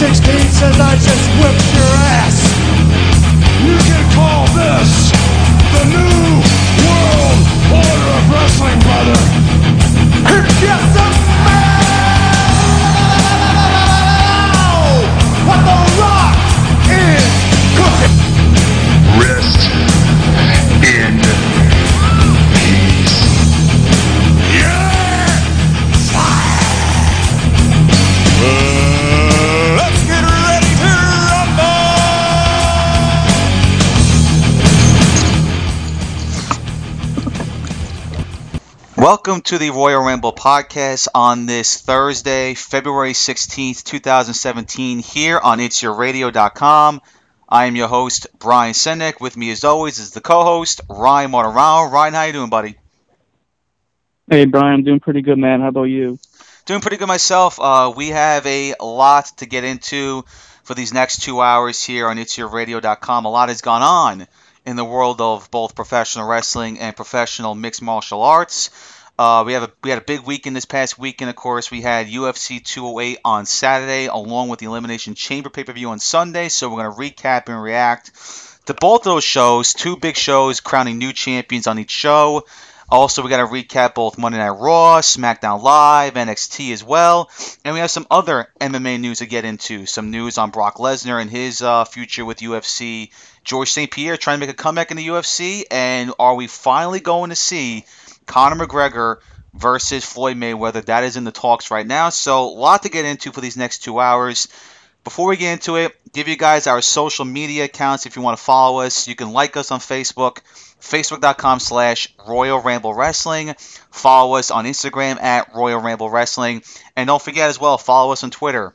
16 says I just whipped your ass. You can call this Welcome to the Royal Ramble podcast on this Thursday, February 16th, 2017, here on itsyourradio.com. I am your host, Brian Sendek. With me, as always, is the co host, Ryan Martirano. Ryan, how you doing, buddy? Hey Brian, I'm doing pretty good, man. How about you? Doing pretty good myself. Uh, we have a lot to get into for these next two hours here on itsyourradio.com. A lot has gone on in the world of both professional wrestling and professional mixed martial arts. Uh, we have a we had a big weekend this past weekend. Of course, we had UFC 208 on Saturday, along with the Elimination Chamber pay per view on Sunday. So we're going to recap and react to both those shows. Two big shows crowning new champions on each show. Also, we got to recap both Monday Night Raw, SmackDown Live, NXT as well, and we have some other MMA news to get into. Some news on Brock Lesnar and his uh, future with UFC. George St. Pierre trying to make a comeback in the UFC, and are we finally going to see Conor McGregor versus Floyd Mayweather? That is in the talks right now. So, a lot to get into for these next two hours. Before we get into it, give you guys our social media accounts if you want to follow us. You can like us on Facebook, facebook.com slash Royal Ramble Wrestling. Follow us on Instagram at Royal Ramble Wrestling. And don't forget as well, follow us on Twitter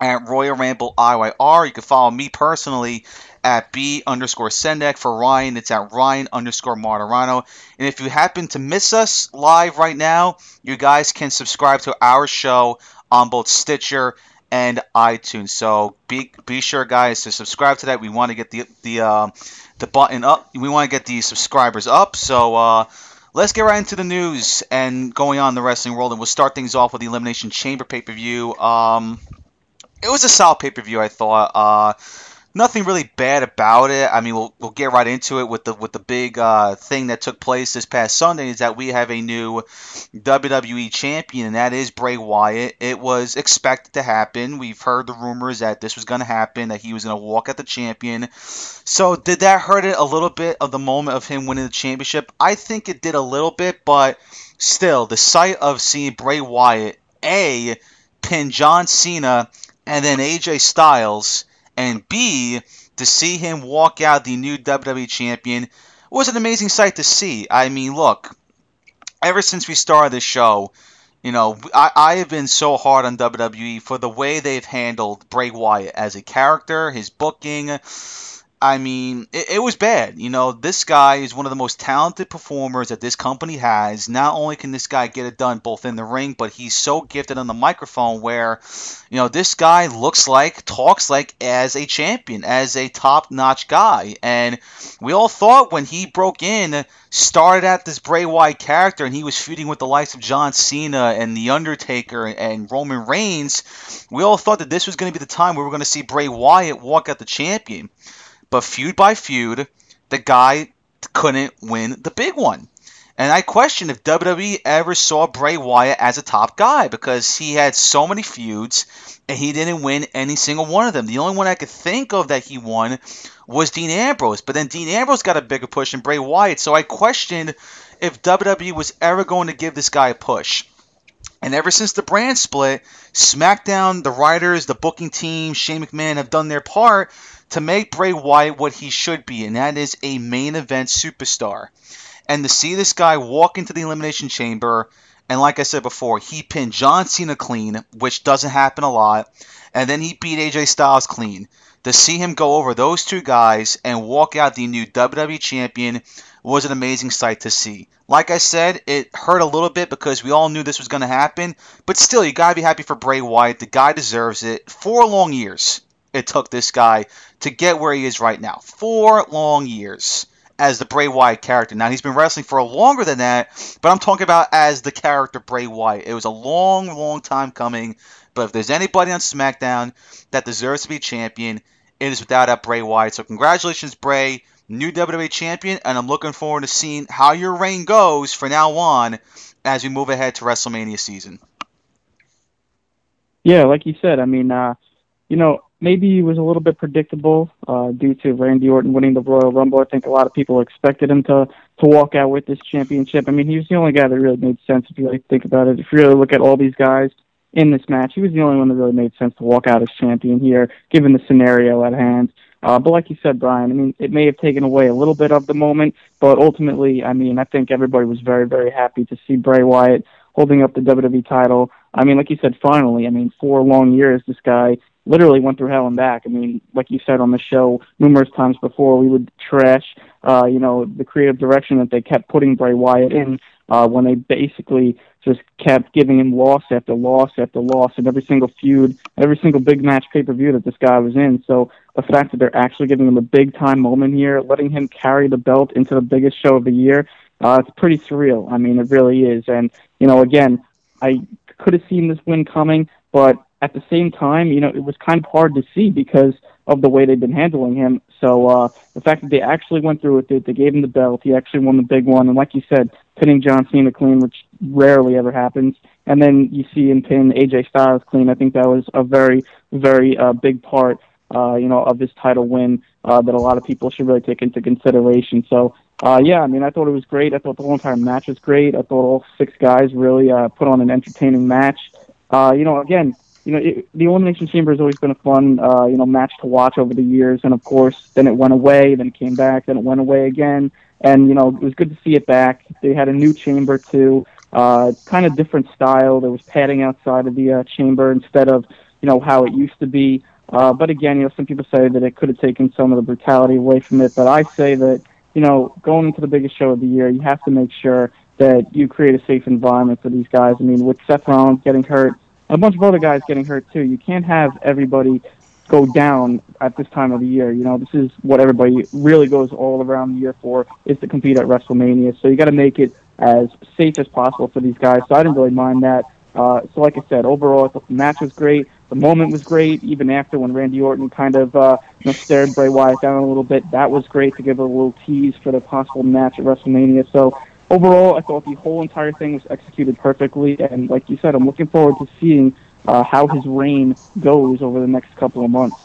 at Royal Ramble IYR. You can follow me personally at B underscore Sendek. For Ryan, it's at Ryan underscore Martirano. And if you happen to miss us live right now, you guys can subscribe to our show on both Stitcher and iTunes. So be be sure, guys, to subscribe to that. We want to get the the uh, the button up. We want to get the subscribers up. So uh, let's get right into the news and going on the wrestling world. And we'll start things off with the Elimination Chamber pay per view. Um, it was a solid pay per view, I thought. Uh, nothing really bad about it. I mean, we'll, we'll get right into it with the with the big uh, thing that took place this past Sunday is that we have a new WWE champion, and that is Bray Wyatt. It was expected to happen. We've heard the rumors that this was going to happen, that he was going to walk at the champion. So did that hurt it a little bit of the moment of him winning the championship? I think it did a little bit, but still, the sight of seeing Bray Wyatt a pin John Cena and then AJ Styles and B, to see him walk out the new WWE champion was an amazing sight to see. I mean, look, ever since we started this show, you know, I, I have been so hard on WWE for the way they've handled Bray Wyatt as a character, his booking. I mean, it, it, was bad. You know, this guy is one of the most talented performers that this company has. Not only can this guy get it done both in the ring, but he's so gifted on the microphone where, you know, this guy looks like, talks like as a champion, as a top notch guy. And we all thought when he broke in, started at this Bray Wyatt character, and he was feuding with the likes of John Cena and The Undertaker and Roman Reigns, we all thought that this was going to be the time where we're going to see Bray Wyatt walk out the champion. But feud by feud, the guy couldn't win the big one. And I question if WWE ever saw Bray Wyatt as a top guy because he had so many feuds and he didn't win any single one of them. The only one I could think of that he won was Dean Ambrose. But then Dean Ambrose got a bigger push than Bray Wyatt. So I questioned if WWE was ever going to give this guy a push. And ever since the brand split, SmackDown, the writers, the booking team, Shane McMahon have done their part to make Bray Wyatt what he should be, and that is a main event superstar. And to see this guy walk into the Elimination Chamber, and like I said before, he pinned John Cena clean, which doesn't happen a lot, and then he beat AJ Styles clean. To see him go over those two guys and walk out the new WWE champion was an amazing sight to see. Like I said, it hurt a little bit because we all knew this was going to happen, but still, you got to be happy for Bray Wyatt. The guy deserves it. Four long years it took this guy to get where he is right now. Four long years. as the Bray Wyatt character. Now he's been wrestling for longer than that, but I'm talking about as the character Bray Wyatt. It was a long, long time coming. But if there's anybody on SmackDown that deserves to be champion, it is without that Bray Wyatt. So congratulations, Bray, new WWE champion, and I'm looking forward to seeing how your reign goes from now on as we move ahead to WrestleMania season. Yeah, like you said, I mean, uh, you know, maybe it was a little bit predictable uh, due to Randy Orton winning the Royal Rumble. I think a lot of people expected him to to walk out with this championship. I mean, he was the only guy that really made sense if you really think about it. If you really look at all these guys in this match, he was the only one that really made sense to walk out as champion here, given the scenario at hand. Uh, but like you said, Brian, I mean, it may have taken away a little bit of the moment, but ultimately, I mean, I think everybody was very, very happy to see Bray Wyatt holding up the WWE title. I mean, like you said, finally, I mean, four long years, this guy literally went through hell and back. I mean, like you said on the show numerous times before, we would trash, uh, you know, the creative direction that they kept putting Bray Wyatt in uh, when they basically just kept giving him loss after loss after loss in every single feud, every single big match pay per view that this guy was in. So the fact that they're actually giving him a big time moment here, letting him carry the belt into the biggest show of the year, uh, it's pretty surreal. I mean, it really is. And you know, again, I could have seen this win coming, but at the same time, you know, it was kind of hard to see because of the way they've been handling him. So uh, the fact that they actually went through with it, they gave him the belt, he actually won the big one, and like you said, pinning John Cena clean, which rarely ever happens, and then you see him pin AJ Styles clean. I think that was a very, very uh, big part, uh, you know, of this title win uh, that a lot of people should really take into consideration. So. Uh, yeah, I mean, I thought it was great. I thought the whole entire match was great. I thought all six guys really uh, put on an entertaining match. Uh, you know, again, you know, it, the Elimination Chamber has always been a fun, uh, you know, match to watch over the years. And of course, then it went away, then it came back, then it went away again. And you know, it was good to see it back. They had a new chamber too, uh, kind of different style. There was padding outside of the uh, chamber instead of, you know, how it used to be. Uh, but again, you know, some people say that it could have taken some of the brutality away from it. But I say that, you know, going into the biggest show of the year, you have to make sure that you create a safe environment for these guys. I mean, with Seth Rollins getting hurt, a bunch of other guys getting hurt too. You can't have everybody go down at this time of the year. You know, this is what everybody really goes all around the year for is to compete at WrestleMania. So you got to make it as safe as possible for these guys. So I didn't really mind that. Uh, so like I said, overall, the match was great. The moment was great, even after when Randy Orton kind of uh, you know, stared Bray Wyatt down a little bit. That was great to give a little tease for the possible match at WrestleMania. So overall, I thought the whole entire thing was executed perfectly. And like you said, I'm looking forward to seeing uh, how his reign goes over the next couple of months.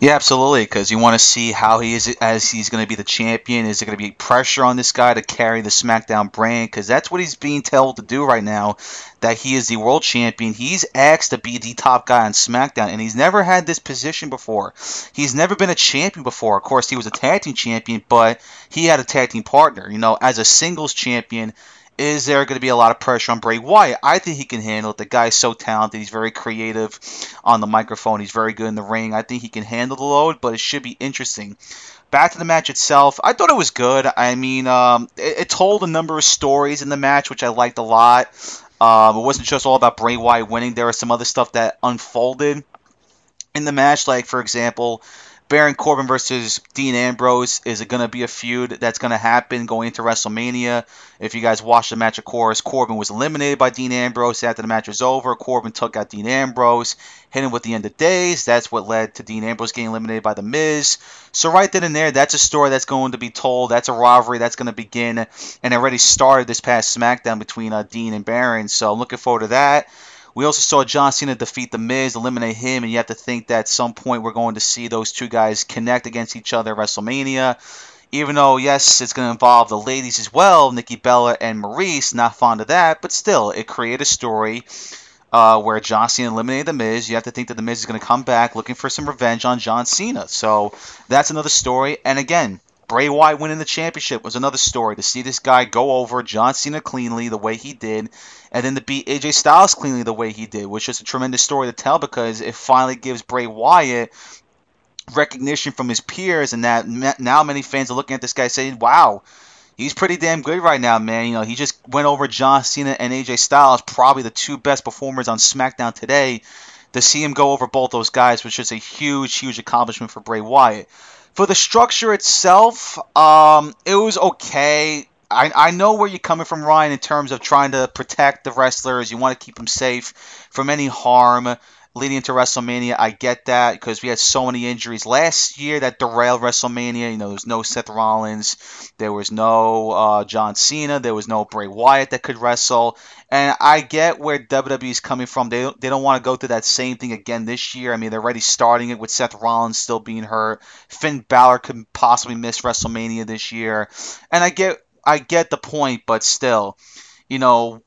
Yeah, absolutely. Because you want to see how he is as he's going to be the champion. Is there going to be pressure on this guy to carry the SmackDown brand? Because that's what he's being told to do right now. That he is the world champion. He's asked to be the top guy on SmackDown, and he's never had this position before. He's never been a champion before. Of course, he was a tag team champion, but he had a tag team partner. You know, as a singles champion is there going to be a lot of pressure on Bray Wyatt? I think he can handle it. The guy's so talented. He's very creative on the microphone. He's very good in the ring. I think he can handle the load, but it should be interesting. Back to the match itself, I thought it was good. I mean, um, it, it, told a number of stories in the match, which I liked a lot. Um, it wasn't just all about Bray Wyatt winning. There was some other stuff that unfolded in the match, like for example, Baron Corbin versus Dean Ambrose is it going to be a feud that's going to happen going into WrestleMania. If you guys watched the match, of course, Corbin was eliminated by Dean Ambrose after the match was over. Corbin took out Dean Ambrose, hit him with the end of days. That's what led to Dean Ambrose getting eliminated by The Miz. So right then and there, that's a story that's going to be told. That's a rivalry that's going to begin and already started this past SmackDown between uh, Dean and Baron. So I'm looking forward to that. We also saw John Cena defeat The Miz, eliminate him, and you have to think that at some point we're going to see those two guys connect against each other at WrestleMania. Even though, yes, it's going to involve the ladies as well, Nikki Bella and Maryse, not fond of that, but still, it created a story uh, where John Cena eliminated The Miz. You have to think that The Miz is going to come back looking for some revenge on John Cena. So that's another story. And again, Bray Wyatt winning the championship was another story. To see this guy go over John Cena cleanly the way he did, and then to beat AJ Styles cleanly the way he did, which is a tremendous story to tell because it finally gives Bray Wyatt recognition from his peers, and that now many fans are looking at this guy saying, "Wow." He's pretty damn good right now, man. You know, he just went over John Cena and AJ Styles, probably the two best performers on SmackDown today. To see him go over both those guys was just a huge, huge accomplishment for Bray Wyatt For the structure itself, um, it was okay. I, I know where you're coming from, Ryan, in terms of trying to protect the wrestlers. You want to keep them safe from any harm leading into WrestleMania. I get that because we had so many injuries last year that derailed WrestleMania. You know, there was no Seth Rollins, there was no uh, John Cena, there was no Bray Wyatt that could wrestle. And I get where WWE is coming from. They, they don't want to go through that same thing again this year. I mean, they're already starting it with Seth Rollins still being hurt. Finn Balor could possibly miss WrestleMania this year. And I get I get the point, but still, you know,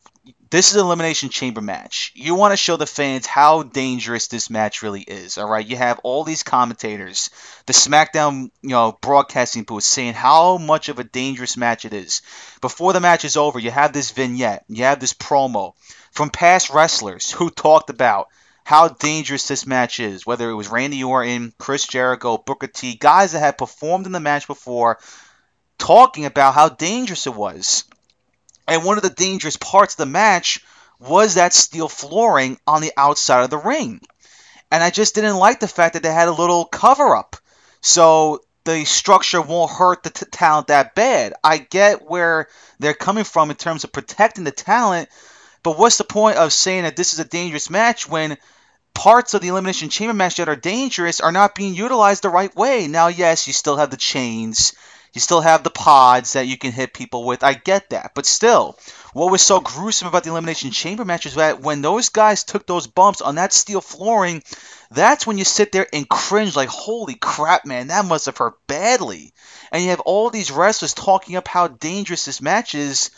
this is an elimination chamber match. You want to show the fans how dangerous this match really is. All right, you have all these commentators, the SmackDown, you know, broadcasting booth saying how much of a dangerous match it is. Before the match is over, you have this vignette, you have this promo from past wrestlers who talked about how dangerous this match is. Whether it was Randy Orton, Chris Jericho, Booker T, guys that had performed in the match before, talking about how dangerous it was. And one of the dangerous parts of the match was that steel flooring on the outside of the ring. And I just didn't like the fact that they had a little cover up. So the structure won't hurt the t- talent that bad. I get where they're coming from in terms of protecting the talent, but what's the point of saying that this is a dangerous match when parts of the Elimination Chamber match that are dangerous are not being utilized the right way? Now, yes, you still have the chains, you still have the pods that you can hit people with. I get that. But still, what was so gruesome about the Elimination Chamber match is that when those guys took those bumps on that steel flooring, that's when you sit there and cringe like, holy crap, man, that must have hurt badly. And you have all these wrestlers talking up how dangerous this match is.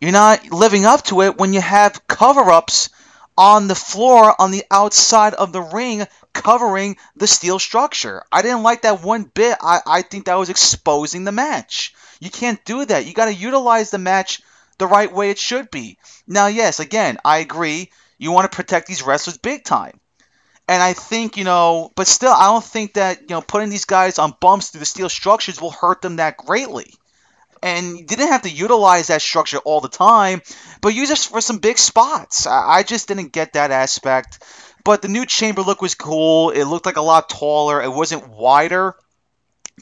You're not living up to it when you have cover ups on the floor on the outside of the ring covering the steel structure. I didn't like that one bit. I, I think that was exposing the match. You can't do that. You got to utilize the match the right way it should be. Now, yes, again, I agree. You want to protect these wrestlers big time. And I think, you know, but still, I don't think that, you know, putting these guys on bumps through the steel structures will hurt them that greatly and you didn't have to utilize that structure all the time, but use it for some big spots. I, I just didn't get that aspect. But the new chamber look was cool. It looked like a lot taller. It wasn't wider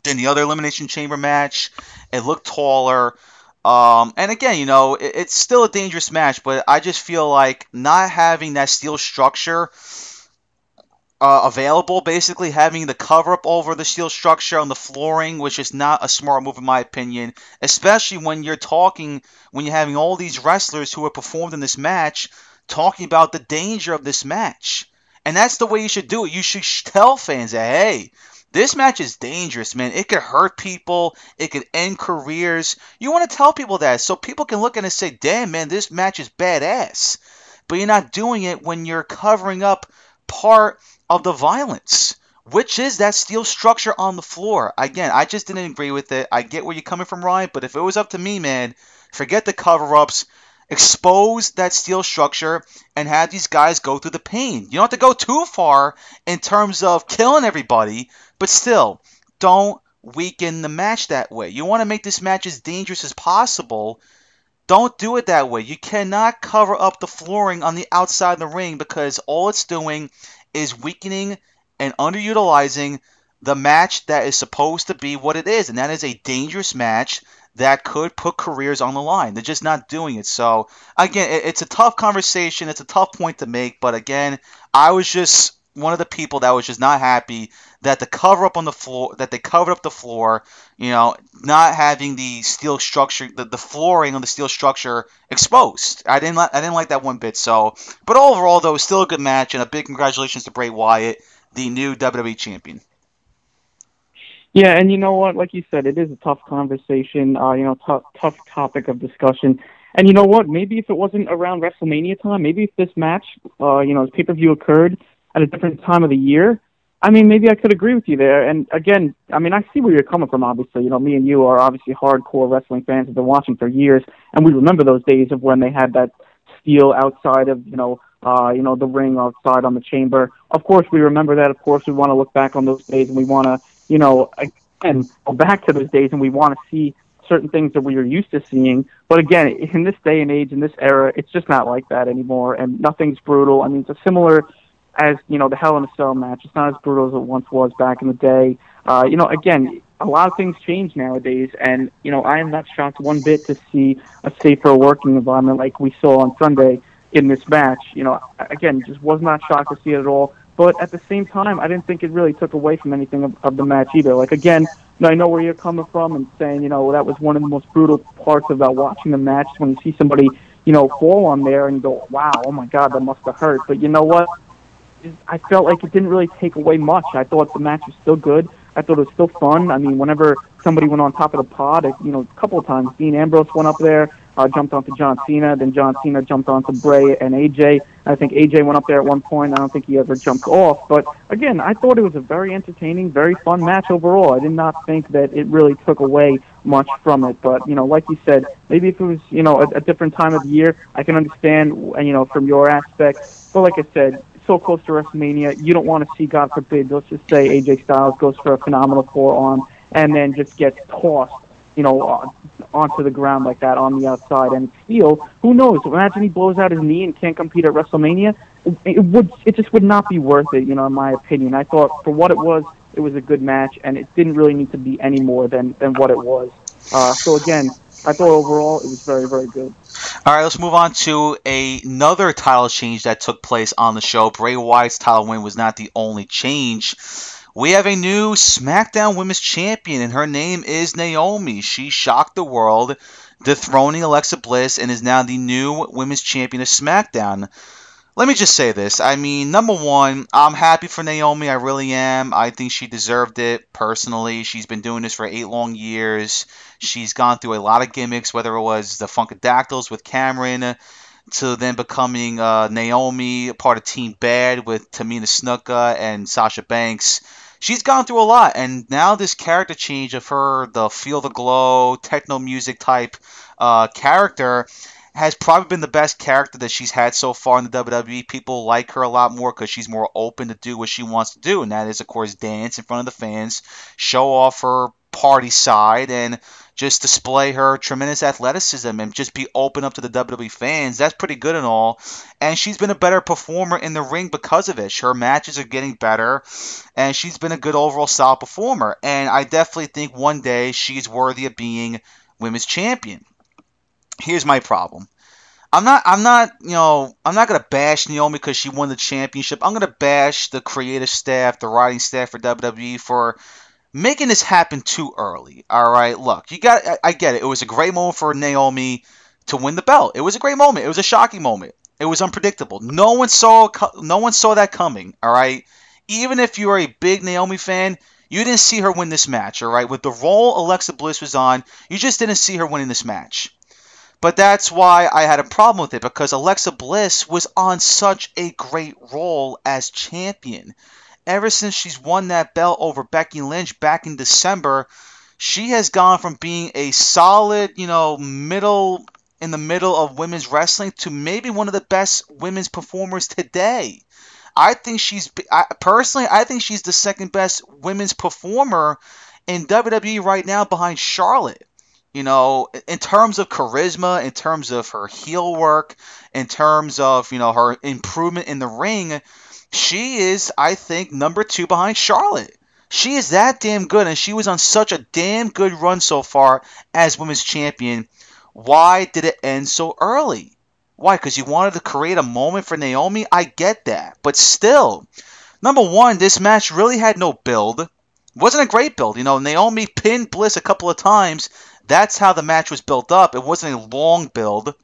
than the other elimination chamber match. It looked taller. Um, and again, you know, it, it's still a dangerous match, but I just feel like not having that steel structure uh, available. Basically, having the cover up over the steel structure on the flooring, which is not a smart move in my opinion, especially when you're talking, when you're having all these wrestlers who have performed in this match talking about the danger of this match. And that's the way you should do it. You should tell fans that, hey, this match is dangerous, man. It could hurt people. It could end careers. You want to tell people that so people can look at it and say, damn, man, this match is badass. But you're not doing it when you're covering up part of the violence, which is that steel structure on the floor. Again, I just didn't agree with it. I get where you're coming from, Ryan, but if it was up to me, man, forget the cover ups. Expose that steel structure and have these guys go through the pain. You don't have to go too far in terms of killing everybody, but still, don't weaken the match that way. You want to make this match as dangerous as possible. Don't do it that way. You cannot cover up the flooring on the outside of the ring because all it's doing is weakening and underutilizing the match that is supposed to be what it is, and that is a dangerous match that could put careers on the line. They're just not doing it. So again, it's a tough conversation. It's a tough point to make. But again, I was just one of the people that was just not happy that the cover up on the floor that they covered up the floor you know not having the steel structure the, the flooring on the steel structure exposed. I didn't i didn't like that one bit so but overall though still a good match and a big congratulations to bray wyatt the new wwe champion. Yeah and you know what? Like you said it is a tough conversation uh, you know tough tough topic of discussion. And you know what? Maybe if it wasn't around wrestlemania time maybe if this match uh, you know this pay-per-view occurred at a different time of the year, I mean, maybe I could agree with you there. And again, I mean, I see where you're coming from. Obviously, you know, me and you are obviously hardcore wrestling fans. Have been watching for years, and we remember those days of when they had that steel outside of you know, uh, you know, the ring outside on the chamber. Of course, we remember that. Of course, we want to look back on those days, and we want to, you know, again, go back to those days, and we want to see certain things that we are used to seeing. But again, in this day and age, in this era, it's just not like that anymore, and nothing's brutal. I mean, it's a similar as you know the Hell in a Cell match. It's not as brutal as it once was back in the day. Uh, you know, again, a lot of things change nowadays, and you know, I am not shocked one bit to see a safer working environment like we saw on Sunday in this match. You know, again, just was not shocked to see it at all. But at the same time, I didn't think it really took away from anything of, of the match either. Like again, I know where you're coming from and saying, you know, that was one of the most brutal parts about watching the match when you see somebody, you know, fall on there and go, wow, oh my God, that must have hurt. But you know what? I felt like it didn't really take away much. I thought the match was still good. I thought it was still fun. I mean, whenever somebody went on top of the pod, you know, a couple of times, Dean Ambrose went up there uh, jumped onto John Cena. Then John Cena jumped onto Bray and AJ. I think AJ went up there at one point. I don't think he ever jumped off. But again, I thought it was a very entertaining, very fun match overall. I did not think that it really took away much from it. But you know, like you said, maybe if it was you know a, a different time of the year, I can understand you know from your aspect. But like I said, so close to WrestleMania, you don't want to see, God forbid, let's just say AJ Styles goes for a phenomenal forearm and then just gets tossed you know, onto the ground like that on the outside and feel who knows? Imagine he blows out his knee and can't compete at WrestleMania. It would it just would not be worth it, you know, in my opinion. I thought for what it was, it was a good match, and it didn't really need to be any more than than what it was. Uh, so again, I thought overall it was very very good. All right, let's move on to a, another title change that took place on the show. Bray Wyatt's title win was not the only change. We have a new SmackDown Women's Champion, and her name is Naomi. She shocked the world, dethroning Alexa Bliss, and is now the new Women's Champion of SmackDown. Let me just say this. I mean, number one, I'm happy for Naomi. I really am. I think she deserved it personally. She's been doing this for eight long years. She's gone through a lot of gimmicks, whether it was the Funkadactyls with Cameron to then becoming uh, Naomi, part of Team Bad with Tamina Snuka and Sasha Banks she's gone through a lot, and now this character change of her, the feel the glow, techno music type uh, character, has probably been the best character that she's had so far in the WWE. People like her a lot more because she's more open to do what she wants to do, and that is, of course, dance in front of the fans, show off her party side, and just display her tremendous athleticism and just be open up to the WWE fans. That's pretty good and all. And she's been a better performer in the ring because of it. Her matches are getting better, and she's been a good overall solid performer. And I definitely think one day she's worthy of being women's champion. Here's my problem. I'm not I'm not, you know, I'm not to bash Naomi because she won the championship. I'm to bash the creative staff, the writing staff for WWE for making this happen too early. All right, look, you got. I, I get it. It was a great moment for Naomi to win the belt. It was a great moment. It was a shocking moment. It was unpredictable. No one saw. No one saw that coming. All right. Even if you are a big Naomi fan, you didn't see her win this match. All right. With the role Alexa Bliss was on, you just didn't see her winning this match. But that's why I had a problem with it because Alexa Bliss was on such a great role as champion ever since she's won that belt over Becky Lynch back in December, she has gone from being a solid, you know, middle in the middle of women's wrestling to maybe one of the best women's performers today. I think she's I, personally, I think she's the second best women's performer in WWE right now behind Charlotte. You know, in terms of charisma, in terms of her heel work, in terms of, you know, her improvement in the ring, she is, I think, number two behind Charlotte. She is that damn good, and she was on such a damn good run so far as women's champion. Why did it end so early? Why? Because you wanted to create a moment for Naomi? I get that. But still, number one, this match really had no build. Wasn't a great build. You know, Naomi pinned Bliss a couple of times. That's how the match was built up. It wasn't a long build.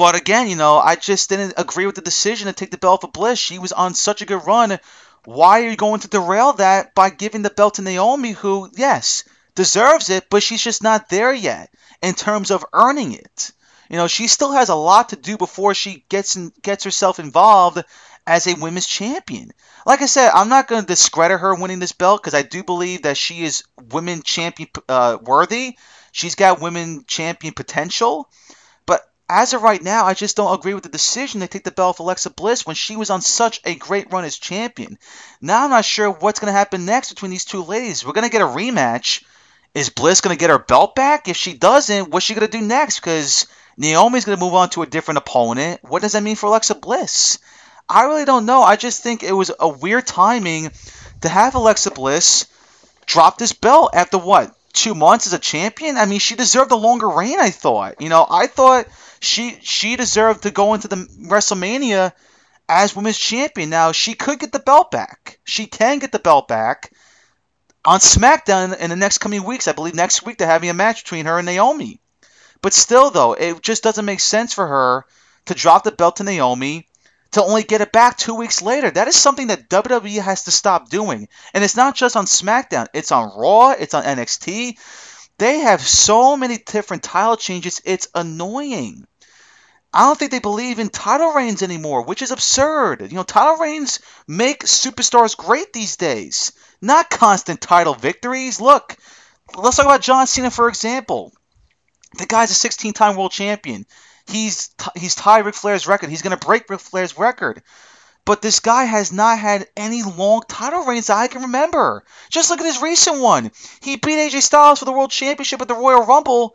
But again, you know, I just didn't agree with the decision to take the belt for Bliss. She was on such a good run. Why are you going to derail that by giving the belt to Naomi, who, yes, deserves it, but she's just not there yet in terms of earning it. You know, she still has a lot to do before she gets in, gets herself involved as a women's champion. Like I said, I'm not going to discredit her winning this belt because I do believe that she is women champion uh, worthy. She's got women champion potential as of right now, I just don't agree with the decision to take the belt of Alexa Bliss when she was on such a great run as champion. Now I'm not sure what's going to happen next between these two ladies. We're going to get a rematch. Is Bliss going to get her belt back? If she doesn't, what's she going to do next? Because Naomi's going to move on to a different opponent. What does that mean for Alexa Bliss? I really don't know. I just think it was a weird timing to have Alexa Bliss drop this belt after what two months as a champion. I mean, she deserved a longer reign. I thought. You know, I thought she she deserved to go into the WrestleMania as women's champion. Now she could get the belt back. She can get the belt back on SmackDown in the next coming weeks. I believe next week they're having a match between her and Naomi. But still, though, it just doesn't make sense for her to drop the belt to Naomi to only get it back two weeks later. That is something that WWE has to stop doing. And it's not just on SmackDown, it's on Raw, it's on NXT. They have so many different title changes, it's annoying. I don't think they believe in title reigns anymore, which is absurd. You know, title reigns make superstars great these days, not constant title victories. Look, let's talk about John Cena, for example. The guy's a 16 time world champion. He's he's tied Ric Flair's record. He's going to break Ric Flair's record. But this guy has not had any long title reigns that I can remember. Just look at his recent one. He beat AJ Styles for the World Championship at the Royal Rumble,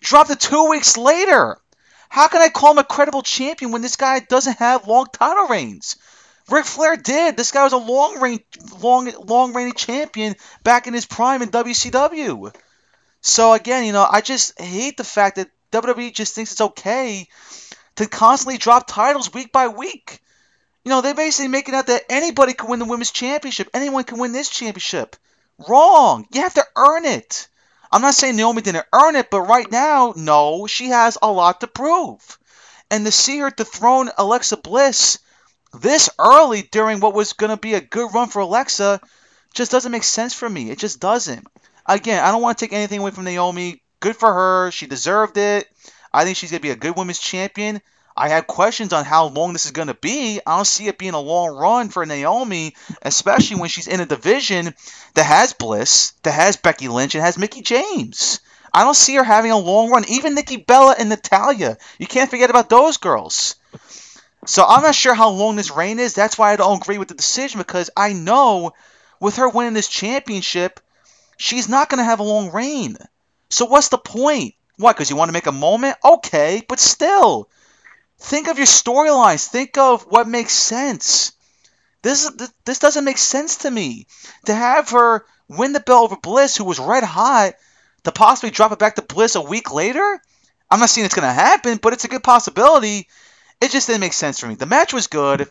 dropped it two weeks later. How can I call him a credible champion when this guy doesn't have long title reigns? Ric Flair did. This guy was a long reign, long, long reigning champion back in his prime in WCW. So again, you know, I just hate the fact that WWE just thinks it's okay to constantly drop titles week by week. You know, they're basically making out that anybody can win the women's championship. Anyone can win this championship. Wrong. You have to earn it. I'm not saying Naomi didn't earn it, but right now, no, she has a lot to prove. And to see her dethrone Alexa Bliss this early during what was going to be a good run for Alexa just doesn't make sense for me. It just doesn't. Again, I don't want to take anything away from Naomi. Good for her. She deserved it. I think she's going to be a good women's champion. I have questions on how long this is going to be. I don't see it being a long run for Naomi, especially when she's in a division that has Bliss, that has Becky Lynch, and has Mickie James. I don't see her having a long run. Even Nikki Bella and Natalya. You can't forget about those girls. So I'm not sure how long this reign is. That's why I don't agree with the decision because I know with her winning this championship, she's not going to have a long reign. So what's the point? What? Because you want to make a moment? Okay, but still, think of your storylines. Think of what makes sense. This this doesn't make sense to me. To have her win the belt over Bliss, who was red hot, to possibly drop it back to Bliss a week later. I'm not saying it's to happen, but it's a good possibility. It just didn't make sense for me. The match was good.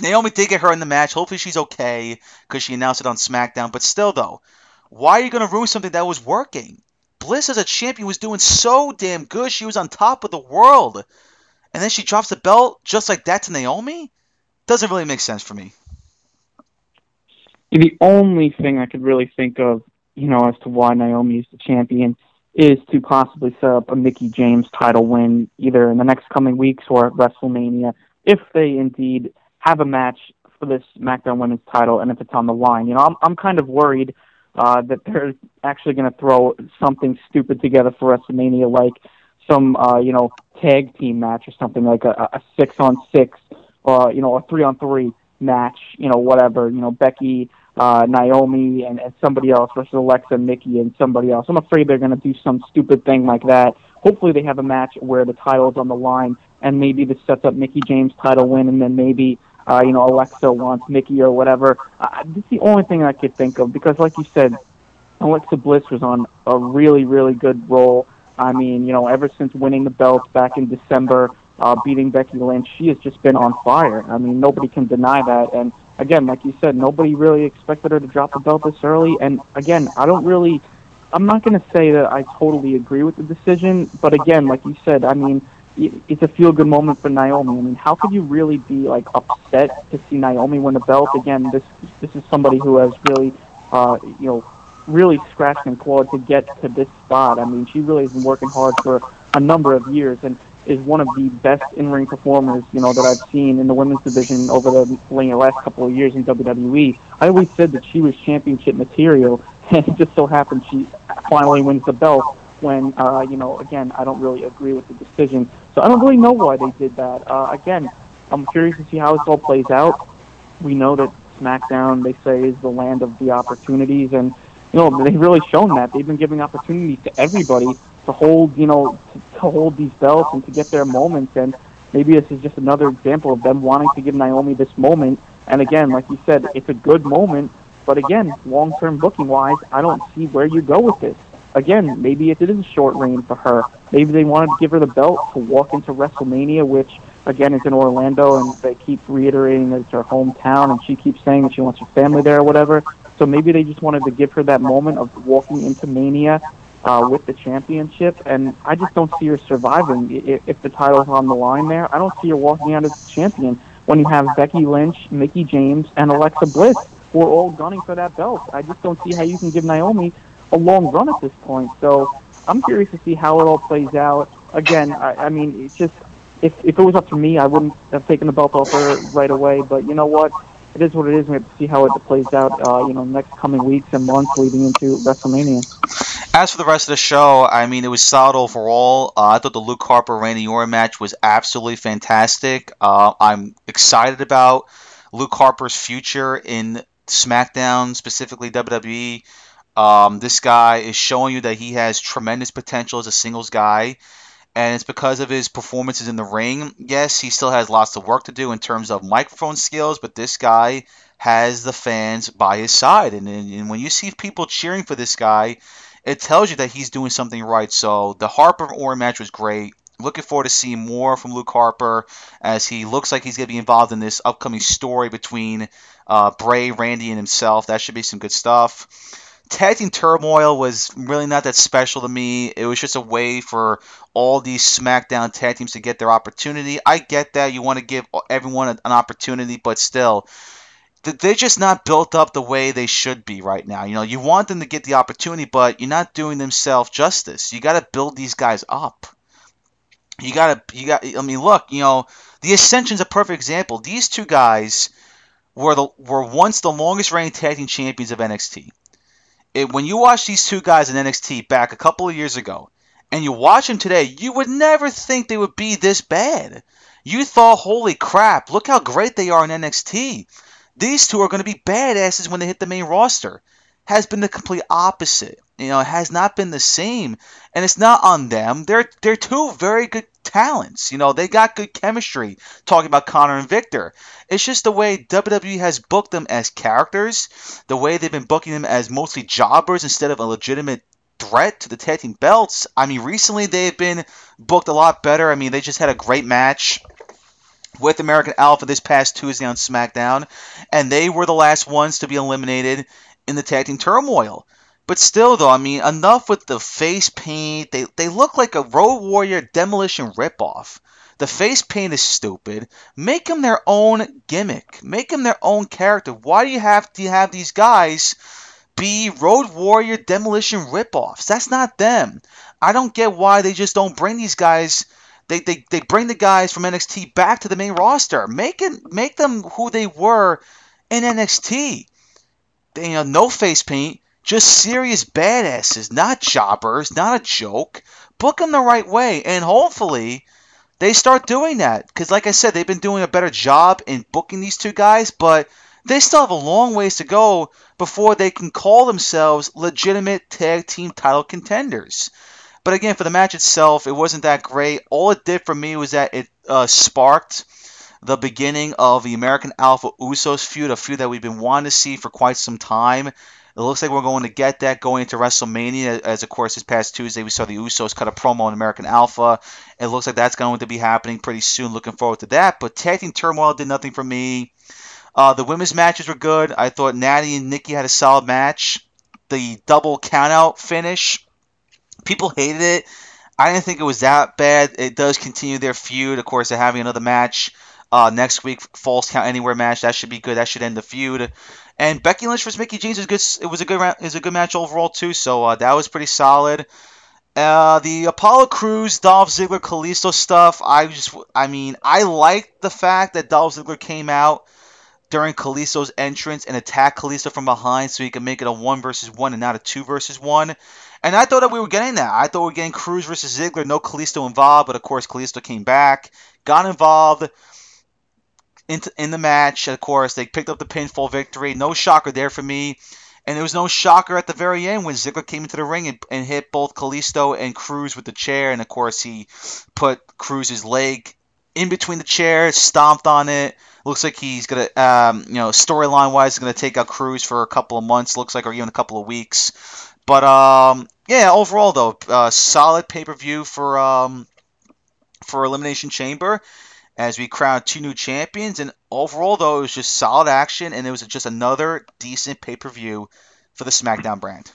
Naomi did get her in the match. Hopefully she's okay because she announced it on SmackDown. But still, though, why are you to ruin something that was working? Bliss as a champion was doing so damn good. She was on top of the world. And then she drops the belt just like that to Naomi? Doesn't really make sense for me. The only thing I could really think of, you know, as to why Naomi is the champion is to possibly set up a Mickie James title win either in the next coming weeks or at WrestleMania if they indeed have a match for this SmackDown Women's title and if it's on the line. You know, I'm I'm kind of worried uh, that they're actually going to throw something stupid together for WrestleMania, like some uh, you know tag team match or something like a, a six on six or you know a three on three match. You know, whatever. You know, Becky uh, Naomi and, and somebody else versus Alexa, Mickie, and somebody else. I'm afraid they're going to do some stupid thing like that. Hopefully, they have a match where the title is on the line, and maybe this sets up Mickie James' title win, and then maybe uh, you know Alexa wants Mickie or whatever. Uh, this is the only thing I could think of because, like you said, Alexa Bliss was on a really, really good roll. I mean, you know, ever since winning the belt back in December, uh, beating Becky Lynch, she has just been on fire. I mean, nobody can deny that, and again, like you said, nobody really expected her to drop the belt this early. And again, I don't really, I'm not going to say that I totally agree with the decision, but again, like you said, I mean, it's a feel good moment for Naomi. I mean, how could you really be like upset to see Naomi win the belt again? This this is somebody who has really, uh, you know, really scratched and clawed to get to this spot. I mean, she really has been working hard for a number of years, and is one of the best in-ring performers, you know, that I've seen in the women's division over the last couple of years in WWE. I always said that she was championship material, and it just so happens she finally wins the belt. When, uh, you know, again, I don't really agree with the decision, so I don't really know why they did that. Uh, again, I'm curious to see how this all plays out. We know that SmackDown, they say, is the land of the opportunities, and you know they've really shown that. They've been giving opportunities to everybody to hold, you know, to, to hold these belts and to get their moments. And maybe this is just another example of them wanting to give Naomi this moment. And again, like you said, it's a good moment. But again, long-term booking wise, I don't see where you go with this. Again, maybe it is a short reign for her. Maybe they wanted to give her the belt to walk into WrestleMania, which again is in Orlando, and they keep reiterating that it's her hometown, and she keeps saying that she wants her family there or whatever. So maybe they just wanted to give her that moment of walking into Mania uh, with the championship, and I just don't see her surviving if, if the title's on the line there. I don't see her walking out as a champion when you have Becky Lynch, Mickie James, and Alexa Bliss who are all gunning for that belt. I just don't see how you can give Naomi a long run at this point. So I'm curious to see how it all plays out. Again, I, I mean, it's just if if it was up to me, I wouldn't have taken the belt off her right away. But you know what? It is what it is. We have to see how it plays out. Uh, you know, next coming weeks and months leading into WrestleMania. As for the rest of the show, I mean, it was solid overall. Uh, I thought the Luke Harper Randy Orton match was absolutely fantastic. Uh, I'm excited about Luke Harper's future in SmackDown, specifically WWE. Um, this guy is showing you that he has tremendous potential as a singles guy, and it's because of his performances in the ring. Yes, he still has lots of work to do in terms of microphone skills, but this guy has the fans by his side, and, and when you see people cheering for this guy, it tells you that he's doing something right. So the Harper Orton match was great. Looking forward to seeing more from Luke Harper as he looks like he's going to be involved in this upcoming story between uh, Bray, Randy, and himself. That should be some good stuff. Tag Team Turmoil was really not that special to me. It was just a way for all these SmackDown tag teams to get their opportunity. I get that you want to give everyone an opportunity, but still, they're just not built up the way they should be right now. You know, you want them to get the opportunity, but you're not doing themselves justice. You got to build these guys up. You got to, you got. I mean, look, you know, the Ascension's a perfect example. These two guys were the were once the longest reigning tag team champions of NXT. It, when you watch these two guys in NXT back a couple of years ago, and you watch them today, you would never think they would be this bad. You thought, holy crap, look how great they are in NXT. These two are going to be badasses when they hit the main roster. Has been the complete opposite. You know, it has not been the same, and it's not on them. They're they're two very good talents. You know, they got good chemistry. Talking about Konnor and Viktor, it's just the way WWE has booked them as characters, the way they've been booking them as mostly jobbers instead of a legitimate threat to the tag team belts. I mean, recently they've been booked a lot better. I mean, they just had a great match with American Alpha this past Tuesday on SmackDown, and they were the last ones to be eliminated in the tag team turmoil. But still, though, I mean, enough with the face paint. They they look like a Road Warrior demolition ripoff. The face paint is stupid. Make them their own gimmick. Make them their own character. Why do you have to have these guys be Road Warrior demolition ripoffs? That's not them. I don't get why they just don't bring these guys. They, they, they bring the guys from NXT back to the main roster. Make it make them who they were in NXT. You know, no face paint just serious badasses, not jobbers, not a joke. Book them the right way, and hopefully they start doing that. Because, like I said, they've been doing a better job in booking these two guys, but they still have a long ways to go before they can call themselves legitimate tag team title contenders. But again, for the match itself, it wasn't that great. All it did for me was that it uh, sparked the beginning of the American Alpha Usos feud, a feud that we've been wanting to see for quite some time. It looks like we're going to get that going into WrestleMania. As of course, this past Tuesday we saw the Usos cut a promo on American Alpha. It looks like that's going to be happening pretty soon. Looking forward to that. But Tag Team Turmoil did nothing for me. Uh, the women's matches were good. I thought Natty and Nikki had a solid match. The double countout finish, people hated it. I didn't think it was that bad. It does continue their feud. Of course, they're having another match uh, next week, Falls Count Anywhere match. That should be good. That should end the feud. And Becky Lynch versus Mickie James was good. It was a good is a good match overall too. So uh, that was pretty solid. Uh, the Apollo Crews, Dolph Ziggler, Kalisto stuff. I just, I mean, I liked the fact that Dolph Ziggler came out during Kalisto's entrance and attacked Kalisto from behind, so he could make it a one versus one and not a two versus one. And I thought that we were getting that. I thought we were getting Crews versus Ziggler, no Kalisto involved, but of course Kalisto came back, got involved in, in the match. Of course, they picked up the pinfall victory. No shocker there for me. And there was no shocker at the very end when Ziggler came into the ring and, and hit both Kalisto and Crews with the chair. And of course, he put Crews's leg in between the chairs, stomped on it. Looks like he's gonna, um, you know, storyline wise, gonna take out Crews for a couple of months. Looks like, or even a couple of weeks. But um, yeah, overall though, uh, solid pay per view for um, for Elimination Chamber as we crown two new champions. And overall though, it was just solid action, and it was just another decent pay per view for the SmackDown brand.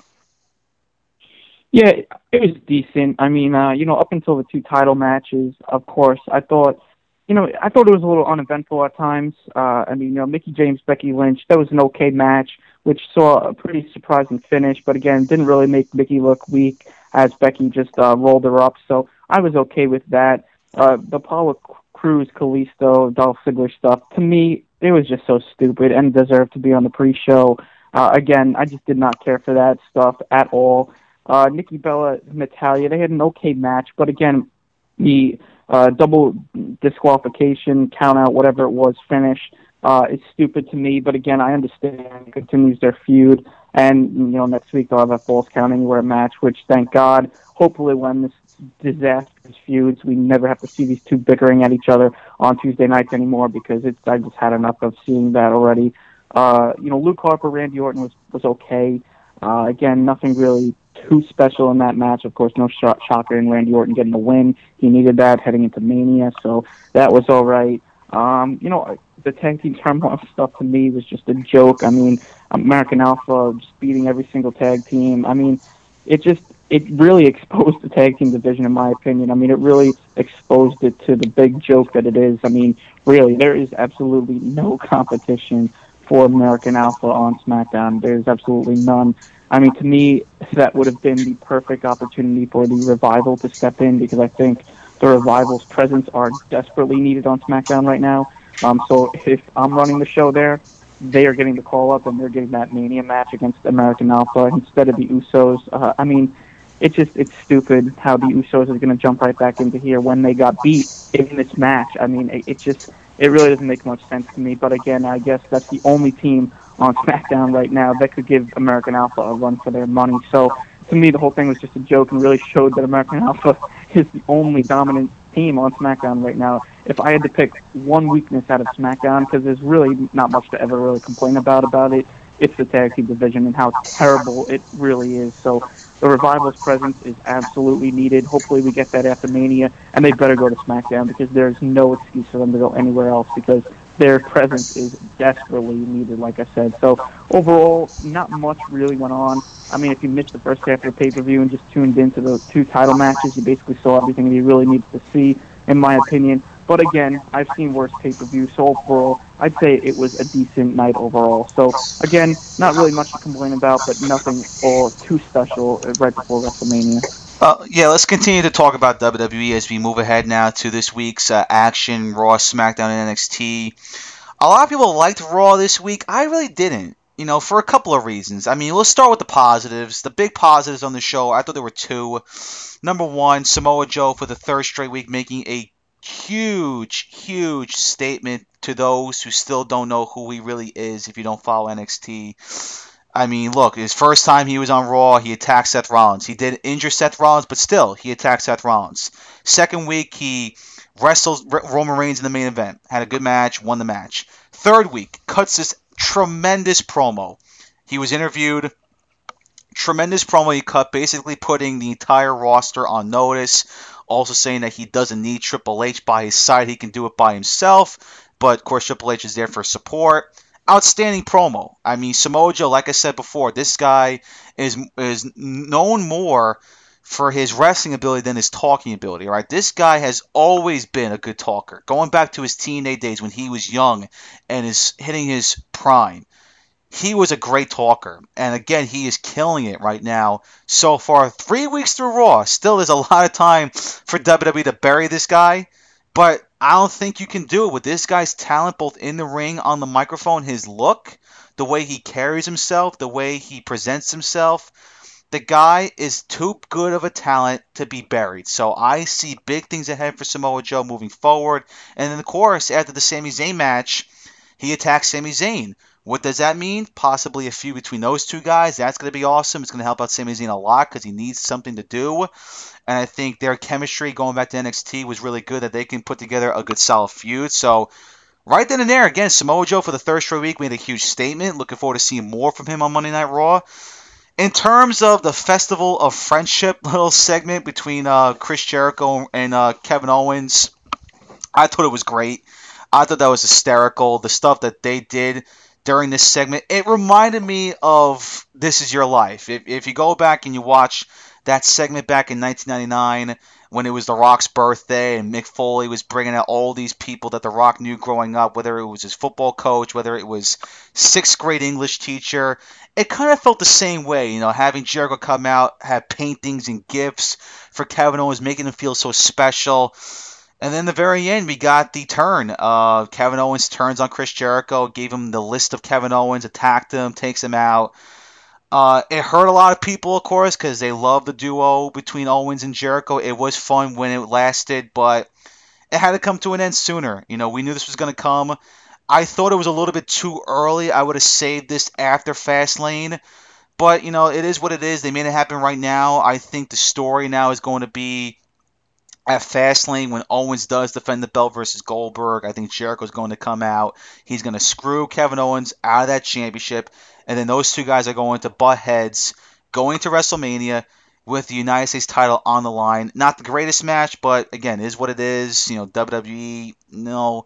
Yeah, it was decent. I mean, uh, you know, up until the two title matches, of course, I thought, you know, I thought it was a little uneventful at times. Uh, I mean, you know, Mickie James, Becky Lynch, that was an okay match, which saw a pretty surprising finish, but again, didn't really make Mickie look weak as Becky just uh, rolled her up. So I was okay with that. Uh, the Apollo Crews, Kalisto, Dolph Ziggler stuff, to me, it was just so stupid and deserved to be on the pre-show. Uh, again, I just did not care for that stuff at all. Uh, Nikki Bella, Natalya, they had an okay match, but again, the uh, double disqualification, count out, whatever it was, finish uh, is stupid to me. But again, I understand it continues their feud, and you know next week they'll have a falls count anywhere match, which thank God. Hopefully, when this disastrous feuds, we never have to see these two bickering at each other on Tuesday nights anymore because it's I just had enough of seeing that already. Uh, you know, Luke Harper, Randy Orton was was okay. Uh, again, nothing really too special in that match. Of course, no sh- shocker in Randy Orton getting the win. He needed that heading into Mania, so that was all right. Um, you know, the tag team turmoil stuff to me was just a joke. I mean, American Alpha just beating every single tag team. I mean, it just it really exposed the tag team division, in my opinion. I mean, it really exposed it to the big joke that it is. I mean, really, there is absolutely no competition for American Alpha on SmackDown. There's absolutely none. I mean, to me, that would have been the perfect opportunity for the revival to step in because I think the revival's presence are desperately needed on SmackDown right now. Um, so if I'm running the show there, they are getting the call up and they're getting that Mania match against American Alpha instead of the Usos. Uh, I mean, it's just it's stupid how the Usos are going to jump right back into here when they got beat in this match. I mean, it, it just it really doesn't make much sense to me. But again, I guess that's the only team on SmackDown right now that could give American Alpha a run for their money. So to me, the whole thing was just a joke and really showed that American Alpha is the only dominant team on SmackDown right now. If I had to pick one weakness out of SmackDown, because there's really not much to ever really complain about about it, it's the tag team division and how terrible it really is. So the revival's presence is absolutely needed. Hopefully, we get that after Mania, and they better go to SmackDown because there's no excuse for them to go anywhere else because their presence is desperately needed, like I said. So overall, not much really went on. I mean, if you missed the first half of the pay-per-view and just tuned into the two title matches, you basically saw everything you really needed to see, in my opinion. But again, I've seen worse pay-per-views, so overall, I'd say it was a decent night overall. So again, not really much to complain about, but nothing all too special right before WrestleMania. Uh, yeah, let's continue to talk about WWE as we move ahead now to this week's uh, action: Raw, SmackDown, and NXT. A lot of people liked Raw this week. I really didn't. You know, for a couple of reasons. I mean, let's start with the positives. The big positives on the show, I thought there were two. Number one, Samoa Joe for the third straight week making a huge, huge statement to those who still don't know who he really is if you don't follow NXT. I mean, look, his first time he was on Raw, he attacked Seth Rollins. He did injure Seth Rollins, but still, he attacked Seth Rollins. Second week, he wrestled Roman Reigns in the main event, had a good match, won the match. Third week, cuts this tremendous promo. He was interviewed. Tremendous promo he cut, basically putting the entire roster on notice. Also saying that he doesn't need Triple H by his side, he can do it by himself. But of course, Triple H is there for support outstanding promo. I mean, Samoa Joe, like I said before, this guy is is known more for his wrestling ability than his talking ability. Right? This guy has always been a good talker, going back to his teenage days when he was young and is hitting his prime. He was a great talker, and again, he is killing it right now. So far, three weeks through Raw, still there's a lot of time for WWE to bury this guy, but I don't think you can do it with this guy's talent, both in the ring, on the microphone, his look, the way he carries himself, the way he presents himself. The guy is too good of a talent to be buried. So I see big things ahead for Samoa Joe moving forward. And then, of course, after the Sami Zayn match, he attacks Sami Zayn. What does that mean? Possibly a feud between those two guys. That's going to be awesome. It's going to help out Sami Zayn a lot because he needs something to do. And I think their chemistry going back to NXT was really good that they can put together a good solid feud. So right then and there, again, Samoa Joe for the third straight week made a huge statement. Looking forward to seeing more from him on Monday Night Raw. In terms of the Festival of Friendship little segment between uh, Chris Jericho and uh, Kevin Owens, I thought it was great. I thought that was hysterical. The stuff that they did during this segment, it reminded me of This Is Your Life. If, if you go back and you watch that segment back in 1999 when it was The Rock's birthday and Mick Foley was bringing out all these people that The Rock knew growing up, whether it was his football coach, whether it was sixth grade English teacher. It kind of felt the same way, you know, having Jericho come out, have paintings and gifts for Kevin Owens, making him feel so special. And then the very end, we got the turn. Uh, Kevin Owens turns on Chris Jericho, gave him the list of Kevin Owens, attacked him, takes him out. Uh, it hurt a lot of people, of course, because they love the duo between Owens and Jericho. It was fun when it lasted, but it had to come to an end sooner. You know, we knew this was going to come. I thought it was a little bit too early. I would have saved this after Fastlane. But, you know, it is what it is. They made it happen right now. I think the story now is going to be at Fastlane when Owens does defend the belt versus Goldberg. I think Jericho's going to come out. He's going to screw Kevin Owens out of that championship and then those two guys are going to butt heads going to WrestleMania with the United States title on the line. Not the greatest match, but again, is what it is. You know, WWE, no.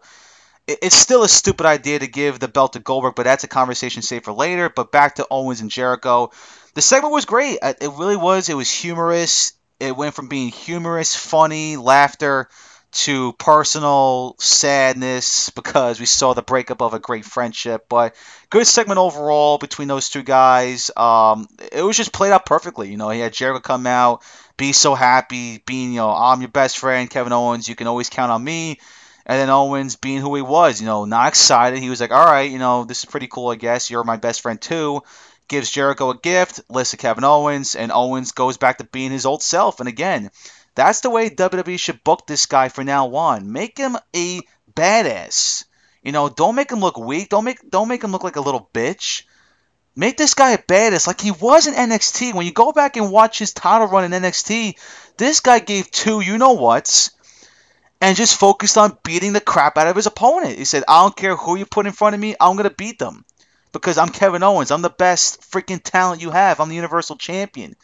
It's still a stupid idea to give the belt to Goldberg, but that's a conversation saved for later. But back to Owens and Jericho. The segment was great. Uh, it really was. It was humorous. It went from being humorous, funny, laughter to personal sadness because we saw the breakup of a great friendship. But good segment overall between those two guys. Um, it was just played out perfectly. You know, he had Jericho come out, be so happy, being, you know, I'm your best friend, Kevin Owens, you can always count on me. And then Owens being who he was, you know, not excited. He was like, all right, you know, this is pretty cool, I guess. You're my best friend too. Gives Jericho a gift, lists of Kevin Owens, and Owens goes back to being his old self. And again, that's the way WWE should book this guy for now on. Make him a badass. You know, don't make him look weak. Don't make don't make him look like a little bitch. Make this guy a badass like he was in NXT. When you go back and watch his title run in NXT, this guy gave two you know what's and just focused on beating the crap out of his opponent. He said, I don't care who you put in front of me, I'm gonna beat them. Because I'm Kevin Owens. I'm the best freaking talent you have. I'm the Universal Champion.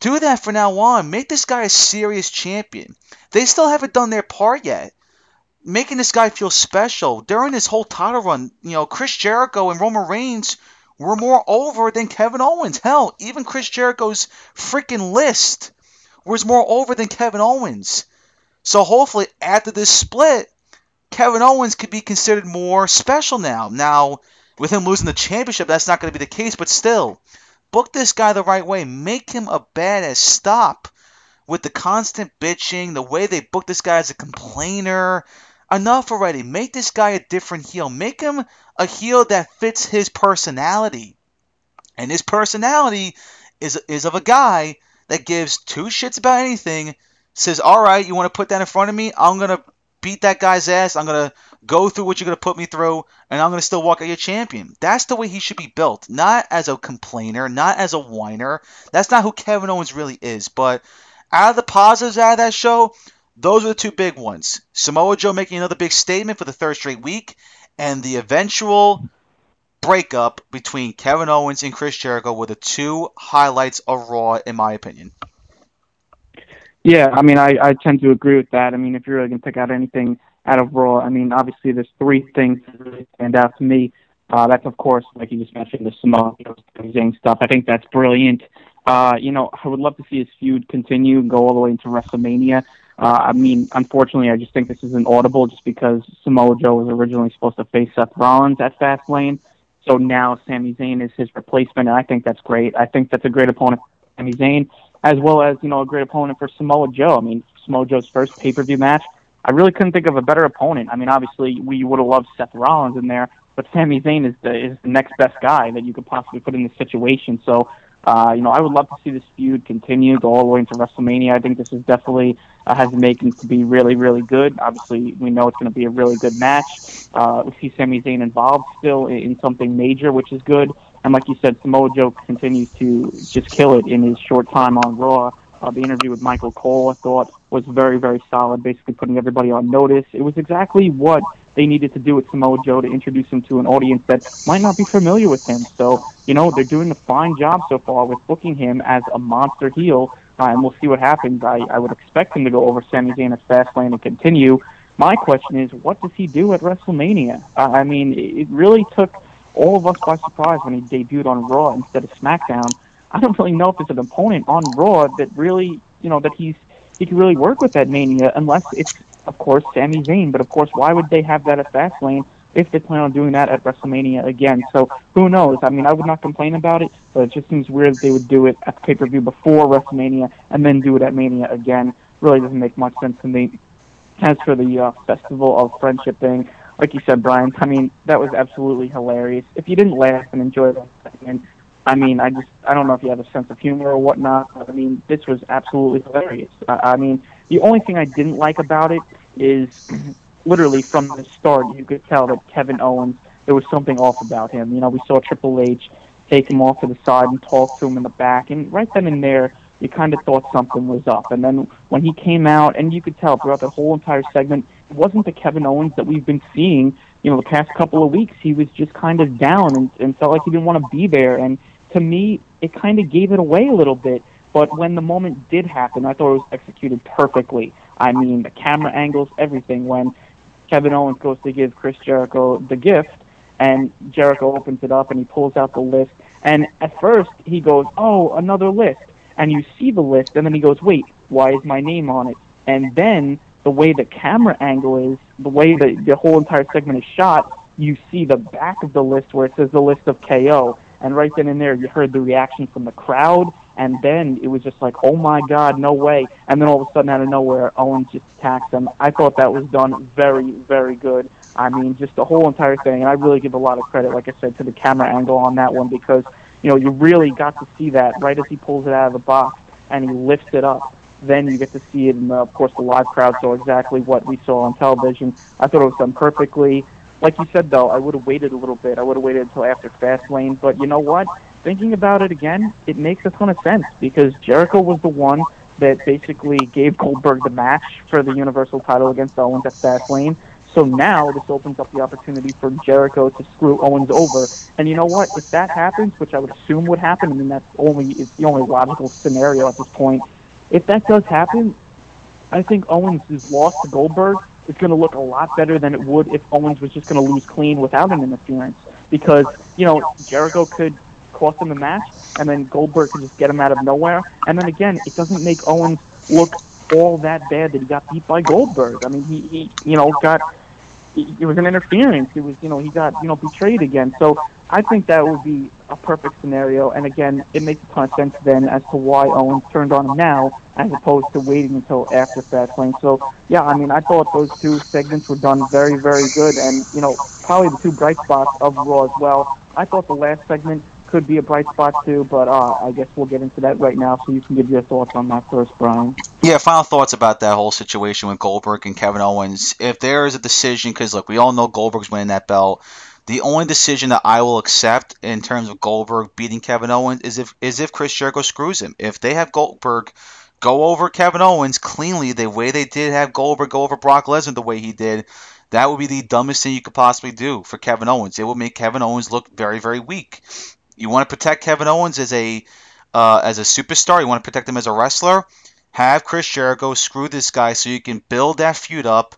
Do that for now on. Make this guy a serious champion. They still haven't done their part yet. Making this guy feel special. During this whole title run, you know, Chris Jericho and Roman Reigns were more over than Kevin Owens. Hell, even Chris Jericho's freaking list was more over than Kevin Owens. So hopefully after this split, Kevin Owens could be considered more special now. Now, with him losing the championship, that's not going to be the case, but still, Book this guy the right way. Make him a badass. Stop with the constant bitching, the way they book this guy as a complainer. Enough already. Make this guy a different heel. Make him a heel that fits his personality. And his personality is, is of a guy that gives two shits about anything, says, All right, you want to put that in front of me? I'm going to beat that guy's ass. I'm going to go through what you're going to put me through, and I'm going to still walk out your champion. That's the way he should be built. Not as a complainer, not as a whiner. That's not who Kevin Owens really is. But out of the positives out of that show, those are the two big ones. Samoa Joe making another big statement for the third straight week, and the eventual breakup between Kevin Owens and Chris Jericho were the two highlights of Raw, in my opinion. Yeah, I mean, I, I tend to agree with that. I mean, if you're really going to pick out anything out of Raw, I mean, obviously there's three things that really stand out to me. Uh, that's, of course, like you just mentioned, the Samoa Zayn stuff. I think that's brilliant. Uh, you know, I would love to see his feud continue and go all the way into WrestleMania. Uh, I mean, unfortunately, I just think this is an audible just because Samoa Joe was originally supposed to face Seth Rollins at Fastlane. So now Sami Zayn is his replacement, and I think that's great. I think that's a great opponent for Sami Zayn as well as you know a great opponent for Samoa Joe. I mean, Samoa Joe's first pay per view match. I really couldn't think of a better opponent. I mean, obviously we would have loved Seth Rollins in there, but Sami Zayn is the is the next best guy that you could possibly put in this situation. So Uh, you know, I would love to see this feud continue, go all the way into WrestleMania. I think this is definitely uh, has the makings to be really, really good. Obviously, we know it's going to be a really good match. Uh, we see Sami Zayn involved still in, in something major, which is good. And like you said, Samoa Joe continues to just kill it in his short time on Raw. Uh, the interview with Michael Cole, I thought, was very, very solid, basically putting everybody on notice. It was exactly what they needed to do with Samoa Joe to introduce him to an audience that might not be familiar with him. So, you know, they're doing a fine job so far with booking him as a monster heel, uh, and we'll see what happens. I, I would expect him to go over Sami Zayn at Fastlane and continue. My question is, what does he do at WrestleMania? Uh, I mean, it really took all of us by surprise when he debuted on Raw instead of SmackDown. I don't really know if there's an opponent on Raw that really, you know, that he's he can really work with that Mania unless it's, of course, Sami Zayn. But of course, why would they have that at Fastlane if they plan on doing that at WrestleMania again? So who knows? I mean, I would not complain about it, but it just seems weird that they would do it at pay per view before WrestleMania and then do it at Mania again. Really doesn't make much sense to me. As for the uh, Festival of Friendship thing, like you said, Brian, I mean, that was absolutely hilarious. If you didn't laugh and enjoy that segment, I mean, I just, I don't know if you have a sense of humor or whatnot, but I mean, this was absolutely hilarious. I, I mean, the only thing I didn't like about it is literally from the start, you could tell that Kevin Owens, there was something off about him. You know, we saw Triple H take him off to the side and talk to him in the back, and right then and there, you kind of thought something was up. And then when he came out, and you could tell throughout the whole entire segment, it wasn't the Kevin Owens that we've been seeing, you know, the past couple of weeks. He was just kind of down and, and felt like he didn't want to be there. And to me, it kind of gave it away a little bit. But when the moment did happen, I thought it was executed perfectly. I mean, the camera angles, everything. When Kevin Owens goes to give Chris Jericho the gift, and Jericho opens it up and he pulls out the list. And at first, he goes, Oh, another list. And you see the list, and then he goes, Wait, why is my name on it? And then the way the camera angle is, the way the, the whole entire segment is shot, you see the back of the list where it says the list of KO. And right then and there, you heard the reaction from the crowd. And then it was just like, oh my God, no way. And then all of a sudden, out of nowhere, Owens just attacks him. I thought that was done very, very good. I mean, just the whole entire thing. And I really give a lot of credit, like I said, to the camera angle on that one because, you know, you really got to see that right as he pulls it out of the box and he lifts it up. Then you get to see it, and of course, the live crowd saw exactly what we saw on television. I thought it was done perfectly. Like you said, though, I would have waited a little bit. I would have waited until after Fastlane. But you know what? Thinking about it again, it makes a ton of sense because Jericho was the one that basically gave Goldberg the match for the Universal title against Owens at Fastlane. So now this opens up the opportunity for Jericho to screw Owens over. And you know what? If that happens, which I would assume would happen, I mean that's only it's the only logical scenario at this point. If that does happen, I think Owens' is lost to Goldberg is going to look a lot better than it would if Owens was just going to lose clean without an interference. Because you know Jericho could cost him the match, and then Goldberg could just get him out of nowhere. And then again, it doesn't make Owens look all that bad that he got beat by Goldberg. I mean, he, he you know got it was an interference. It was, you know, he got, you know, betrayed again. So I think that would be a perfect scenario. And again, it makes a ton of sense then as to why Owens turned on him now as opposed to waiting until after Fastlane. So yeah, I mean, I thought those two segments were done very, very good, and you know, probably the two bright spots of Raw as well. I thought the last segment could be a bright spot too, but uh, I guess we'll get into that right now, so you can give your thoughts on that first, Brian. Yeah, final thoughts about that whole situation with Goldberg and Kevin Owens. If there is a decision, because look, we all know Goldberg's winning that belt. The only decision that I will accept in terms of Goldberg beating Kevin Owens is if is if Chris Jericho screws him. If they have Goldberg go over Kevin Owens cleanly the way they did have Goldberg go over Brock Lesnar the way he did, that would be the dumbest thing you could possibly do for Kevin Owens. It would make Kevin Owens look very, very weak. You want to protect Kevin Owens as a uh, as a superstar. You want to protect him as a wrestler. Have Chris Jericho screw this guy so you can build that feud up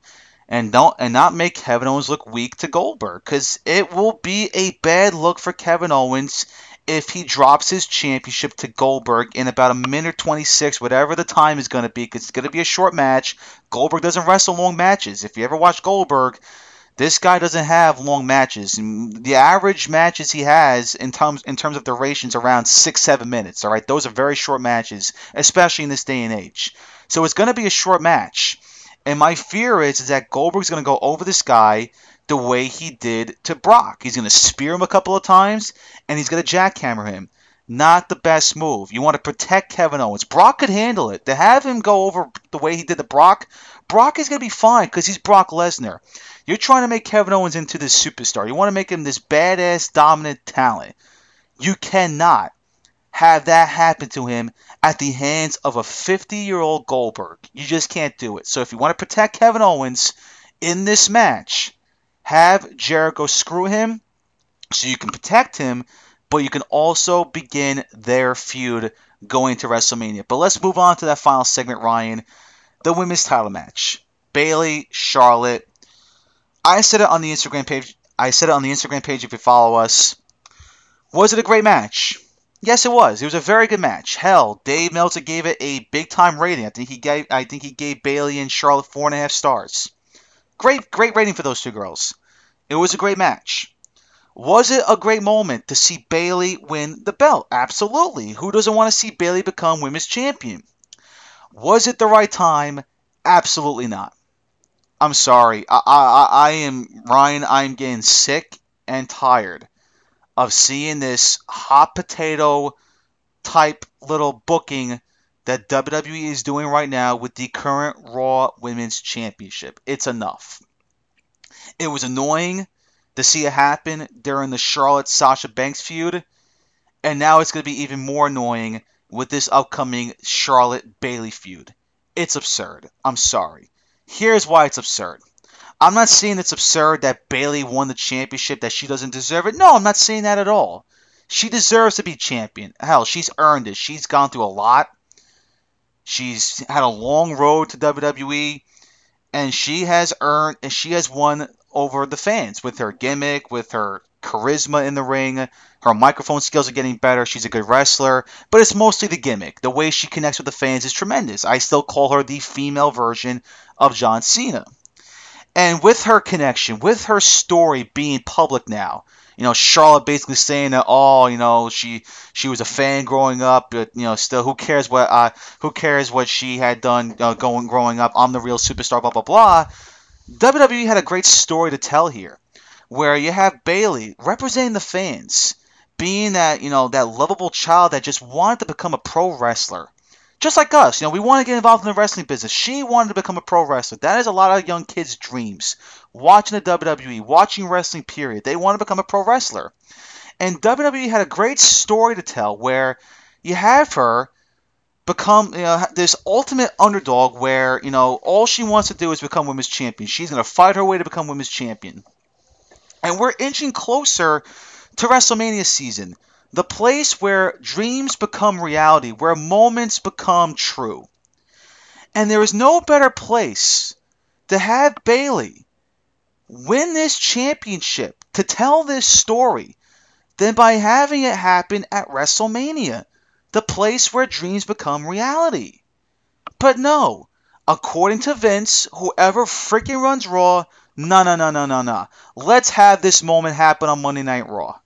and don't and not make Kevin Owens look weak to Goldberg because it will be a bad look for Kevin Owens if he drops his championship to Goldberg in about a minute 26, whatever the time is going to be, because it's going to be a short match. Goldberg doesn't wrestle long matches. If you ever watch Goldberg, this guy doesn't have long matches. The average matches he has in terms in terms of durations around six seven minutes. All right, those are very short matches, especially in this day and age. So it's going to be a short match. And my fear is, is that Goldberg's going to go over this guy the way he did to Brock. He's going to spear him a couple of times, and he's going to jackhammer him. not the best move. You want to protect Kevin Owens. Brock could handle it. To have him go over the way he did to Brock, Brock is going to be fine because he's Brock Lesnar. You're trying to make Kevin Owens into this superstar. You want to make him this badass, dominant talent. You cannot have that happen to him at the hands of a 50 year old Goldberg. You just can't do it. So if you want to protect Kevin Owens in this match, have Jericho screw him so you can protect him but you can also begin their feud going to WrestleMania. But let's move on to that final segment, Ryan. The women's title match. Bayley, Charlotte. I said it on the Instagram page. I said it on the Instagram page if you follow us. Was it a great match? Yes, it was. It was a very good match. Hell, Dave Meltzer gave it a big time rating. I think he gave I think he gave Bayley and Charlotte four and a half stars. Great, great rating for those two girls. It was a great match. Was it a great moment to see Bayley win the belt? Absolutely. Who doesn't want to see Bayley become women's champion? Was it the right time? Absolutely not. I'm sorry. I, I, I am Ryan. I'm getting sick and tired of seeing this hot potato type little booking that WWE is doing right now with the current Raw Women's Championship. It's enough. It was annoying to see it happen during the Charlotte Sasha Banks feud. And now it's going to be even more annoying with this upcoming Charlotte Bayley feud. It's absurd. I'm sorry. Here's why it's absurd. I'm not saying it's absurd that Bayley won the championship, that she doesn't deserve it. No, I'm not saying that at all. She deserves to be champion. Hell, she's earned it. She's gone through a lot. She's had a long road to WWE, and she has earned and she has won over the fans with her gimmick, with her charisma in the ring. Her microphone skills are getting better. She's a good wrestler, but it's mostly the gimmick. The way she connects with the fans is tremendous. I still call her the female version of John Cena. And with her connection, with her story being public now, you know, Charlotte basically saying that, oh, you know, she she was a fan growing up, but you know, still, who cares what uh, who cares what she had done uh, going growing up? I'm the real superstar, blah blah blah. WWE had a great story to tell here, where you have Bayley representing the fans, being that you know that lovable child that just wanted to become a pro wrestler, just like us. You know, we want to get involved in the wrestling business. She wanted to become a pro wrestler. That is a lot of young kids' dreams. Watching the WWE, watching wrestling, period. They want to become a pro wrestler. And WWE had a great story to tell where you have her become you know, this ultimate underdog where you know all she wants to do is become women's champion. She's going to fight her way to become women's champion, and we're inching closer to WrestleMania season, the place where dreams become reality, where moments become true. And there is no better place to have Bayley win this championship to tell this story than by having it happen at WrestleMania the place where dreams become reality. But no, according to Vince, whoever freaking runs Raw, no, no, no, no, no, no. Let's have this moment happen on Monday Night Raw.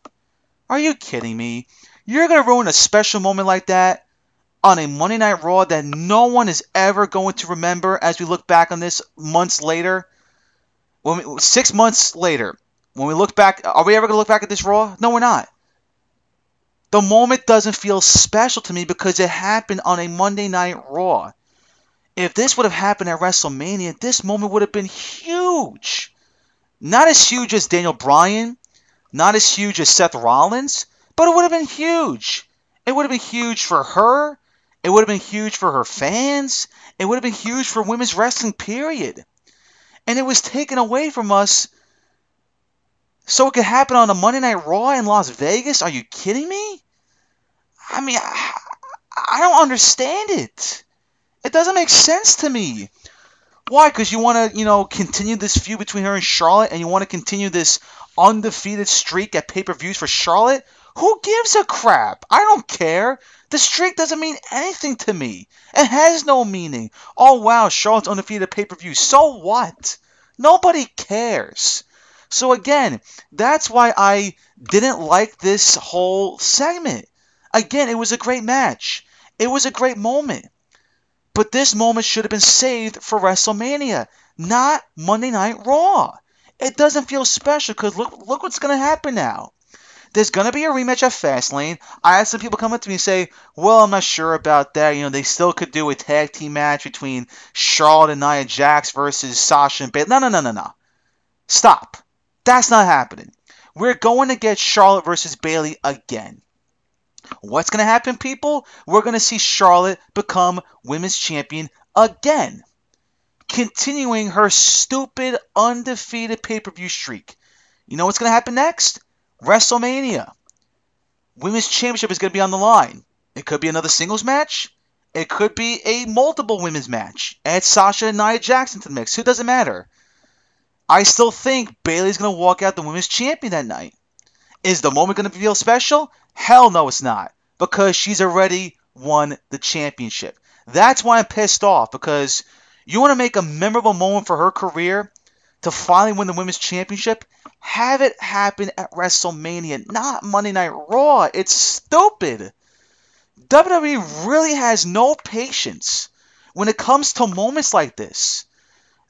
Are you kidding me? You're going to ruin a special moment like that on a Monday Night Raw that no one is ever going to remember as we look back on this months later? When we, six months later, when we look back, are we ever going to look back at this Raw? No, we're not the moment doesn't feel special to me because it happened on a Monday Night Raw. If this would have happened at WrestleMania, this moment would have been huge. Not as huge as Daniel Bryan, not as huge as Seth Rollins, but it would have been huge. It would have been huge for her. It would have been huge for her fans. It would have been huge for women's wrestling, period. And it was taken away from us so it could happen on a Monday Night Raw in Las Vegas? Are you kidding me? I mean, I, I don't understand it. It doesn't make sense to me. Why? Because you want to, you know, continue this feud between her and Charlotte, and you want to continue this undefeated streak at pay-per-views for Charlotte? Who gives a crap? I don't care. The streak doesn't mean anything to me. It has no meaning. Oh wow, Charlotte's undefeated pay-per-view. So what? Nobody cares. So again, that's why I didn't like this whole segment. Again, it was a great match. It was a great moment. But this moment should have been saved for WrestleMania, not Monday Night Raw. It doesn't feel special because look, look what's going to happen now. There's going to be a rematch at Fastlane. I had some people come up to me and say, well, I'm not sure about that. You know, they still could do a tag team match between Charlotte and Nia Jax versus Sasha and Bayley. No, no, no, no, no. Stop. That's not happening. We're going to get Charlotte versus Bayley again. What's going to happen, people? We're going to see Charlotte become women's champion again, continuing her stupid undefeated pay per view streak. You know what's going to happen next? WrestleMania. Women's Championship is going to be on the line. It could be another singles match. It could be a multiple women's match. Add Sasha and Nia Jackson to the mix. Who doesn't matter? I still think Bayley's going to walk out the women's champion that night. Is the moment going to feel special? Hell no, it's not. Because she's already won the championship. That's why I'm pissed off. Because you want to make a memorable moment for her career to finally win the women's championship? Have it happen at WrestleMania, not Monday Night Raw. It's stupid. WWE really has no patience when it comes to moments like this.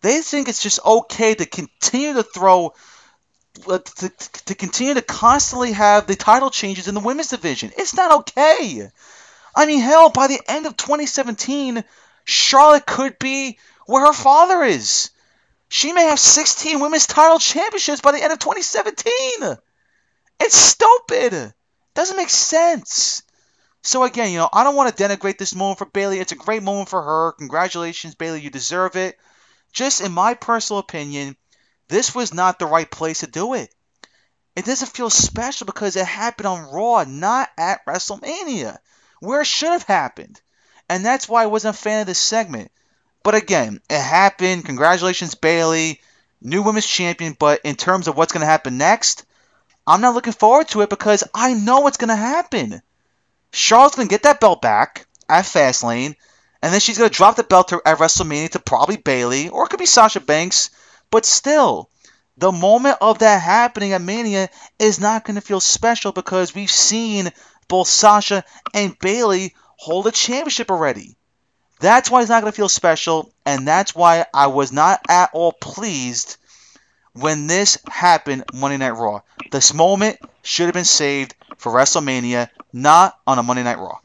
They think it's just okay to continue to throw uh, to, to continue to constantly have the title changes in the women's division. It's not okay. I mean, hell, by the end of 2017, Charlotte could be where her father is. She may have 16 women's title championships by the end of 2017. It's stupid. Doesn't make sense. So again, you know, I don't want to denigrate this moment for Bayley. It's a great moment for her. Congratulations, Bayley. You deserve it. Just in my personal opinion, this was not the right place to do it. It doesn't feel special because it happened on Raw, not at WrestleMania, where it should have happened. And that's why I wasn't a fan of this segment. But again, it happened. Congratulations, Bayley, new women's champion. But in terms of what's going to happen next, I'm not looking forward to it because I know what's going to happen. Charlotte's going to get that belt back at Fastlane, and then she's going to drop the belt to, at WrestleMania to probably Bayley, or it could be Sasha Banks. But still, the moment of that happening at Mania is not going to feel special because we've seen both Sasha and Bayley hold a championship already. That's why it's not going to feel special, and that's why I was not at all pleased when this happened Monday Night Raw. This moment should have been saved for WrestleMania, not on a Monday Night Raw.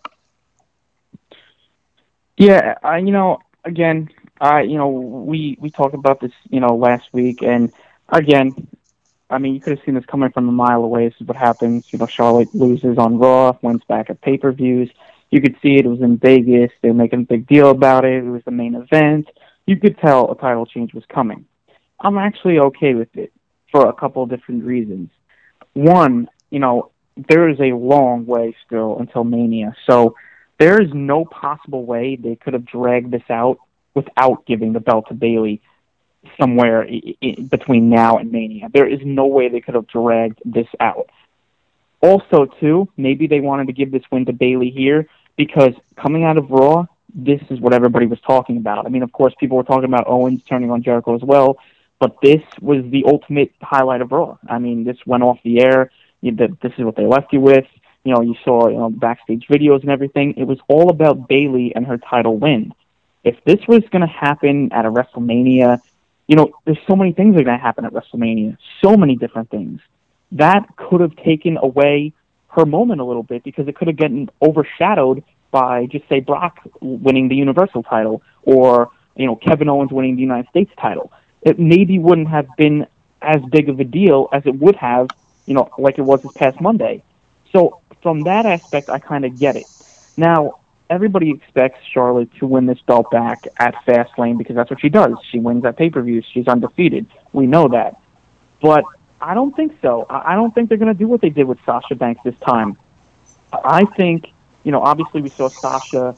Yeah, I, you know, again, I, you know, we we talked about this, you know, last week, and again, I mean, you could have seen this coming from a mile away. This is what happens. You know, Charlotte loses on Raw, wins back at pay per views. You could see it. Was in Vegas. They were making a big deal about it. It was the main event. You could tell a title change was coming. I'm actually okay with it for a couple of different reasons. One, you know, there is a long way still until Mania, so there is no possible way they could have dragged this out without giving the belt to Bayley somewhere I- I- between now and Mania. There is no way they could have dragged this out. Also, too, maybe they wanted to give this win to Bayley here because coming out of Raw, this is what everybody was talking about. I mean, of course, people were talking about Owens turning on Jericho as well, but this was the ultimate highlight of Raw. I mean, this went off the air. You, this is what they left you with. You know, you saw you know backstage videos and everything. It was all about Bayley and her title win. If this was going to happen at a WrestleMania, you know, there's so many things that are going to happen at WrestleMania. So many different things that could have taken away her moment a little bit because it could have gotten overshadowed by just say Brock winning the Universal title or you know Kevin Owens winning the United States title. It maybe wouldn't have been as big of a deal as it would have, you know, like it was this past Monday. So from that aspect, I kind of get it. Now everybody expects Charlotte to win this belt back at Fastlane because that's what she does. She wins at pay-per-views. She's undefeated. We know that. But I don't think so. I don't think they're going to do what they did with Sasha Banks this time. I think, you know, obviously we saw Sasha,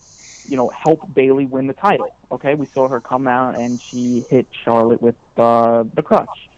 you know, help Bayley win the title. Okay, we saw her come out and she hit Charlotte with uh, the crutch.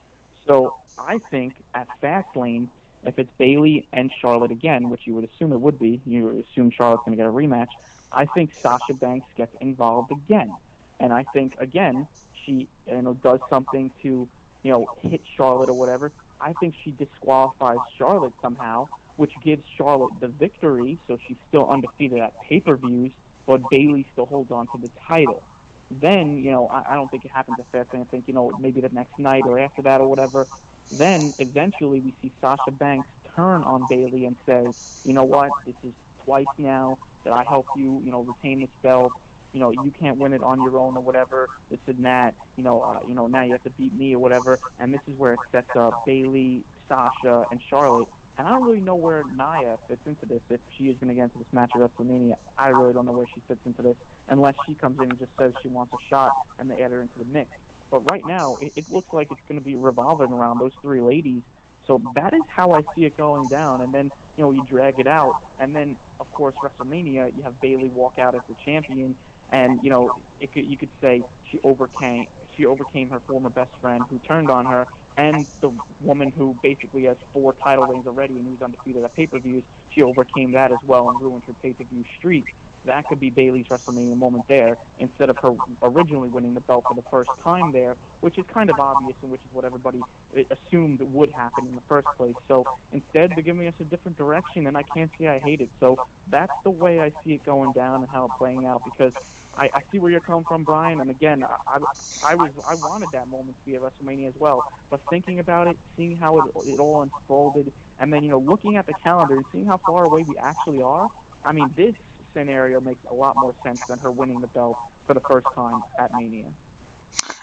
So I think at Fastlane, if it's Bayley and Charlotte again, which you would assume it would be, you assume Charlotte's going to get a rematch. I think Sasha Banks gets involved again, and I think again she, you know, does something to, you know, hit Charlotte or whatever. I think she disqualifies Charlotte somehow, which gives Charlotte the victory, so she's still undefeated at pay-per-views, but Bayley still holds on to the title. Then, you know, I, I don't think it happens at Fastlane. I think, you know, maybe the next night or after that or whatever. Then, eventually, we see Sasha Banks turn on Bayley and say, you know what, this is twice now that I help you, you know, retain this belt. You know, you can't win it on your own or whatever. This and that. You know, uh, you know, now you have to beat me or whatever. And this is where it sets up Bayley, Sasha, and Charlotte. And I don't really know where Nia fits into this. If she is going to get into this match at WrestleMania, I really don't know where she fits into this unless she comes in and just says she wants a shot and they add her into the mix. But right now, it, it looks like it's going to be revolving around those three ladies. So that is how I see it going down. And then, you know, you drag it out. And then, of course, WrestleMania, you have Bayley walk out as the champion. And, you know, it could, you could say she overcame, she overcame her former best friend who turned on her and the woman who basically has four title reigns already and who's undefeated at pay-per-views, she overcame that as well and ruined her pay-per-view streak that could be Bayley's WrestleMania moment there instead of her originally winning the belt for the first time there, which is kind of obvious and which is what everybody eh, assumed would happen in the first place. So instead, they're giving us a different direction, and I can't say I hate it. So that's the way I see it going down and how it's playing out because I, I see where you're coming from, Brian. And again, I, I, I was I wanted that moment to be at WrestleMania as well. But thinking about it, seeing how it, it all unfolded, and then you know looking at the calendar and seeing how far away we actually are. I mean, this scenario makes a lot more sense than her winning the belt for the first time at Mania.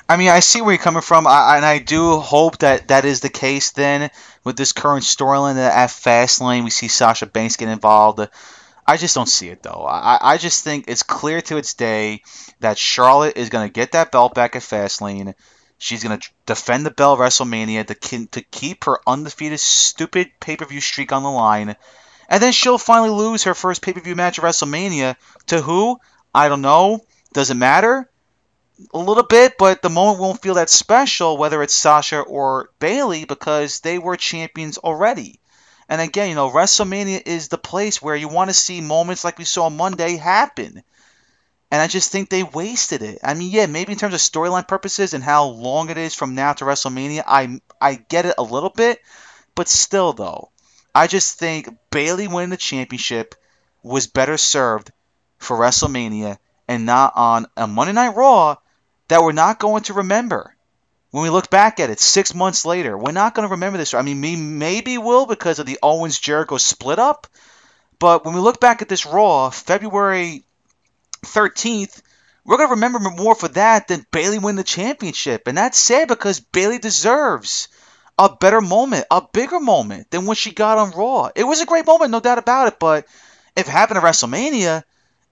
I mean, I see where you're coming from, I, and I do hope that that is the case. Then, with this current storyline at Fastlane we see Sasha Banks get involved, I just don't see it though. I, I just think it's clear to its day that Charlotte is going to get that belt back at Fastlane. She's going to defend the belt WrestleMania to, to keep her undefeated, stupid pay per view streak on the line. And then she'll finally lose her first pay per view match at WrestleMania. To who? I don't know. Doesn't matter. A little bit, but the moment won't feel that special, whether it's Sasha or Bayley, because they were champions already. And again, you know, WrestleMania is the place where you want to see moments like we saw Monday happen. And I just think they wasted it. I mean, yeah, maybe in terms of storyline purposes and how long it is from now to WrestleMania, I I get it a little bit, but still though, I just think Bayley winning the championship was better served for WrestleMania and not on a Monday Night Raw that we're not going to remember. When we look back at it six months later, we're not going to remember this. I mean, we maybe will because of the Owens Jericho split up. But when we look back at this Raw, February 13th, we're going to remember more for that than Bayley win the championship. And that's sad because Bayley deserves a better moment, a bigger moment than what she got on Raw. It was a great moment, no doubt about it, but if it happened at WrestleMania,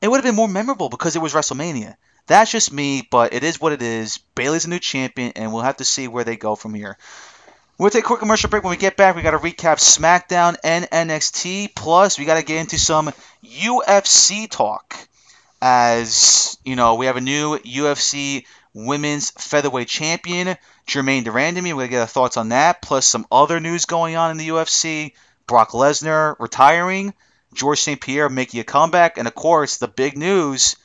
it would have been more memorable because it was WrestleMania. That's just me, but it is what it is. Bayley's a new champion, and we'll have to see where they go from here. We'll take a quick commercial break. When we get back, we got to recap SmackDown and NXT. Plus, we got to get into some UFC talk. As you know, we have a new UFC women's featherweight champion, Germaine de Randamie. We're going to get our thoughts on that, plus some other news going on in the UFC. Brock Lesnar retiring, Georges St-Pierre making a comeback, and of course, the big news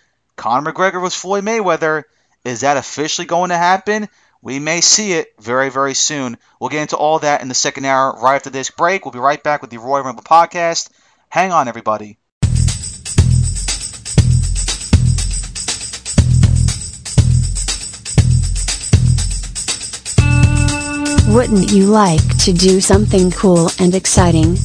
Conor McGregor was Floyd Mayweather. Is that officially going to happen? We may see it very, very soon. We'll get into all that in the second hour right after this break. We'll be right back with the Royal Ramble podcast. Hang on, everybody. Wouldn't you like to do something cool and exciting?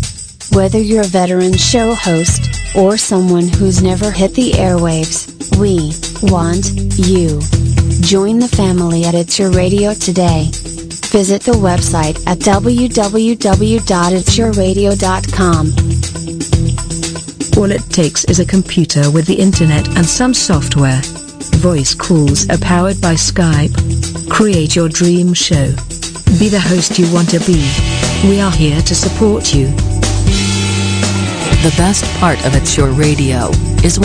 Whether you're a veteran show host, or someone who's never hit the airwaves, we want you. Join the family at It's Your Radio today. Visit the website at www.itsyourradio.com. All it takes is a computer with the internet and some software. Voice calls are powered by Skype. Create your dream show. Be the host you want to be. We are here to support you. The best part of It's Your Radio is 100%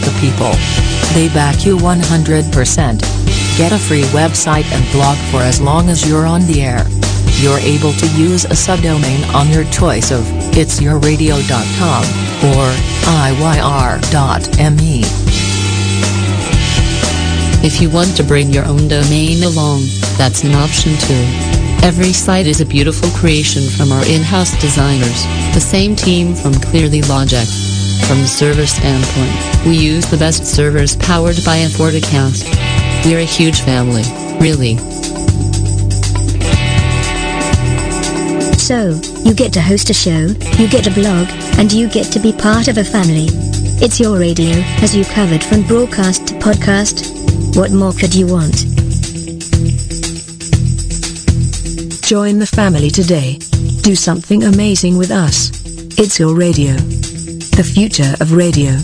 the people. They back you 100%. Get a free website and blog for as long as you're on the air. You're able to use a subdomain on your choice of itsyourradio.com or iyr.me. If you want to bring your own domain along, that's an option too. Every site is a beautiful creation from our in-house designers, the same team from Clearly Logic. From the server standpoint, we use the best servers powered by Affordicast. We're a huge family, really. So, you get to host a show, you get a blog, and you get to be part of a family. It's your radio, as you covered from broadcast to podcast. What more could you want? Join the family today. Do something amazing with us. It's your radio. The future of radio.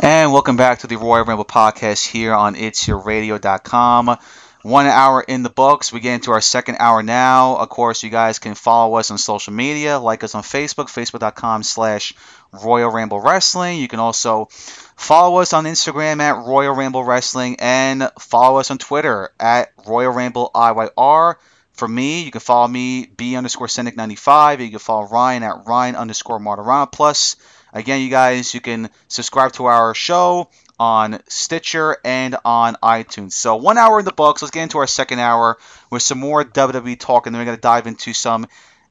And welcome back to the Royal Ramble podcast here on itsyourradio.com. One hour in the books. We get into our second hour now. Of course, you guys can follow us on social media, like us on Facebook, facebook.com slash Royal Ramble Wrestling. You can also follow us on Instagram at Royal Ramble Wrestling and follow us on Twitter at Royal Ramble IYR. For me, you can follow me, B underscore Cynic 95. You can follow Ryan at Ryan underscore Martirana. Plus, again, you guys, you can subscribe to our show on Stitcher and on iTunes. So one hour in the books. Let's get into our second hour with some more WWE talk, and then we're going to dive into some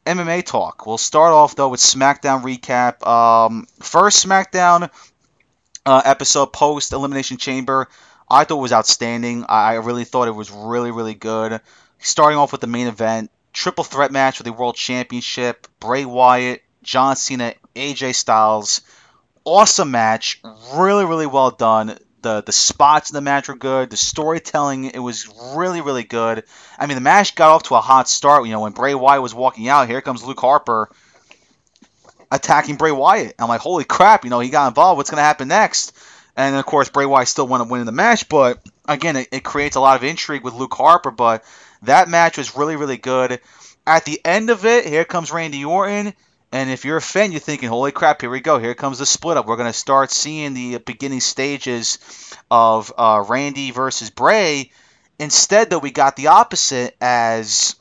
MMA talk. We'll start off though with SmackDown recap. Um, first SmackDown uh, episode post Elimination Chamber. I thought was outstanding. I really thought it was really, really good. Starting off with the main event, triple threat match for the World Championship. Bray Wyatt, John Cena, AJ Styles. Awesome match. Really, really well done. The the spots in the match were good. The storytelling it was really, really good. I mean, the match got off to a hot start. You know, when Bray Wyatt was walking out, here comes Luke Harper attacking Bray Wyatt. I'm like, holy crap! You know, he got involved. What's gonna happen next? And of course, Bray Wyatt still up winning the match, but again, it, it creates a lot of intrigue with Luke Harper. But that match was really, really good. At the end of it, here comes Randy Orton. And if you're a fan, you're thinking, holy crap, here we go. Here comes the split up. We're going to start seeing the beginning stages of uh, Randy versus Bray. Instead, though, we got the opposite as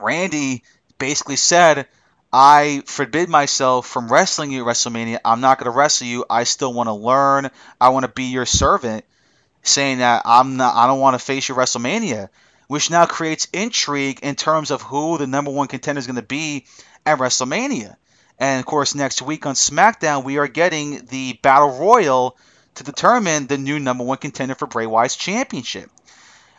Randy basically said, I forbid myself from wrestling you at WrestleMania. I'm not going to wrestle you. I still want to learn. I want to be your servant. Saying that I'm not, I don't want to face your WrestleMania, which now creates intrigue in terms of who the number one contender is going to be at WrestleMania. And of course, next week on SmackDown, we are getting the Battle Royal to determine the new number one contender for Bray Wyatt's championship.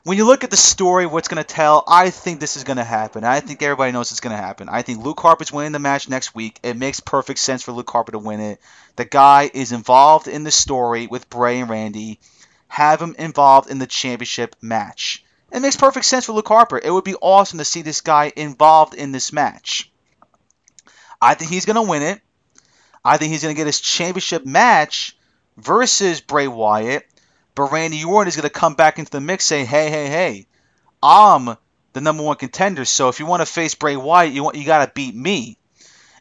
When you look at the story, what's going to tell, I think this is going to happen. I think everybody knows it's going to happen. I think Luke Harper's winning the match next week. It makes perfect sense for Luke Harper to win it. The guy is involved in the story with Bray and Randy. Have him involved in the championship match. It makes perfect sense for Luke Harper. It would be awesome to see this guy involved in this match. I think he's going to win it. I think he's going to get his championship match versus Bray Wyatt. But Randy Orton is going to come back into the mix saying, hey, hey, hey, I'm the number one contender. So if you want to face Bray Wyatt, you, want, you got to beat me.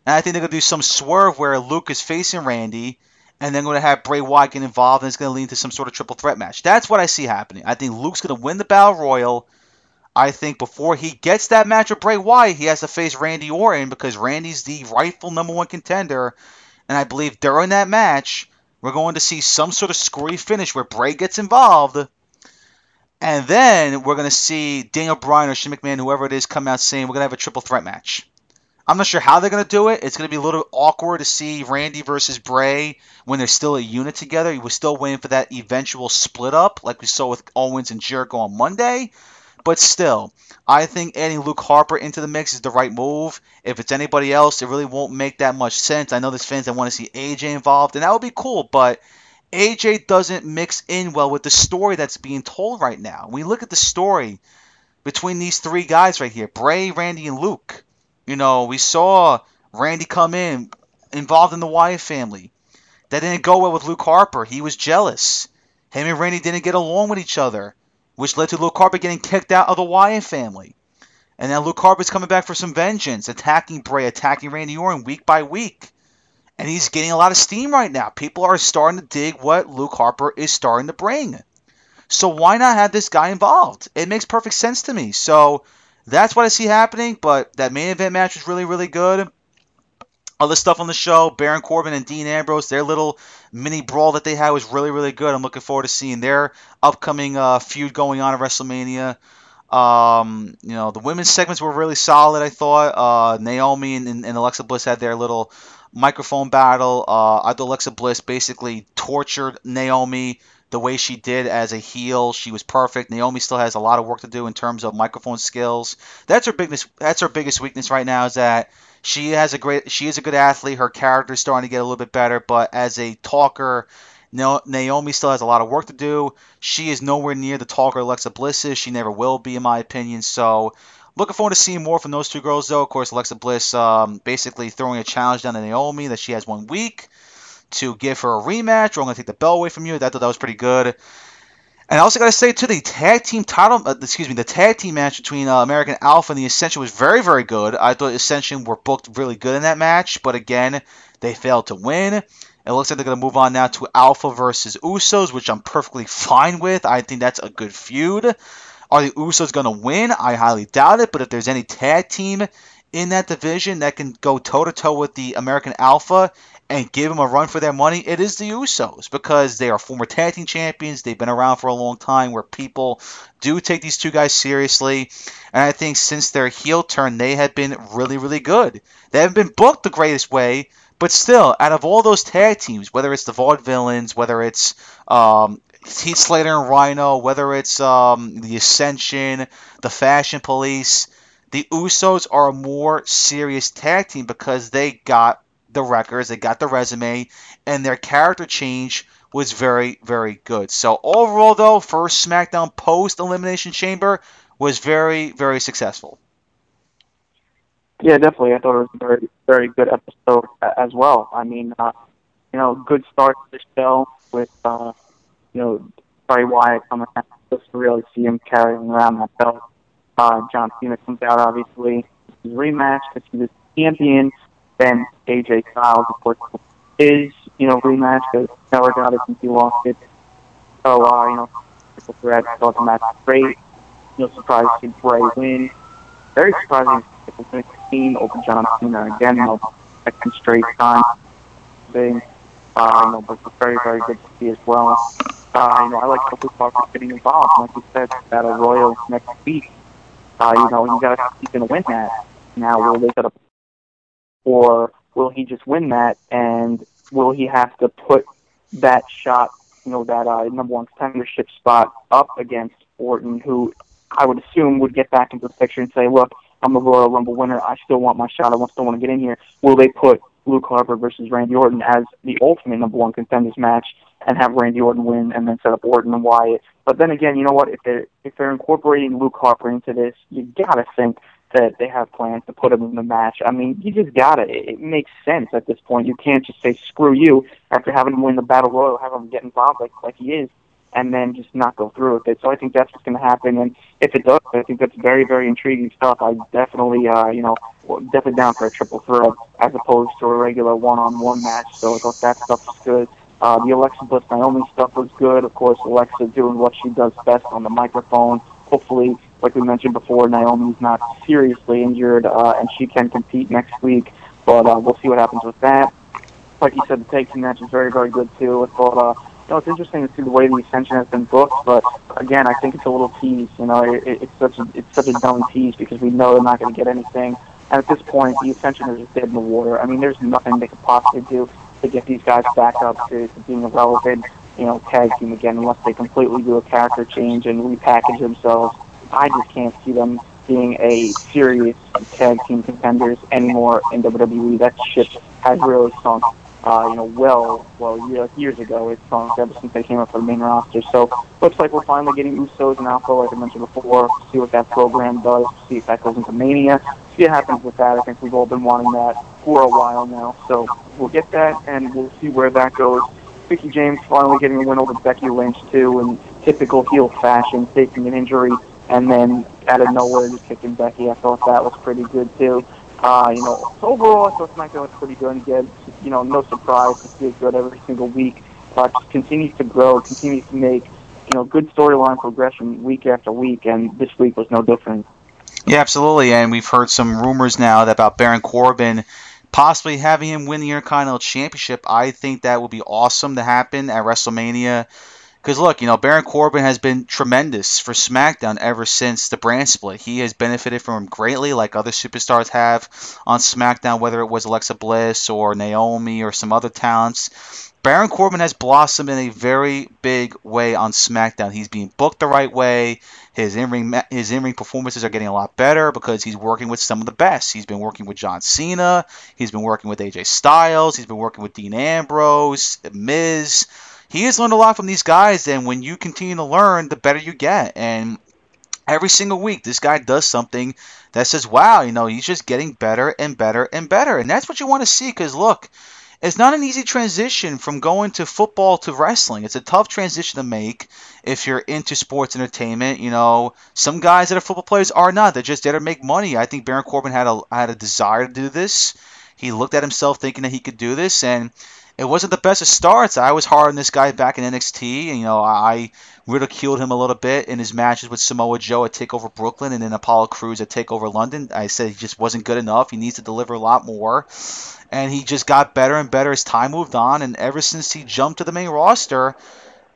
And I think they're going to do some swerve where Luke is facing Randy, and then going to have Bray Wyatt get involved, and it's going to lead to some sort of triple threat match. That's what I see happening. I think Luke's going to win the Battle Royal. I think before he gets that match with Bray Wyatt, he has to face Randy Orton because Randy's the rightful number one contender. And I believe during that match, we're going to see some sort of scory finish where Bray gets involved. And then we're going to see Daniel Bryan or Shane McMahon, whoever it is, come out saying we're going to have a triple threat match. I'm not sure how they're going to do it. It's going to be a little awkward to see Randy versus Bray when they're still a unit together. We're still waiting for that eventual split up, like we saw with Owens and Jericho on Monday. But still, I think adding Luke Harper into the mix is the right move. If it's anybody else, it really won't make that much sense. I know there's fans that want to see AJ involved, and that would be cool, but AJ doesn't mix in well with the story that's being told right now. You look at the story between these three guys right here Bray, Randy, and Luke, you know, we saw Randy come in involved in the Wyatt family. That didn't go well with Luke Harper. He was jealous. Him and Randy didn't get along with each other which led to Luke Harper getting kicked out of the Wyatt family. And now Luke Harper's coming back for some vengeance, attacking Bray, attacking Randy Orton week by week. And he's getting a lot of steam right now. People are starting to dig what Luke Harper is starting to bring. So why not have this guy involved? It makes perfect sense to me. So that's what I see happening. But that main event match was really, really good. Other stuff on the show, Baron Corbin and Dean Ambrose, their little mini brawl that they had was really, really good. I'm looking forward to seeing their upcoming uh, feud going on at WrestleMania. Um, you know, the women's segments were really solid, I thought. Uh, Naomi and, and, Alexa Bliss had their little microphone battle. Uh, Alexa Bliss basically tortured Naomi the way she did as a heel. She was perfect. Naomi still has a lot of work to do in terms of microphone skills. That's her biggest. That's her biggest weakness right now is that she has a great. She is a good athlete. Her character is starting to get a little bit better, but as a talker. Naomi still has a lot of work to do. She is nowhere near the talker Alexa Bliss is. She never will be, in my opinion. So, looking forward to seeing more from those two girls, though. Of course, Alexa Bliss um, basically throwing a challenge down to Naomi that she has one week to give her a rematch, or I'm going to take the belt away from you. That, that was pretty good. And I also got to say, too, the tag team title, uh, excuse me, the tag team match between uh, American Alpha and the Ascension was very, very good. I thought Ascension were booked really good in that match, but again, they failed to win. It looks like they're going to move on now to Alpha versus Usos, which I'm perfectly fine with. I think that's a good feud. Are the Usos going to win? I highly doubt it, but if there's any tag team in that division that can go toe to toe with the American Alpha and give them a run for their money, it is the Usos because they are former tag team champions. They've been around for a long time where people do take these two guys seriously. And I think since their heel turn, they have been really, really good. They haven't been booked the greatest way, but still, out of all those tag teams, whether it's the Vaudevillains, whether it's um, Heath Slater and Rhyno, whether it's um, the Ascension, the Fashion Police, the Usos are a more serious tag team because they got the records, they got the resume, and their character change was very, very good. So overall, though, first SmackDown post Elimination Chamber was very, very successful. Yeah, definitely. I thought it was a very, very good episode as well. I mean, uh, you know, good start to the show with, uh, you know, Bray Wyatt coming out just to really see him carrying around that belt. Uh, John Cena comes out, obviously, his rematch because he was champion then AJ Styles, of course, is you know rematch because never got it since he lost it. So uh, you know, triple threat. Thought the match was great. No surprise to Bray win. Very surprising see the team over John Cena again. You know, second straight time thing. Uh, you know, but very very good to see as well. Uh, you know, I like Luke Harper's getting involved. Like you said, Battle Royal next week. Uh, you know, you got he's going to win that. Now, will they set up or will he just win that and will he have to put that shot, you know, that uh, number one contendership spot up against Orton, who I would assume would get back into the picture and say, look, I'm a Royal Rumble winner. I still want my shot. I still want to get in here. Will they put Luke Harper versus Randy Orton as the ultimate number one contenders match and have Randy Orton win and then set up Orton and Wyatt? But then again, you know what? If they're if they're incorporating Luke Harper into this, you gotta think that they have plans to put him in the match. I mean, you just gotta. It, it makes sense at this point. You can't just say screw you after having him win the battle royal, have him get involved like like he is, and then just not go through with it. So I think that's what's going to happen. And if it does, I think that's very very intriguing stuff. I definitely, uh, you know, definitely down for a triple threat as opposed to a regular one-on-one match. So I thought that stuff was good. Uh, the Alexa Bliss Naomi stuff was good. Of course, Alexa doing what she does best on the microphone. Hopefully, like we mentioned before, Naomi's not seriously injured, uh, and she can compete next week. But uh, we'll see what happens with that. Like you said, the team match is very, very good too. I thought, uh, know, it's interesting to see the way the Ascension has been booked, but again, I think it's a little tease. You know, it, it's such a it's such a dumb tease because we know they're not going to get anything. And at this point, the Ascension is dead in the water. I mean, there's nothing they could possibly do to get these guys back up to, to being a relevant, you know, tag team again, unless they completely do a character change and repackage themselves I just can't see them being a serious tag team contenders anymore in WWE. That ship has really sunk. Uh, you know, well, well, years, ago it sunk ever since they came up for the main roster. So looks like we're finally getting Usos and Alpha, like I mentioned before. See what that program does. See if that goes into Mania. See what happens with that. I think we've all been wanting that for a while now. So we'll get that, and we'll see where that goes. Mickie James finally getting a win over Becky Lynch too, in typical heel fashion, taking an injury and then out of nowhere just kicking Becky. I thought that was pretty good too. Uh, you know, so overall, I thought SmackDown was pretty good. Again, you know, no surprise to see it good every single week. Uh, just continues to grow, continues to make, you know, good storyline progression week after week, and this week was no different. Yeah, absolutely. And we've heard some rumors now about Baron Corbin possibly having him win the Intercontinental Championship. I think that would be awesome to happen at WrestleMania Because look, you know, Baron Corbin has been tremendous for SmackDown ever since the brand split. He has benefited from him greatly, like other superstars have on SmackDown, whether it was Alexa Bliss or Naomi or some other talents. Baron Corbin has blossomed in a very big way on SmackDown. He's being booked the right way. His in-ring his in-ring performances are getting a lot better because he's working with some of the best. He's been working with John Cena. He's been working with AJ Styles. He's been working with Dean Ambrose, Miz. He has learned a lot from these guys, and when you continue to learn, the better you get. And every single week, this guy does something that says, "Wow, you know, he's just getting better and better and better." And that's what you want to see. Because look it's not an easy transition from going to football to wrestling. It's a tough transition to make if you're into sports entertainment. You know, some guys that are football players are not. They're just there to make money. I think Baron Corbin had a had a desire to do this. He looked at himself thinking that he could do this, and it wasn't the best of starts. I was hard on this guy back in NXT, and you know I ridiculed him a little bit in his matches with Samoa Joe at Takeover Brooklyn and then Apollo Crews at Takeover London. I said he just wasn't good enough. He needs to deliver a lot more and he just got better and better as time moved on. And ever since he jumped to the main roster,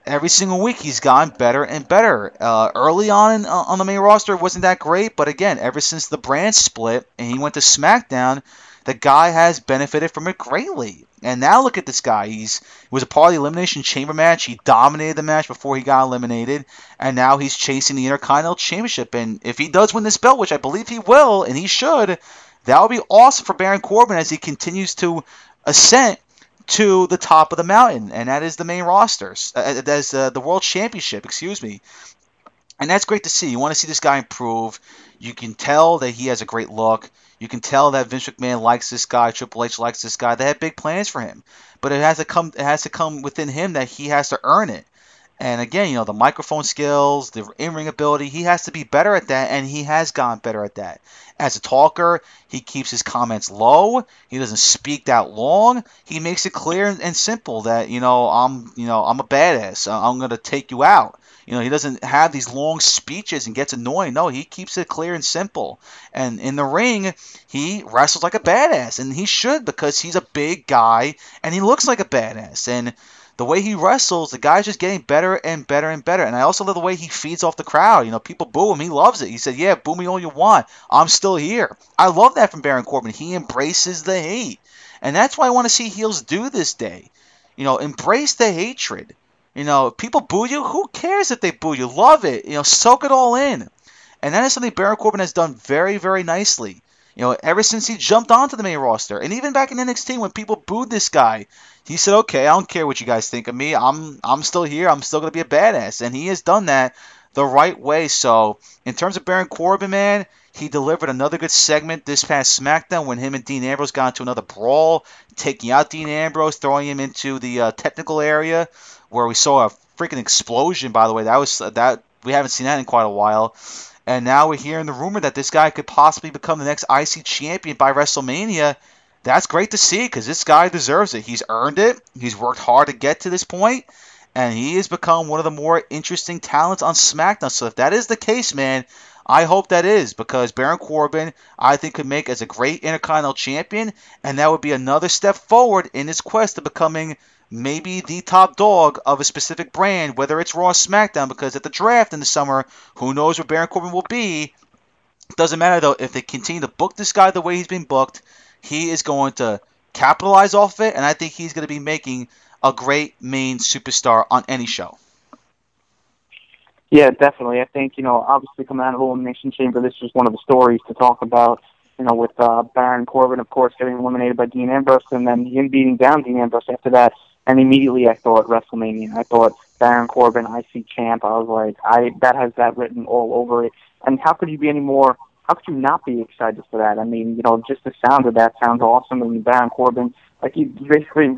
every single week he's gotten better and better. Uh, early on in, uh, on the main roster, it wasn't that great, but again, ever since the brand split and he went to SmackDown, the guy has benefited from it greatly. And now look at this guy. He's he was a part of the Elimination Chamber match. He dominated the match before he got eliminated, and now he's chasing the Intercontinental Championship. And if he does win this belt, which I believe he will, and he should, that would be awesome for Baron Corbin as he continues to ascend to the top of the mountain, and that is the main roster. Uh, that's uh, the World Championship, excuse me. And that's great to see. You want to see this guy improve. You can tell that he has a great look. You can tell that Vince McMahon likes this guy. Triple H likes this guy. They have big plans for him, but it has to come. It has to come within him that he has to earn it. And again, you know, the microphone skills, the in-ring ability, he has to be better at that, and he has gotten better at that. As a talker, he keeps his comments low. He doesn't speak that long. He makes it clear and simple that you know I'm you know I'm a badass. I'm gonna take you out. You know he doesn't have these long speeches and gets annoying. No, he keeps it clear and simple. And in the ring, he wrestles like a badass, and he should because he's a big guy and he looks like a badass. And the way he wrestles, the guy's just getting better and better and better. And I also love the way he feeds off the crowd. You know, people boo him. He loves it. He said, Yeah, boo me all you want. I'm still here. I love that from Baron Corbin. He embraces the hate. And that's why I want to see heels do this day. You know, embrace the hatred. You know, people boo you. Who cares if they boo you? Love it. You know, soak it all in. And that is something Baron Corbin has done very, very nicely. You know, ever since he jumped onto the main roster, and even back in NXT when people booed this guy, he said, "Okay, I don't care what you guys think of me. I'm I'm still here. I'm still gonna be a badass." And he has done that the right way. So, in terms of Baron Corbin, man, he delivered another good segment this past SmackDown when him and Dean Ambrose got into another brawl, taking out Dean Ambrose, throwing him into the uh, technical area where we saw a freaking explosion. By the way, that was that we haven't seen that in quite a while. And now we're hearing the rumor that this guy could possibly become the next IC champion by WrestleMania. That's great to see because this guy deserves it. He's earned it. He's worked hard to get to this point, and he has become one of the more interesting talents on SmackDown. So if that is the case, man, I hope that is because Baron Corbin, I think, could make as a great Intercontinental Champion, and that would be another step forward in his quest to becoming maybe the top dog of a specific brand, whether it's Raw or SmackDown, because at the draft in the summer, who knows where Baron Corbin will be. Doesn't matter though, if they continue to book this guy the way he's been booked, he is going to capitalize off it, and I think he's going to be making a great main superstar on any show. Yeah, definitely. I think, you know, obviously coming out of the Elimination Chamber, this was one of the stories to talk about you know, with uh, Baron Corbin, of course, getting eliminated by Dean Ambrose, and then him beating down Dean Ambrose after that. And immediately I thought WrestleMania. I thought Baron Corbin, IC champ. I was like, I that has that written all over it. And how could you be any more? How could you not be excited for that? I mean, you know, just the sound of that sounds awesome. I mean, Baron Corbin, like you basically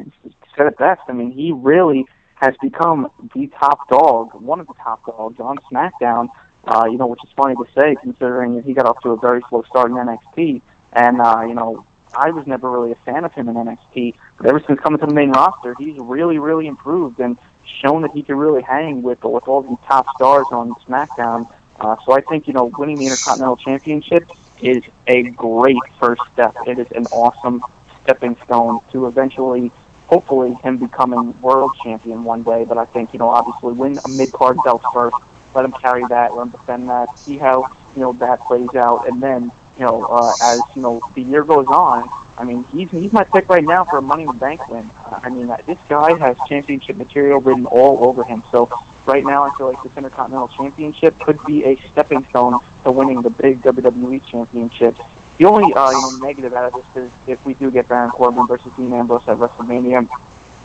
said it best. I mean, he really has become the top dog, one of the top dogs on SmackDown uh, you know, which is funny to say considering he got off to a very slow start in NXT. And, uh, you know, I was never really a fan of him in NXT, but ever since coming to the main roster, he's really, really improved and shown that he can really hang with with all these top stars on SmackDown. Uh, so I think you know winning the Intercontinental Championship is a great first step. It is an awesome stepping stone to eventually hopefully him becoming world champion one day. But I think you know obviously win a mid card belt first, let him carry that, let him defend that, see how you know that plays out, and then you know uh, as you know the year goes on. I mean, he's he's my pick right now for a Money in the Bank win. I mean, uh, this guy has championship material written all over him. So right now, I feel like this Intercontinental Championship could be a stepping stone to winning the big WWE Championship. The only uh, you know negative out of this is if we do get Baron Corbin versus Dean Ambrose at WrestleMania,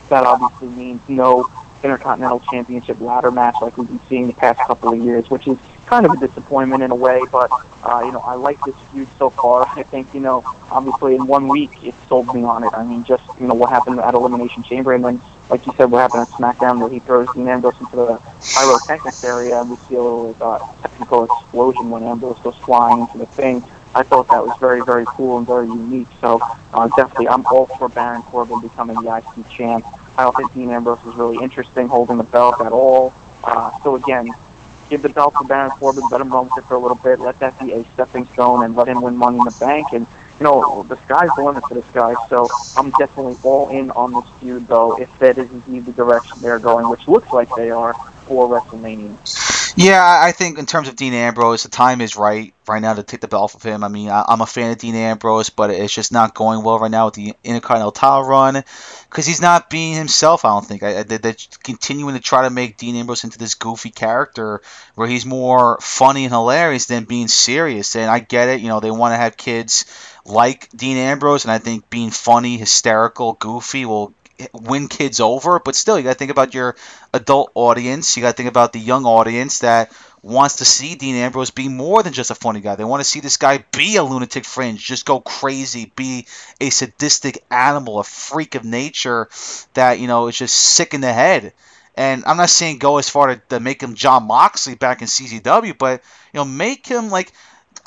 that obviously means no Intercontinental Championship ladder match like we've been seeing the past couple of years, which is kind of a disappointment in a way. But uh, you know, I like this feud so far. I think you know, obviously in one week it sold me on it. I mean, just you know what happened at Elimination Chamber, and then like you said, what happened at SmackDown where he throws Dean Ambrose into the pyrotechnics area, and we see a little uh, technical explosion when Ambrose goes flying into the thing. I thought that was very, very cool and very unique. So uh, definitely, I'm all for Baron Corbin becoming the IC champ. I don't think Dean Ambrose is really interesting holding the belt at all. Uh, so again, give the belt to Baron Corbin, let him run with it for a little bit, let that be a stepping stone, and let him win Money in the Bank. And you know, the sky's the limit for this guy. So I'm definitely all in on this feud, though, if that is indeed the direction they're going, which looks like they are for WrestleMania. Yeah, I think in terms of Dean Ambrose, the time is right right now to take the belt off of him. I mean, I, I'm a fan of Dean Ambrose, but it's just not going well right now with the Intercontinental title run because he's not being himself. I don't think. I, I, they- they're continuing to try to make Dean Ambrose into this goofy character where he's more funny and hilarious than being serious. And I get it. You know, they want to have kids like Dean Ambrose, and I think being funny, hysterical, goofy will win kids over. But still, you got to think about your adult audience. You got to think about the young audience that wants to see Dean Ambrose be more than just a funny guy. They want to see this guy be a lunatic fringe, just go crazy, be a sadistic animal, a freak of nature that you know is just sick in the head. And I'm not saying go as far to, to make him Jon Moxley back in CZW, but you know make him like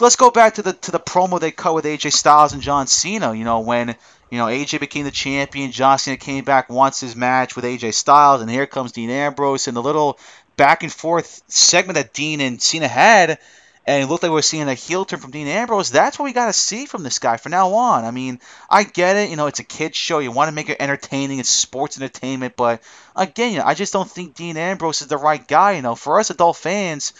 let's go back to the to the promo they cut with AJ Styles and John Cena. You know when you know AJ became the champion, John Cena came back, wants his match with AJ Styles, and here comes Dean Ambrose and the little back and forth segment that Dean and Cena had. And it looked like we were seeing a heel turn from Dean Ambrose. That's what we got to see from this guy from now on. I mean, I get it. You know, it's a kids show. You want to make it entertaining. It's sports entertainment. But again, you know, I just don't think Dean Ambrose is the right guy. You know, for us adult fans,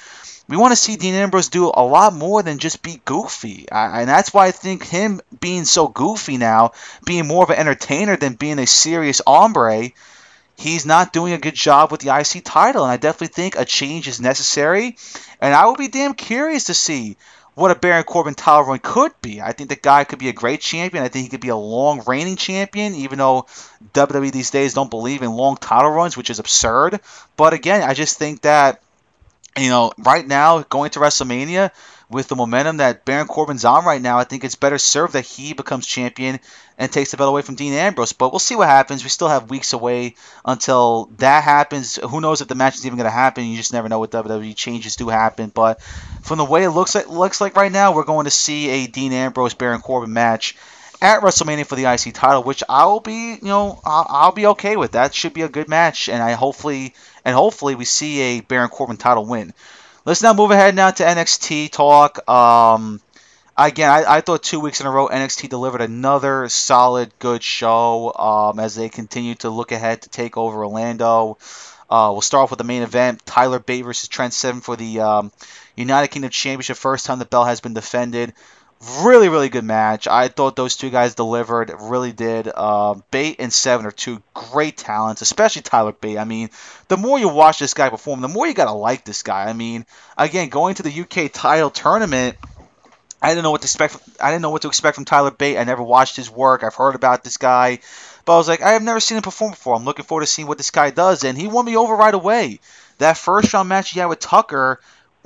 we want to see Dean Ambrose do a lot more than just be goofy. I, and that's why I think him being so goofy now, being more of an entertainer than being a serious hombre, he's not doing a good job with the IC title. And I definitely think a change is necessary. And I will be damn curious to see what a Baron Corbin title run could be. I think the guy could be a great champion. I think he could be a long reigning champion, even though WWE these days don't believe in long title runs, which is absurd. But again, I just think that you know, right now going to WrestleMania with the momentum that Baron Corbin's on right now, I think it's better served that he becomes champion and takes the belt away from Dean Ambrose. But we'll see what happens. We still have weeks away until that happens. Who knows if the match is even going to happen? You just never know what WWE changes do happen. But from the way it looks like looks like right now, we're going to see a Dean Ambrose Baron Corbin match at WrestleMania for the IC title, which I will be, you know, I'll, I'll be okay with. That should be a good match, and I hopefully and hopefully we see a Baron Corbin title win. Let's now move ahead now to NXT talk. Um, again, I, I thought two weeks in a row NXT delivered another solid, good show um, as they continue to look ahead to take over Orlando. Uh, we'll start off with the main event: Tyler Bate versus Trent Seven for the um, United Kingdom Championship. First time the belt has been defended. Really, really good match. I thought those two guys delivered. Really did. Uh, Bate and Seven are two great talents, especially Tyler Bate. I mean, the more you watch this guy perform, the more you gotta like this guy. I mean, again, going to the UK title tournament. I didn't know what to expect. I didn't know what to expect from Tyler Bate. I never watched his work. I've heard about this guy, but I was like, I have never seen him perform before. I'm looking forward to seeing what this guy does, and he won me over right away. That first round match he had with Tucker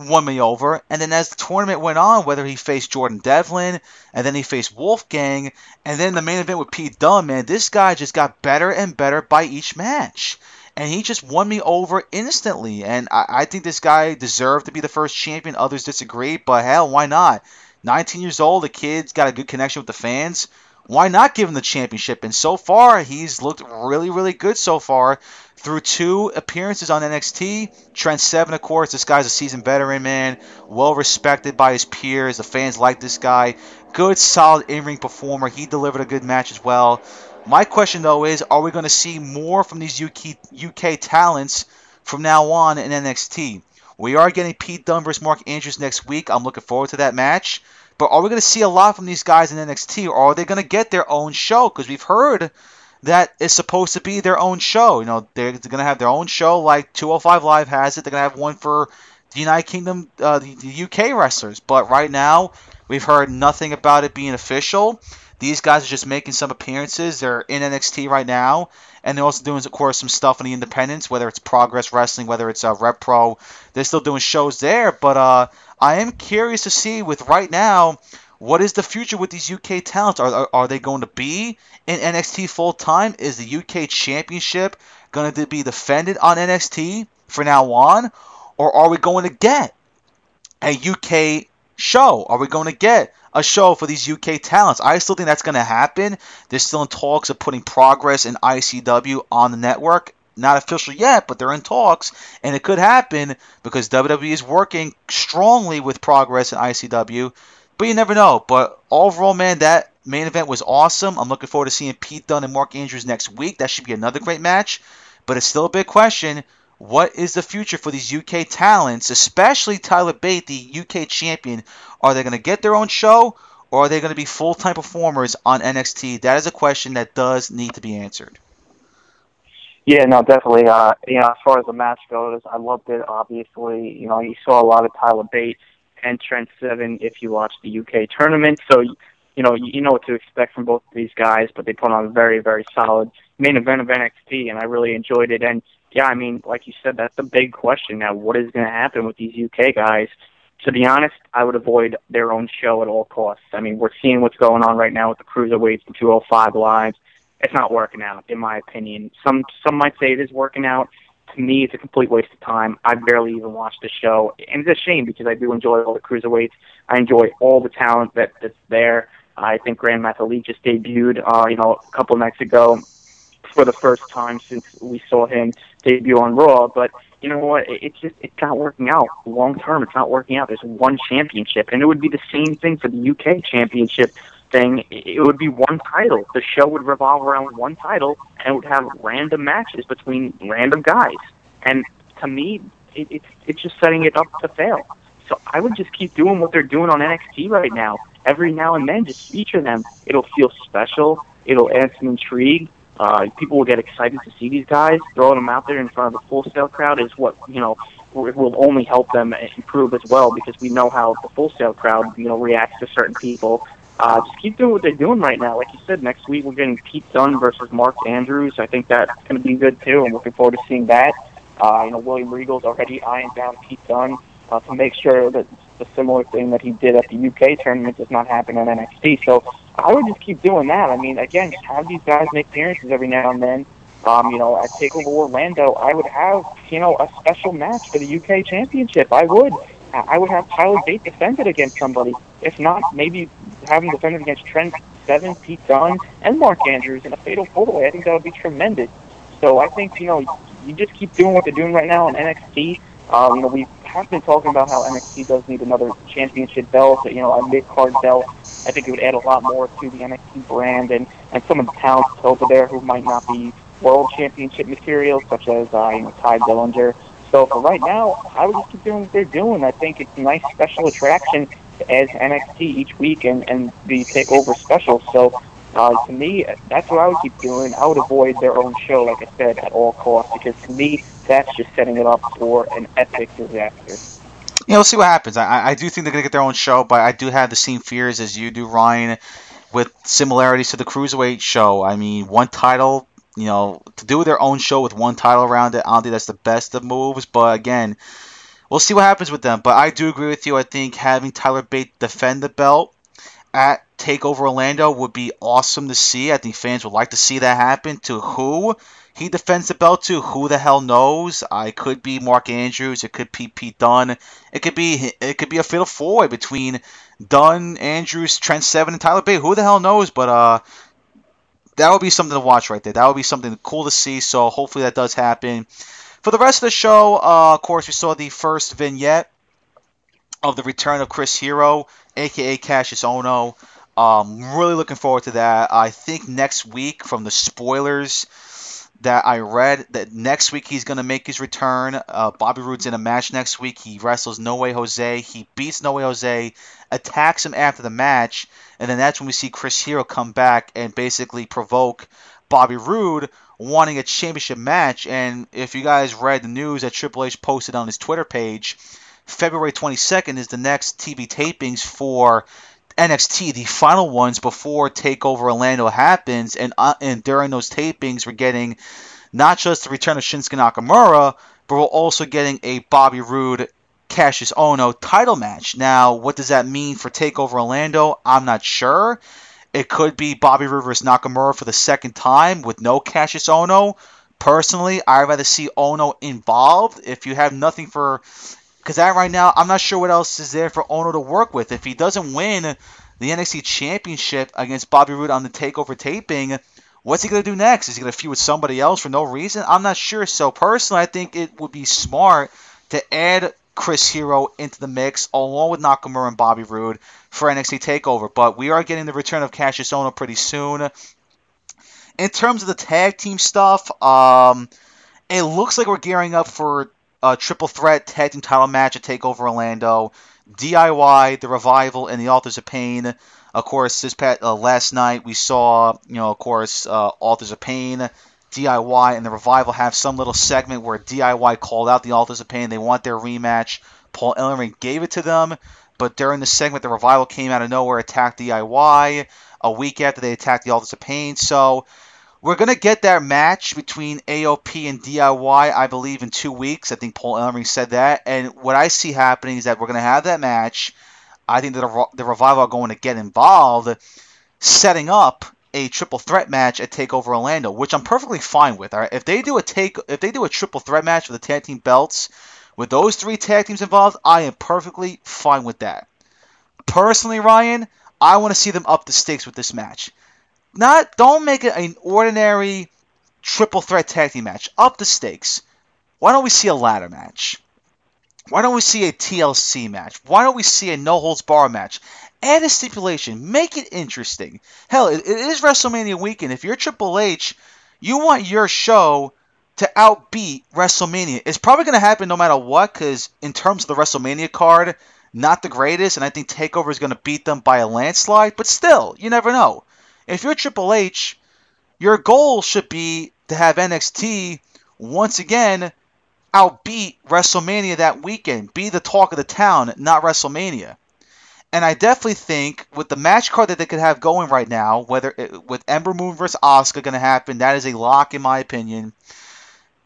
won me over, and then as the tournament went on, whether he faced Jordan Devlin, and then he faced Wolfgang, and then the main event with Pete Dunne, man, this guy just got better and better by each match and he just won me over instantly. And I, I think this guy deserved to be the first champion. Others disagree, but hell, why not? 19 years old, the kid's got a good connection with the fans. Why not give him the championship? And so far, he's looked really, really good so far through two appearances on NXT. Trent Seven, of course, this guy's a seasoned veteran, man. Well respected by his peers. The fans like this guy. Good, solid in ring performer. He delivered a good match as well. My question though is, are we going to see more from these UK UK talents from now on in NXT? We are getting Pete Dunne versus Mark Andrews next week. I'm looking forward to that match. But are we going to see a lot from these guys in NXT, or are they going to get their own show? Because we've heard that it's supposed to be their own show. You know, they're, they're going to have their own show, like 205 Live has it. They're going to have one for the United Kingdom, uh, the, the UK wrestlers. But right now, we've heard nothing about it being official. These guys are just making some appearances. They're in NXT right now, and they're also doing, of course, some stuff in the independents, whether it's Progress Wrestling, whether it's uh, Rev Pro. They're still doing shows there, but uh, I am curious to see with right now what is the future with these UK talents? Are, are, are they going to be in NXT full time? Is the UK Championship going to be defended on NXT for now on, or are we going to get a UK show? Are we going to get a show for these UK talents? I still think that's going to happen. They're still in talks of putting Progress and ICW on the network. Not official yet, but they're in talks, and it could happen because WWE is working strongly with Progress and ICW. But you never know. But overall, man, that main event was awesome. I'm looking forward to seeing Pete Dunne and Mark Andrews next week. That should be another great match. But it's still a big question what is the future for these UK talents, especially Tyler Bate, the UK champion? Are they going to get their own show or are they going to be full time performers on NXT? That is a question that does need to be answered. Yeah, no, definitely. Uh, you know, as far as the match goes, I loved it. Obviously, you know, you saw a lot of Tyler Bate and Trent Seven if you watch the UK tournament. So, you know, you know what to expect from both of these guys. But they put on a very, very solid main event of NXT, and I really enjoyed it. And yeah, I mean, like you said, that's the big question now. What is going to happen with these UK guys? To be honest, I would avoid their own show at all costs. I mean, we're seeing what's going on right now with the cruiserweights and 205 lives. It's not working out, in my opinion. Some some might say it is working out. To me, it's a complete waste of time. I barely even watched the show, and it's a shame because I do enjoy all the cruiserweights. I enjoy all the talent that that's there. I think Gran Metalik just debuted, uh, you know, a couple nights ago for the first time since we saw him debut on Raw. But you know what? It's just it's not working out long term. It's not working out. There's one championship, and it would be the same thing for the UK championship thing. It would be one title. The show would revolve around one title, and it would have random matches between random guys. And to me, it, it's it's just setting it up to fail. So I would just keep doing what they're doing on NXT right now. Every now and then, just feature them. It'll feel special. It'll add some intrigue uh, people will get excited to see these guys. Throwing them out there in front of the Full Sail crowd is what you know will only help them improve as well because we know how the Full Sail crowd you know reacts to certain people. Uh, just keep doing what they're doing right now. Like you said, next week we're getting Pete Dunne versus Mark Andrews. I think that's going to be good too. I'm looking forward to seeing that. Uh, you know, William Regal's already eyeing down Pete Dunne uh, to make sure that the similar thing that he did at the UK tournament does not happen in NXT. So I would just keep doing that. I mean, again, just have these guys make appearances every now and then. Um, you know, at Takeover Orlando, I would have you know a special match for the UK Championship. I would. I would have Tyler Bate defended against somebody. If not, maybe have him defended against Trent Seven, Pete Dunne, and Mark Andrews in a fatal four way. I think that would be tremendous. So I think you know you just keep doing what they're doing right now on NXT. Um, you know, we have been talking about how NXT does need another championship belt, you know, a mid card belt. I think it would add a lot more to the NXT brand and, and some of the talents over there who might not be world championship material, such as uh, you know, Tye Dillinger. So for right now, I would just keep doing what they're doing. I think it's a nice special attraction as NXT each week and, and the takeover special. So uh, to me, that's what I would keep doing. I would avoid their own show, like I said, at all costs, because to me, that's just setting it up for an epic disaster. Yeah, we'll see what happens. I, I do think they're going to get their own show, but I do have the same fears as you do, Ryan, with similarities to the Cruiserweight show. I mean, one title, you know, to do their own show with one title around it, I don't think that's the best of moves, but again, we'll see what happens with them. But I do agree with you. I think having Tyler Bate defend the belt at Takeover Orlando would be awesome to see. I think fans would like to see that happen. To who? he defends the belt to, who the hell knows? I could be Mark Andrews. It could be Pete Dunne. It could be it could be a fatal four way between Dunne, Andrews, Trent Seven, and Tyler Bate. Who the hell knows? But uh, that would be something to watch right there. That would be something cool to see. So hopefully that does happen. For the rest of the show, uh, of course, we saw the first vignette of the return of Chris Hero, aka Kassius Ohno. Um, really looking forward to that. I think next week, from the spoilers that I read, that next week he's going to make his return. Uh, Bobby Roode's in a match next week. He wrestles No Way Jose. He beats No Way Jose, attacks him after the match, and then that's when we see Chris Hero come back and basically provoke Bobby Roode wanting a championship match. And if you guys read the news that Triple H posted on his Twitter page, February 22nd is the next TV tapings for NXT, the final ones before Takeover Orlando happens, and uh, and during those tapings, we're getting not just the return of Shinsuke Nakamura, but we're also getting a Bobby Roode Kassius Ohno title match. Now, what does that mean for Takeover Orlando? I'm not sure. It could be Bobby Roode versus Nakamura for the second time with no Kassius Ohno. Personally, I'd rather see Ohno involved. If you have nothing for because that right now, I'm not sure what else is there for Ohno to work with. If he doesn't win the NXT Championship against Bobby Roode on the Takeover taping, what's he gonna do next? Is he gonna feud with somebody else for no reason? I'm not sure. So personally, I think it would be smart to add Chris Hero into the mix along with Nakamura and Bobby Roode for NXT Takeover. But we are getting the return of Kassius Ohno pretty soon. In terms of the tag team stuff, um, it looks like we're gearing up for a triple threat tag team title match at Takeover Orlando. DIY, the Revival, and the Authors of Pain. Of course, this past, uh, last night we saw, you know, of course, uh, Authors of Pain, DIY, and the Revival have some little segment where DIY called out the Authors of Pain. They want their rematch. Paul Ellering gave it to them, but during the segment, the Revival came out of nowhere, attacked DIY a week after they attacked the Authors of Pain. So we're going to get that match between AOP and DIY, I believe, in two weeks. I think Paul Ellering said that. And what I see happening is that we're going to have that match. I think that the, the Revival are going to get involved, setting up a triple threat match at Takeover Orlando, which I'm perfectly fine with. All right, if they do a take, if they do a triple threat match for the tag team belts with those three tag teams involved, I am perfectly fine with that. Personally, Ryan, I want to see them up the stakes with this match. Not don't make it an ordinary triple threat tag team match. Up the stakes. Why don't we see a ladder match? Why don't we see a TLC match? Why don't we see a no holds bar match? Add a stipulation. Make it interesting. Hell, it, it is WrestleMania weekend. If you're Triple H, you want your show to outbeat WrestleMania. It's probably going to happen no matter what, because in terms of the WrestleMania card, not the greatest, and I think Takeover is going to beat them by a landslide. But still, you never know. If you're Triple H, your goal should be to have NXT once again outbeat WrestleMania that weekend, be the talk of the town, not WrestleMania. And I definitely think with the match card that they could have going right now, whether it, with Ember Moon versus Asuka going to happen, that is a lock in my opinion.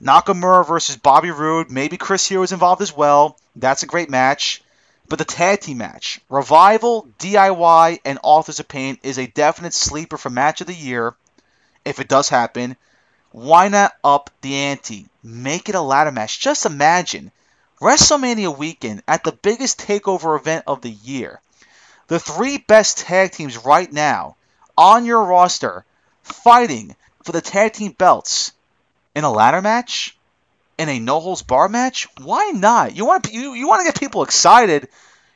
Nakamura versus Bobby Roode, maybe Chris Hero is involved as well. That's a great match. But the tag team match, Revival, DIY, and Authors of Pain is a definite sleeper for match of the year. If it does happen, why not up the ante? Make it a ladder match. Just imagine WrestleMania weekend at the biggest takeover event of the year. The three best tag teams right now on your roster fighting for the tag team belts in a ladder match? In a no holds bar match, why not? You want to you you want to get people excited.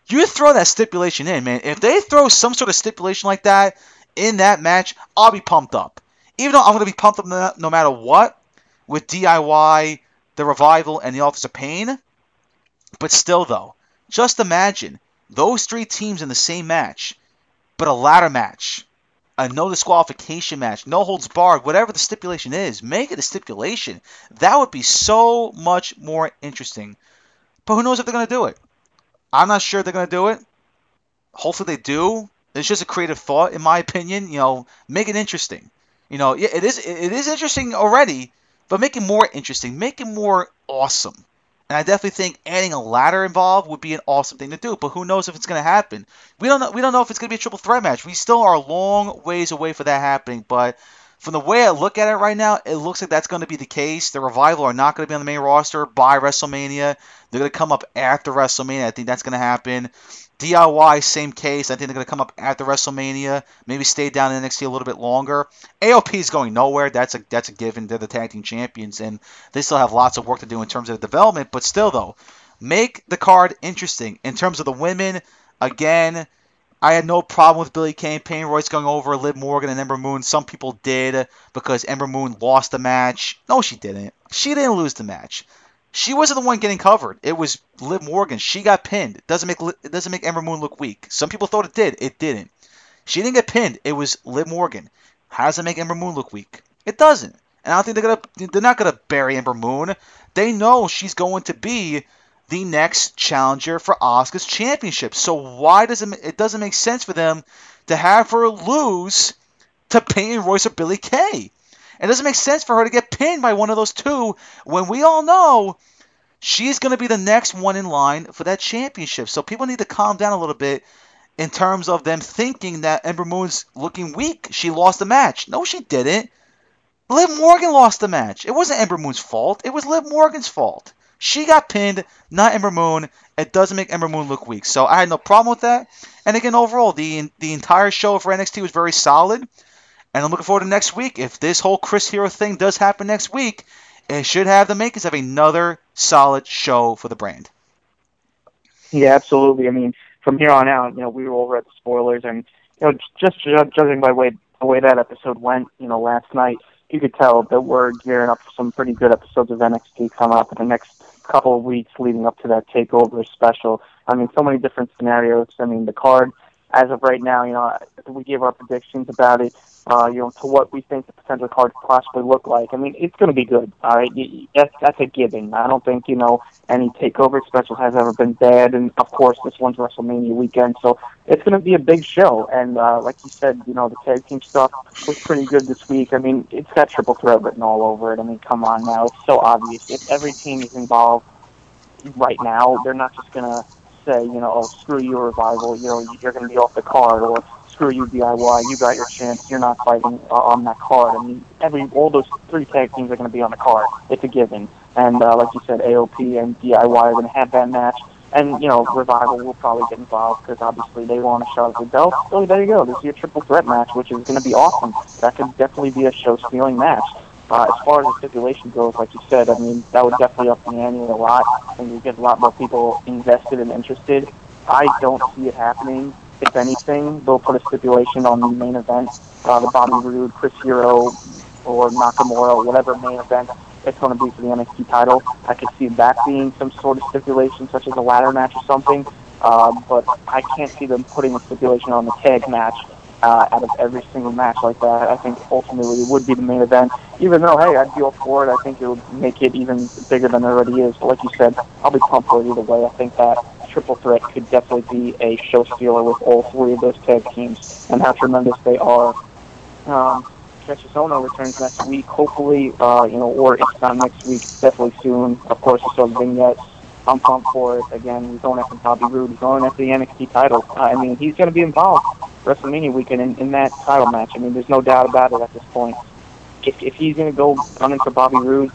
You throw that stipulation in, man. If they throw some sort of stipulation like that in that match, I'll be pumped up. Even though I'm going to be pumped up no, matter what with DIY, the revival, and the Authors of Pain. But still, though, just imagine those three teams in the same match, but a ladder match a no disqualification match, no holds barred, whatever the stipulation is, make it a stipulation. That would be so much more interesting. But who knows if they're going to do it? I'm not sure they're going to do it. Hopefully they do. It's just a creative thought, in my opinion. You know, make it interesting. You know, it is it is interesting already, but make it more interesting. Make it more awesome. And I definitely think adding a ladder involved would be an awesome thing to do. But who knows if it's going to happen? We don't know. We don't know if it's going to be a triple threat match. We still are a long ways away for that happening. But from the way I look at it right now, it looks like that's going to be the case. The Revival are not going to be on the main roster by WrestleMania. They're going to come up after WrestleMania. I think that's going to happen. DIY, same case. I think they're going to come up after WrestleMania. Maybe stay down in NXT a little bit longer. AOP is going nowhere. That's a that's a given. They're the tag team champions, and they still have lots of work to do in terms of development. But still, though, make the card interesting in terms of the women. Again, I had no problem with Billie Kay, Peyton Royce going over Liv Morgan and Ember Moon. Some people did because Ember Moon lost the match. No, she didn't. She didn't lose the match. She wasn't the one getting covered. It was Liv Morgan. She got pinned. It doesn't make it doesn't make Ember Moon look weak. Some people thought it did. It didn't. She didn't get pinned. It was Liv Morgan. How does it make Ember Moon look weak? It doesn't. And I don't think they're gonna they're not gonna bury Ember Moon. They know she's going to be the next challenger for Asuka's championship. So why does it it doesn't make sense for them to have her lose to Peyton Royce or Billie Kay? It doesn't make sense for her to get pinned by one of those two when we all know she's going to be the next one in line for that championship. So people need to calm down a little bit in terms of them thinking that Ember Moon's looking weak. She lost the match. No, she didn't. Liv Morgan lost the match. It wasn't Ember Moon's fault. It was Liv Morgan's fault. She got pinned, not Ember Moon. It doesn't make Ember Moon look weak. So I had no problem with that. And again, overall, the the entire show for NXT was very solid. And I'm looking forward to next week. If this whole Chris Hero thing does happen next week, it should have the makings of another solid show for the brand. Yeah, absolutely. I mean, from here on out, you know, we were over at the spoilers, and you know, just judging by way the way that episode went, you know, last night, you could tell that we're gearing up for some pretty good episodes of NXT coming up in the next couple of weeks leading up to that takeover special. I mean, so many different scenarios. I mean, the card, as of right now, you know, we gave our predictions about it. Uh, you know, to what we think the potential card could possibly look like. I mean, it's going to be good. All right, that's that's a given. I don't think you know any takeover special has ever been bad, and of course, this one's WrestleMania weekend, so it's going to be a big show. And uh, like you said, you know, the tag team stuff was pretty good this week. I mean, it's got triple threat written all over it. I mean, come on now, it's so obvious. If every team is involved right now, they're not just going to say, you know, oh, screw you, revival, you know, you're going to be off the card, or screw you, DIY, you got your chance, you're not fighting uh, on that card. I mean, every all those three tag teams are going to be on the card. It's a given. And uh, like you said, AOP and DIY are going to have that match. And, you know, Revival will probably get involved because obviously they want a shot at the belt. So there you go. This is your triple threat match, which is going to be awesome. That could definitely be a show-stealing match. Uh, as far as the stipulation goes, like you said, I mean, that would definitely up the ante a lot, and you get a lot more people invested and interested. I don't see it happening. If anything, they'll put a stipulation on the main event, uh, the Bobby Roode, Chris Hero, or Nakamura, whatever main event it's going to be for the NXT title. I could see that being some sort of stipulation, such as a ladder match or something. Uh, but I can't see them putting a stipulation on the tag match uh, out of every single match like that. I think ultimately it would be the main event. Even though, hey, I'd be all for it. I think it would make it even bigger than it already is. But like you said, I'll be pumped for it either way. I think that triple threat could definitely be a show stealer with all three of those tag teams and how tremendous they are. Um, Kassius Ohno returns next week, hopefully, uh, you know, or if not next week, definitely soon. Of course, it's on vignettes. I'm pumped for it. Again, he's going after Bobby Roode. He's going after the NXT title. I mean, he's going to be involved WrestleMania weekend in, in that title match. I mean, there's no doubt about it at this point. If, if he's going to go run into Bobby Roode,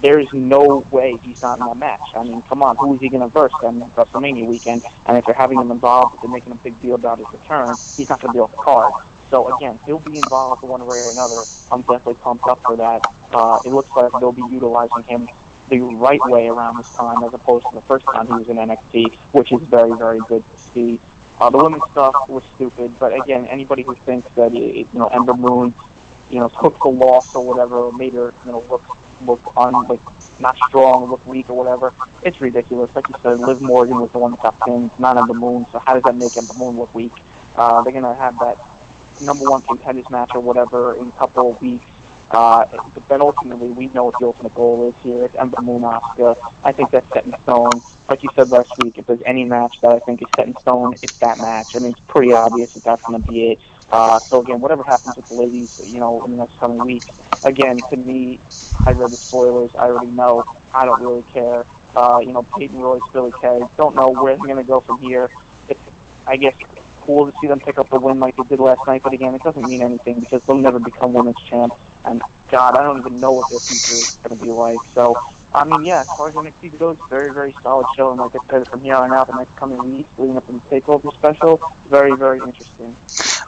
there's no way he's not in that match. I mean, come on, who is he going to verse on WrestleMania weekend? And if they're having him involved, they're making a big deal about his return, he's not going to be off the card. So again, he'll be involved one way or another. I'm definitely pumped up for that. Uh, it looks like they'll be utilizing him the right way around this time, as opposed to the first time he was in NXT, which is very, very good to see. Uh, the women's stuff was stupid, but again, anybody who thinks that you know Ember Moon, you know, took the loss or whatever, made her you know look look un like not strong, look weak or whatever, it's ridiculous. Like you said, Liv Morgan was the one that got pinned, not Ember Moon. So how does that make Ember Moon look weak? Uh, they're gonna have that number one contenders match or whatever in a couple of weeks. Uh, but then ultimately, we know what the ultimate goal is here. It's Ember Moon Asuka. I think that's set in stone. Like you said last week, if there's any match that I think is set in stone, it's that match. I mean, it's pretty obvious that that's going to be it. Uh, so again, whatever happens with the ladies, you know, in the next coming weeks, again, to me, I read the spoilers. I already know. I don't really care. Uh, you know, Peyton Royce, Billie Kay, don't know where they're going to go from here. It's, I guess, cool to see them pick up the win like they did last night, but again, it doesn't mean anything because they'll never become women's champ. And God, I don't even know what their future is going to be like. So, I mean, yeah, as far as NXT goes, very, very solid show. And like I said, from here on out, the next coming weeks leading up to the Takeover special, very, very interesting.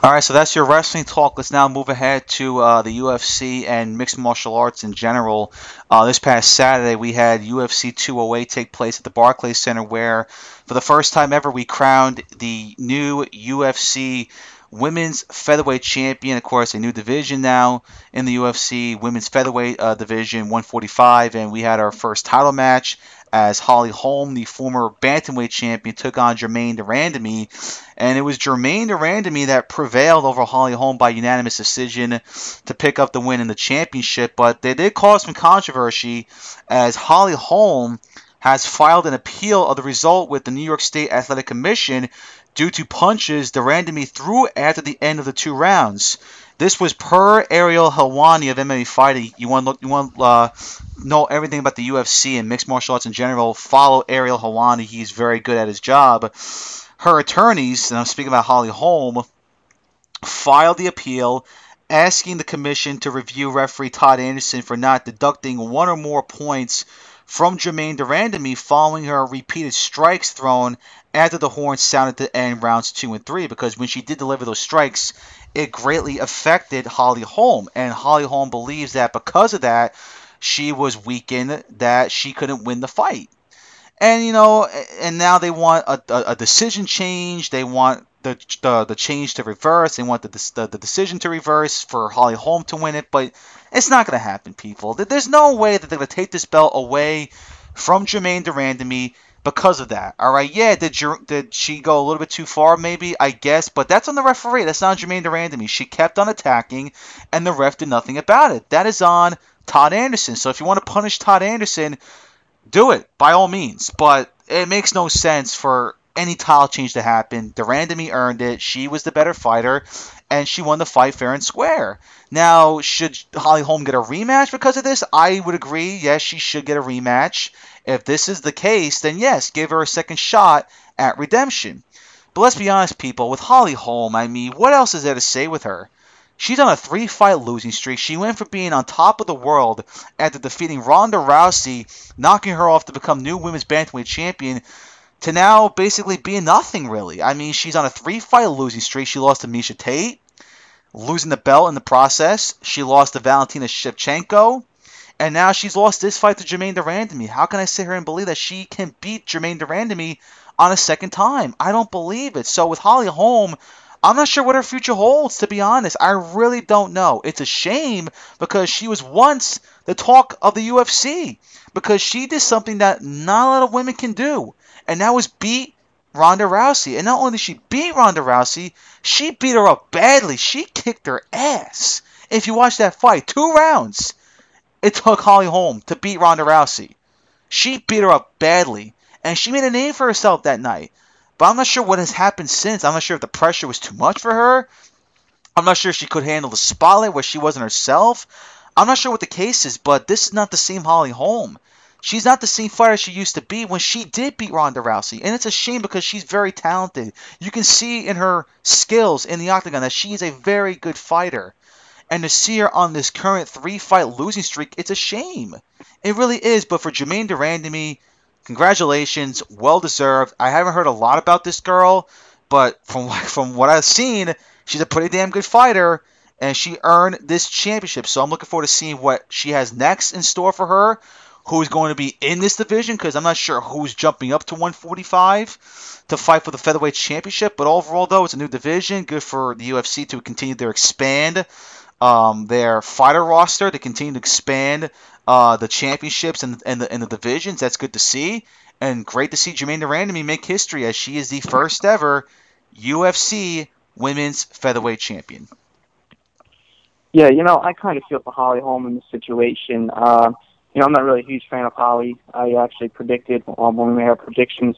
All right, so that's your wrestling talk. Let's now move ahead to uh, the UFC and mixed martial arts in general. Uh, this past Saturday, we had UFC 208 take place at the Barclays Center, where for the first time ever, we crowned the new UFC women's featherweight champion. Of course, a new division now in the UFC, women's featherweight uh, division, 145, and we had our first title match as Holly Holm, the former bantamweight champion, took on Germaine de Randamie, and it was Germaine de Randamie that prevailed over Holly Holm by unanimous decision to pick up the win in the championship. But they did cause some controversy as Holly Holm has filed an appeal of the result with the New York State Athletic Commission due to punches de Randamie threw after the end of the two rounds. This was per Ariel Helwani of MMA Fighting. You want to look, you want uh, know everything about the UFC and mixed martial arts in general? Follow Ariel Helwani. He's very good at his job. Her attorneys, and I'm speaking about Holly Holm, filed the appeal asking the commission to review referee Todd Anderson for not deducting one or more points from Germaine de Randamie following her repeated strikes thrown after the horn sounded to end rounds two and three because when she did deliver those strikes, it greatly affected Holly Holm. And Holly Holm believes that because of that, she was weakened, that she couldn't win the fight. And, you know, and now they want a, a, a decision change. They want the, the, the change to reverse. They want the, the, the decision to reverse for Holly Holm to win it. But it's not going to happen, people. There's no way that they're going to take this belt away from Germaine de Randamie because of that. All right, yeah, did did she go a little bit too far? Maybe I guess, but that's on the referee. That's not Germaine de Randamie. She kept on attacking, and the ref did nothing about it. That is on Todd Anderson. So if you want to punish Todd Anderson, do it by all means. But it makes no sense for any title change to happen. de me earned it. She was the better fighter, and she won the fight fair and square. Now, should Holly Holm get a rematch because of this? I would agree. Yes, she should get a rematch. If this is the case, then yes, give her a second shot at redemption. But let's be honest, people, with Holly Holm, I mean, what else is there to say with her? She's on a three fight losing streak. She went from being on top of the world after defeating Ronda Rousey, knocking her off to become new women's bantamweight champion, to now basically being nothing really. I mean, she's on a three fight losing streak. She lost to Miesha Tate, losing the belt in the process. She lost to Valentina Shevchenko. And now she's lost this fight to Germaine de Randamie. How can I sit here and believe that she can beat Germaine de Randamie on a second time? I don't believe it. So with Holly Holm, I'm not sure what her future holds, to be honest. I really don't know. It's a shame because she was once the talk of the UFC because she did something that not a lot of women can do, and that was beat Ronda Rousey. And not only did she beat Ronda Rousey, she beat her up badly. She kicked her ass. If you watch that fight, two rounds it took Holly Holm to beat Ronda Rousey. She beat her up badly, and she made a name for herself that night. But I'm not sure what has happened since. I'm not sure if the pressure was too much for her. I'm not sure if she could handle the spotlight where she wasn't herself. I'm not sure what the case is, but this is not the same Holly Holm. She's not the same fighter she used to be when she did beat Ronda Rousey. And it's a shame because she's very talented. You can see in her skills in the octagon that she is a very good fighter. And to see her on this current three fight losing streak, it's a shame. It really is. But for Germaine de Randamie, congratulations, well deserved. I haven't heard a lot about this girl, but from from what I've seen, she's a pretty damn good fighter, and she earned this championship. So I'm looking forward to seeing what she has next in store for her. Who's going to be in this division? Because I'm not sure who's jumping up to 145 to fight for the featherweight championship. But overall, though, it's a new division. Good for the UFC to continue their expand um, their fighter roster to continue to expand uh, the championships and, and, the, and the divisions. That's good to see. And great to see Germaine de Randamie make history as she is the first ever UFC women's featherweight champion. Yeah, you know, I kind of feel for Holly Holm in this situation. Uh, you know, I'm not really a huge fan of Holly. I actually predicted um, when we made our predictions,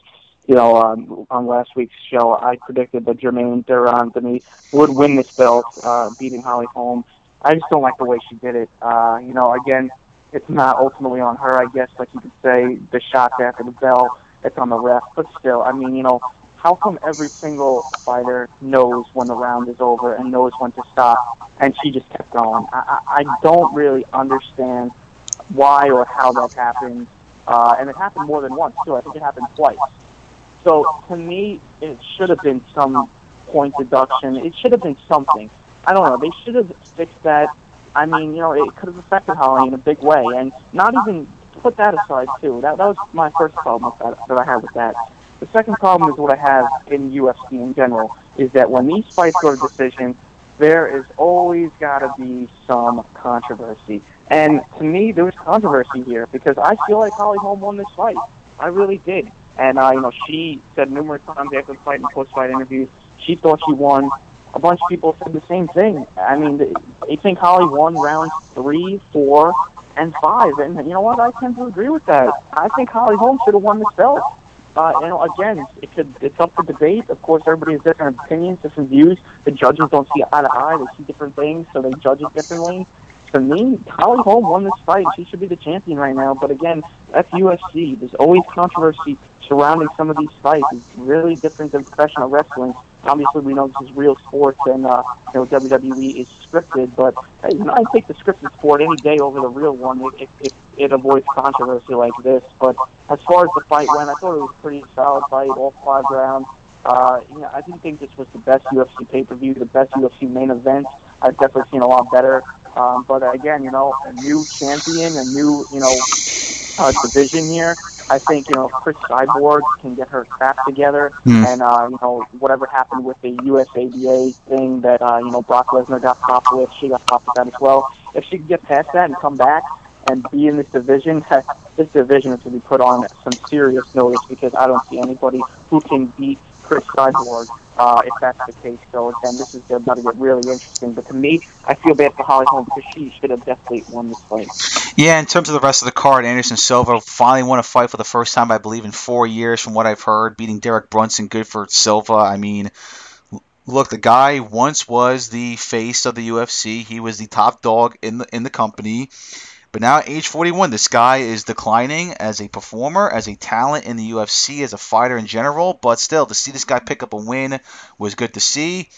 you know, um, on last week's show, I predicted that Germaine de Randamie would win this belt, uh, beating Holly Holm. I just don't like the way she did it. Uh, you know, again, it's not ultimately on her, I guess, like you could say, the shots after the bell, it's on the ref. But still, I mean, you know, how come every single fighter knows when the round is over and knows when to stop, and she just kept going? I, I, I don't really understand why or how that happened. Uh, and it happened more than once, too. I think it happened twice. So to me, it should have been some point deduction. It should have been something. I don't know. They should have fixed that. I mean, you know, it could have affected Holly in a big way, and not even put that aside too. That that was my first problem with that that I had with that. The second problem is what I have in UFC in general is that when these fights go to decision, there is always got to be some controversy. And to me, there was controversy here because I feel like Holly Holm won this fight. I really did. And uh, you know, she said numerous times after the fight and post-fight interviews, she thought she won. A bunch of people said the same thing. I mean, they, think Holly won rounds three, four, and five. And you know what? I tend to agree with that. I think Holly Holm should have won this belt. Uh, you know, again, it's up for debate. Of course, everybody has different opinions, different views. The judges don't see eye to eye; they see different things, so they judge it differently. To me, Holly Holm won this fight. She should be the champion right now. But again, that's UFC. There's always controversy surrounding some of these fights. It's really different than professional wrestling. Obviously, we know this is real sports, and uh, you know WWE is scripted. But you know, I take the scripted sport any day over the real one if, if, it avoids controversy like this. But as far as the fight went, I thought it was a pretty solid fight, all five rounds. Uh, you know, I didn't think this was the best UFC pay-per-view, the best UFC main event. I've definitely seen a lot better. Um, but again, you know, a new champion, a new, you know, uh, division here. I think you know Cris Cyborg can get her crap together, Hmm. and uh, you know whatever happened with the USADA thing that uh, you know Brock Lesnar got popped with, she got popped with that as well. If she can get past that and come back and be in this division, this division is going to be put on some serious notice because I don't see anybody who can beat Cris Cyborg uh, if that's the case. So again, this is about to get really interesting. But to me, I feel bad for Holly Holm because she should have definitely won this fight. Yeah, in terms of the rest of the card, Anderson Silva finally won a fight for the first time, I believe, in four years, from what I've heard, beating Derek Brunson. Good for Silva. I mean, look, the guy once was the face of the UFC. He was the top dog in the in the company. But now, at age 41, this guy is declining as a performer, as a talent in the UFC, as a fighter in general. But still, to see this guy pick up a win was good to see.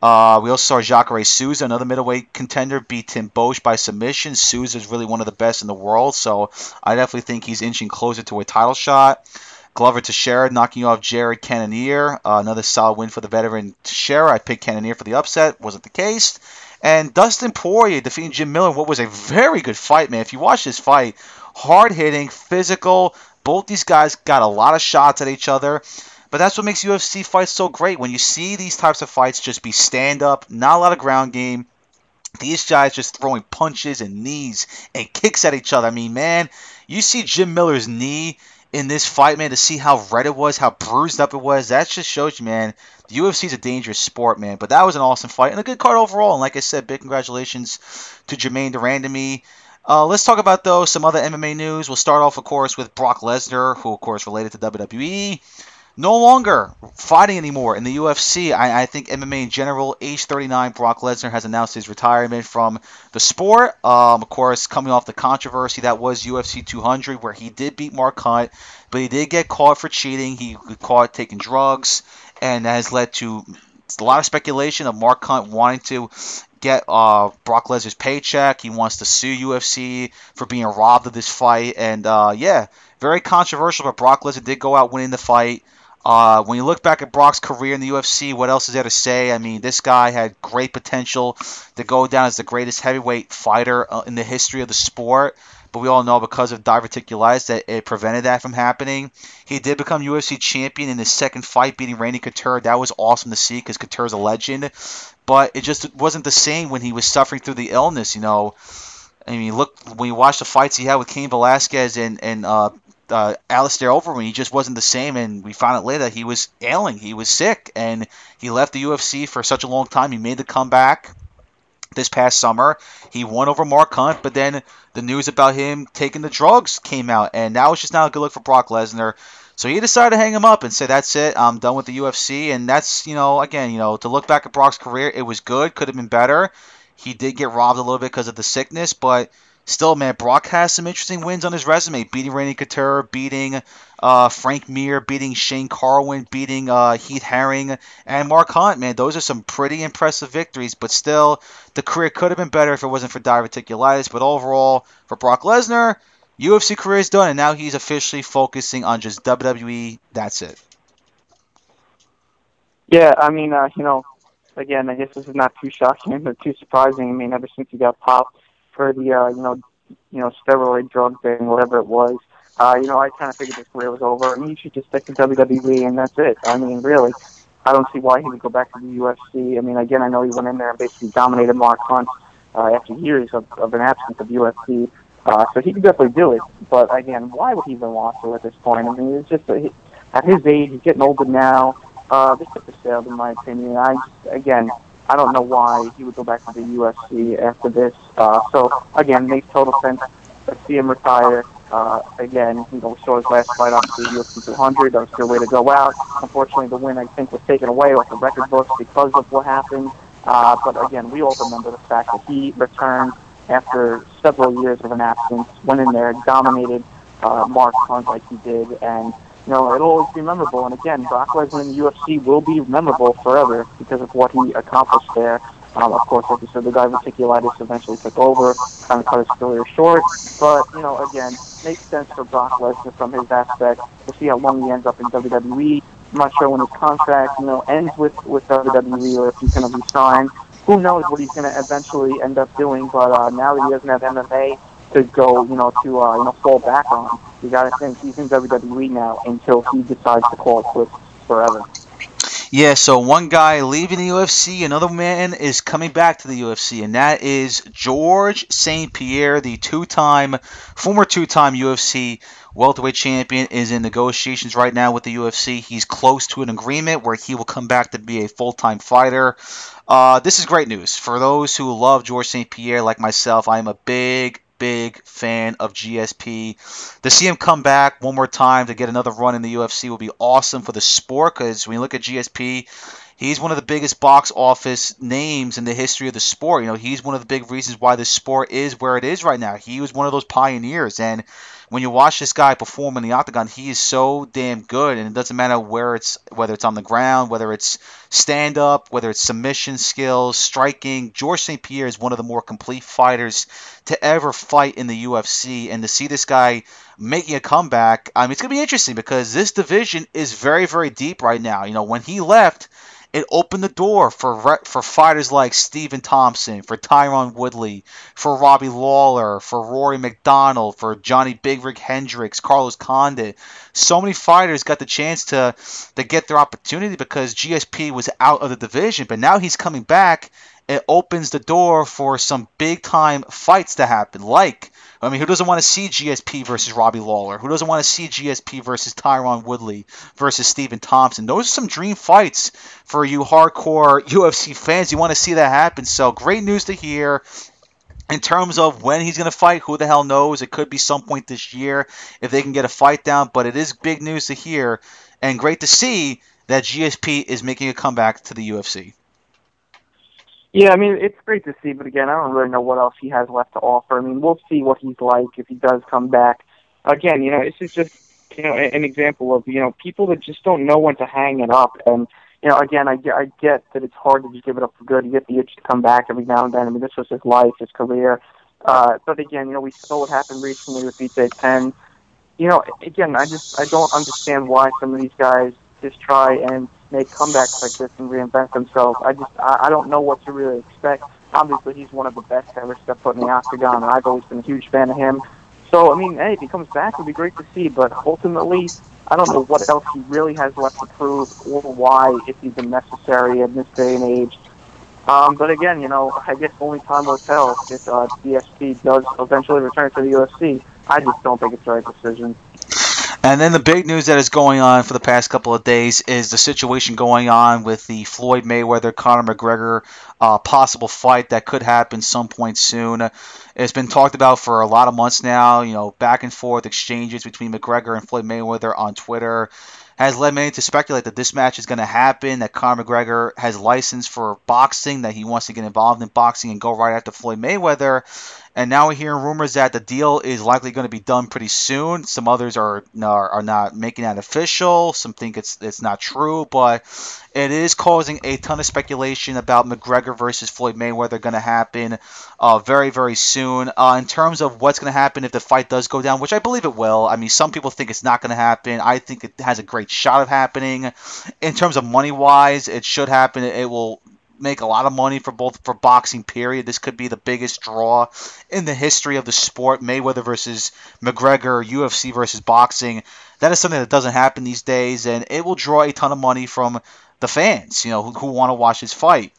Uh, we also saw Jacare Souza, another middleweight contender, beat Tim Boetsch by submission. Souza is really one of the best in the world, so I definitely think he's inching closer to a title shot. Glover to Teixeira knocking off Jared Cannonier. Uh, another solid win for the veteran Teixeira. I picked Cannonier for the upset. Wasn't the case. And Dustin Poirier defeating Jim Miller what was a very good fight, man. If you watch this fight, hard hitting, physical. Both these guys got a lot of shots at each other. But that's what makes UFC fights so great. When you see these types of fights just be stand up, not a lot of ground game. These guys just throwing punches and knees and kicks at each other. I mean, man, you see Jim Miller's knee in this fight, man, to see how red it was, how bruised up it was. That just shows you, man, the UFC is a dangerous sport, man. But that was an awesome fight and a good card overall. And like I said, big congratulations to Germaine durand de Randamie. Uh, let's talk about though some other MMA news. We'll start off, of course, with Brock Lesnar, who of course related to WWE. No longer fighting anymore in the UFC. I, I think MMA in general, age 39, Brock Lesnar has announced his retirement from the sport. Um, of course, coming off the controversy that was UFC 200, where he did beat Mark Hunt, but he did get caught for cheating. He caught taking drugs, and that has led to a lot of speculation of Mark Hunt wanting to get uh, Brock Lesnar's paycheck. He wants to sue UFC for being robbed of this fight, and uh, yeah, very controversial. But Brock Lesnar did go out winning the fight. Uh, when you look back at Brock's career in the UFC, what else is there to say? I mean, this guy had great potential to go down as the greatest heavyweight fighter uh, in the history of the sport. But we all know because of diverticulitis that it prevented that from happening. He did become UFC champion in his second fight, beating Randy Couture. That was awesome to see because Couture is a legend. But it just wasn't the same when he was suffering through the illness. You know, I mean, look when you watch the fights he had with Cain Velasquez and and uh, uh, Alistair Overeem, he just wasn't the same, and we found out later that he was ailing, he was sick, and he left the UFC for such a long time. He made the comeback this past summer. He won over Mark Hunt, but then the news about him taking the drugs came out, and that was just not a good look for Brock Lesnar. So he decided to hang him up and say, "That's it, I'm done with the UFC." And that's, you know, again, you know, to look back at Brock's career, it was good, could have been better. He did get robbed a little bit because of the sickness, but still, man, Brock has some interesting wins on his resume. Beating Randy Couture, beating uh, Frank Mir, beating Shane Carwin, beating uh, Heath Herring, and Mark Hunt. Man, those are some pretty impressive victories. But still, the career could have been better if it wasn't for diverticulitis. But overall, for Brock Lesnar, UFC career is done, and now he's officially focusing on just WWE. That's it. Yeah, I mean, uh, you know, again, I guess this is not too shocking or too surprising. I mean, ever since he got popped for the, uh, you know, you know, steroid drug thing, whatever it was, uh, you know, I kind of figured his career was over. I mean, he should just stick to WWE and that's it. I mean, really, I don't see why he would go back to the UFC. I mean, again, I know he went in there and basically dominated Mark Hunt uh, after years of, of an absence of UFC. Uh, so he could definitely do it. But again, why would he even want to at this point? I mean, it's just a, at his age, he's getting older now. Uh, this ship has sailed, in my opinion. I just, again, I don't know why he would go back to the UFC after this. Uh, so again, makes total sense. Let's see him retire. Uh, again, you know, we saw his last fight off the UFC 200. That was good way to go out. Unfortunately, the win I think was taken away off the record books because of what happened. Uh, but again, we all remember the fact that he returned after several years of an absence, went in there, dominated uh, Mark Hunt like he did, and you know it'll always be memorable. And again, Brock Lesnar in the UFC will be memorable forever because of what he accomplished there. Um, of course, like you said, the diverticulitis eventually took over, kind of cut his career short. But you know, again, makes sense for Brock Lesnar from his aspect. We'll see how long he ends up in WWE. I'm not sure when his contract, you know, ends with with WWE or if he's going to be signed. Who knows what he's going to eventually end up doing? But uh, now that he doesn't have MMA to go, you know, to uh, you know fall back on, you got to think he's in WWE now until he decides to call it quits forever. Yeah, so one guy leaving the UFC, another man is coming back to the UFC, and that is Georges St-Pierre, the two time, former two time UFC welterweight champion, is in negotiations right now with the UFC. He's close to an agreement where he will come back to be a full time fighter. Uh, this is great news. For those who love Georges St-Pierre, like myself, I am a big, big fan of GSP. To see him come back one more time to get another run in the UFC will be awesome for the sport because when you look at GSP, he's one of the biggest box office names in the history of the sport. You know, he's one of the big reasons why the sport is where it is right now. He was one of those pioneers and when you watch this guy perform in the octagon, he is so damn good, and it doesn't matter where it's whether it's on the ground, whether it's stand up, whether it's submission skills, striking. Georges St-Pierre is one of the more complete fighters to ever fight in the UFC, and to see this guy making a comeback, I mean, it's gonna be interesting because this division is very, very deep right now. You know, when he left it opened the door for for fighters like Stephen Thompson, for Tyron Woodley, for Robbie Lawler, for Rory MacDonald, for Johny Big Rig Hendricks, Carlos Condit. So many fighters got the chance to to get their opportunity because GSP was out of the division, but now he's coming back. It opens the door for some big time fights to happen, like I mean, who doesn't want to see GSP versus Robbie Lawler? Who doesn't want to see GSP versus Tyron Woodley versus Stephen Thompson? Those are some dream fights for you hardcore UFC fans. You want to see that happen. So great news to hear. In terms of when he's going to fight, who the hell knows? It could be some point this year if they can get a fight down, but it is big news to hear and great to see that GSP is making a comeback to the UFC. Yeah, I mean it's great to see, but again, I don't really know what else he has left to offer. I mean, we'll see what he's like if he does come back. Again, you know, this is just you know an example of you know people that just don't know when to hang it up, and you know, again, I get, I get that it's hard to just give it up for good. You get the itch to come back every now and then. I mean, this was his life, his career. Uh, but again, you know, we saw what happened recently with BJ Penn. You know, again, I just I don't understand why some of these guys just try and make comebacks like this and reinvent themselves. I just I, I don't know what to really expect. Obviously, he's one of the best ever step foot in the octagon, and I've always been a huge fan of him. So, I mean, hey, if he comes back, it'd be great to see. But ultimately, I don't know what else he really has left to prove, or why it's even necessary in this day and age. Um, but again, you know, I guess only time will tell if uh, GSP does eventually return to the UFC. I just don't think it's the right decision. And then the big news that is going on for the past couple of days is the situation going on with the Floyd Mayweather Conor McGregor uh, possible fight that could happen some point soon. It's been talked about for a lot of months now. You know, back and forth exchanges between McGregor and Floyd Mayweather on Twitter has led many to speculate that this match is going to happen, that Conor McGregor has license for boxing, that he wants to get involved in boxing and go right after Floyd Mayweather. And now we're hearing rumors that the deal is likely going to be done pretty soon. Some others are are, are not making that official. Some think it's it's not true, but it is causing a ton of speculation about McGregor versus Floyd Mayweather going to happen uh, very very soon. Uh, in terms of what's going to happen if the fight does go down, which I believe it will. I mean, some people think it's not going to happen. I think it has a great shot of happening. In terms of money wise, it should happen. It will make a lot of money for both for boxing period. This could be the biggest draw in the history of the sport. Mayweather versus mcgregor ufc versus boxing. That is something that doesn't happen these days and it will draw a ton of money from the fans you know who, who want to watch this fight.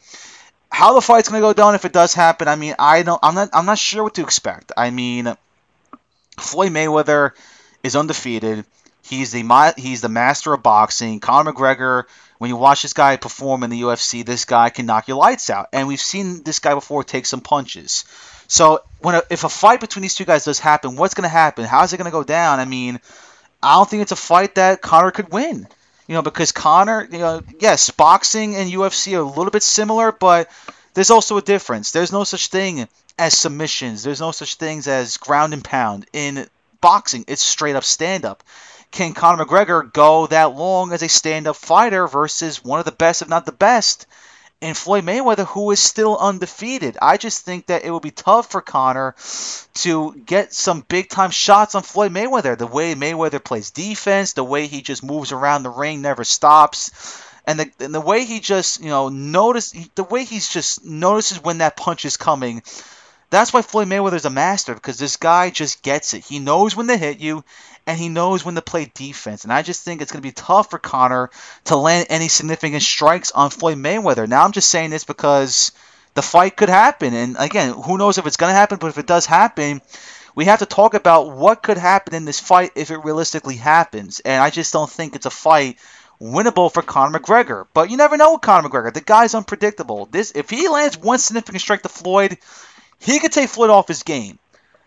How the fight's going to go down if it does happen i mean i don't i'm not i'm not sure what to expect. I mean floyd mayweather is undefeated. He's the he's the master of boxing. Conor mcgregor when you watch this guy perform in the UFC, this guy can knock your lights out. And we've seen this guy before take some punches. So when a, if a fight between these two guys does happen, what's going to happen? How's it going to go down? I mean, I don't think it's a fight that Conor could win. You know, because Conor, you know, yes, boxing and UFC are a little bit similar, but there's also a difference. There's no such thing as submissions. There's no such things as ground and pound. In boxing, it's straight up stand up can Conor McGregor go that long as a stand up fighter versus one of the best, if not the best, in Floyd Mayweather, who is still undefeated? I just think that it will be tough for Conor to get some big time shots on Floyd Mayweather. The way Mayweather plays defense, the way he just moves around the ring, never stops. And the, and the way he just, you know, notice the way he's just notices when that punch is coming that's why Floyd Mayweather's a master because this guy just gets it. He knows when to hit you and he knows when to play defense. And I just think it's going to be tough for Conor to land any significant strikes on Floyd Mayweather. Now I'm just saying this because the fight could happen. And again, who knows if it's going to happen, but if it does happen, we have to talk about what could happen in this fight if it realistically happens. And I just don't think it's a fight winnable for Conor McGregor. But you never know with Conor McGregor. The guy's unpredictable. This if he lands one significant strike to Floyd, he could take Floyd off his game.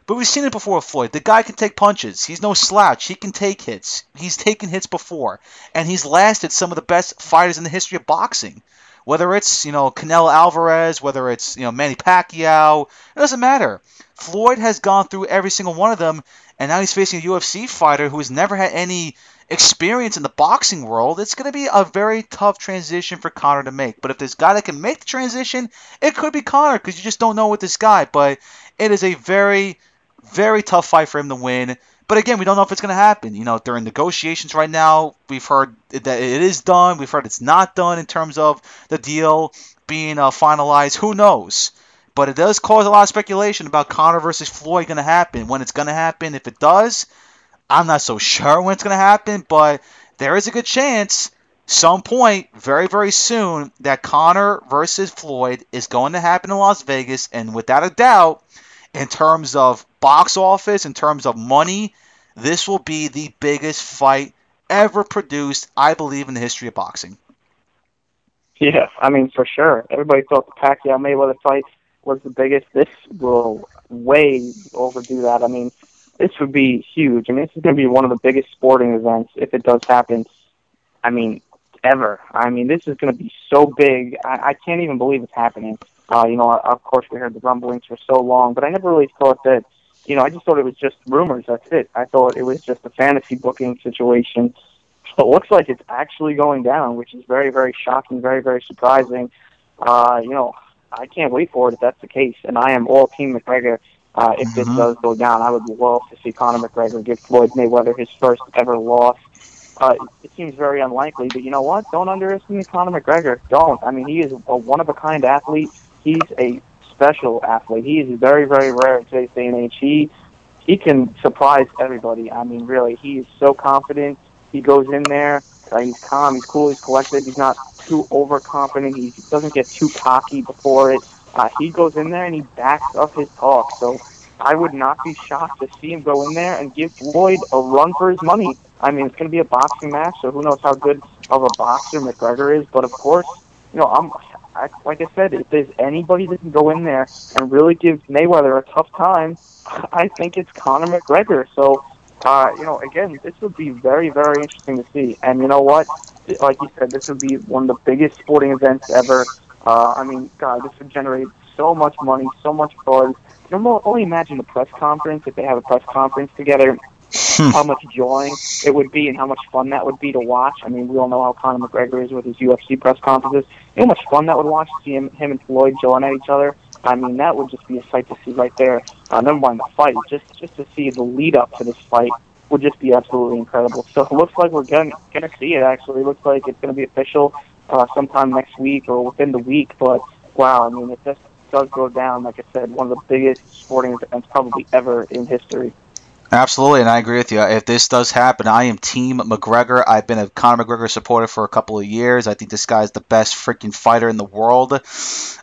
But we've seen it before with Floyd. The guy can take punches. He's no slouch. He can take hits. He's taken hits before. And he's lasted some of the best fighters in the history of boxing. Whether it's, you know, Canelo Alvarez, whether it's, you know, Manny Pacquiao, it doesn't matter. Floyd has gone through every single one of them, and now he's facing a UFC fighter who has never had any experience in the boxing world, it's going to be a very tough transition for Conor to make. But if there's a guy that can make the transition, it could be Conor because you just don't know with this guy. But it is a very, very tough fight for him to win. But again, we don't know if it's going to happen. You know, during negotiations right now, we've heard that it is done. We've heard it's not done in terms of the deal being uh, finalized. Who knows? But it does cause a lot of speculation about Conor versus Floyd going to happen. When it's going to happen, if it does, I'm not so sure when it's going to happen, but there is a good chance some point very very soon that Conor versus Floyd is going to happen in Las Vegas and without a doubt in terms of box office in terms of money this will be the biggest fight ever produced I believe in the history of boxing. Yeah, I mean for sure. Everybody thought the Pacquiao Mayweather fight was the biggest. This will way overdo that. I mean, this would be huge. I mean, this is going to be one of the biggest sporting events if it does happen. I mean, ever. I mean, this is going to be so big. I, I can't even believe it's happening. Uh, you know, of course, we heard the rumblings for so long, but I never really thought that. You know, I just thought it was just rumors. That's it. I thought it was just a fantasy booking situation. So it looks like it's actually going down, which is very, very shocking, very, very surprising. Uh, you know, I can't wait for it if that's the case. And I am all Team McGregor uh, if this mm-hmm. does go down. I would love to see Conor McGregor give Floyd Mayweather his first ever loss. Uh, it seems very unlikely, but you know what? Don't underestimate Conor McGregor. Don't. I mean, he is a one of a kind athlete. He's a special athlete. He is very, very rare in today's day and age. He he can surprise everybody. I mean, really, he is so confident. He goes in there. Uh, he's calm. He's cool. He's collected. He's not too overconfident. He doesn't get too cocky before it. Uh, he goes in there and he backs up his talk. So I would not be shocked to see him go in there and give Floyd a run for his money. I mean, it's going to be a boxing match, so who knows how good of a boxer McGregor is. But of course, you know, I'm I, like I said, if there's anybody that can go in there and really give Mayweather a tough time, I think it's Conor McGregor. So, uh, you know, again, this would be very, very interesting to see. And you know what? Like you said, this would be one of the biggest sporting events ever. Uh, I mean, God, this would generate so much money, so much buzz. You know, only imagine the press conference if they have a press conference together. Hmm. how much joy it would be and how much fun that would be to watch. I mean, we all know how Conor McGregor is with his UFC press conferences. You know how much fun that would watch to see him, him and Floyd jawing at each other. I mean, that would just be a sight to see right there. Uh, never mind the fight, just just to see the lead up to this fight would just be absolutely incredible. So it looks like we're going to see it. Actually, it looks like it's to be official uh, sometime next week or within the week. But wow, I mean, it just does go down, like I said, one of the biggest sporting events probably ever in history. Absolutely, and I agree with you. Uh, if this does happen, I am Team McGregor. I've been a Conor McGregor supporter for a couple of years. I think this guy's the best freaking fighter in the world.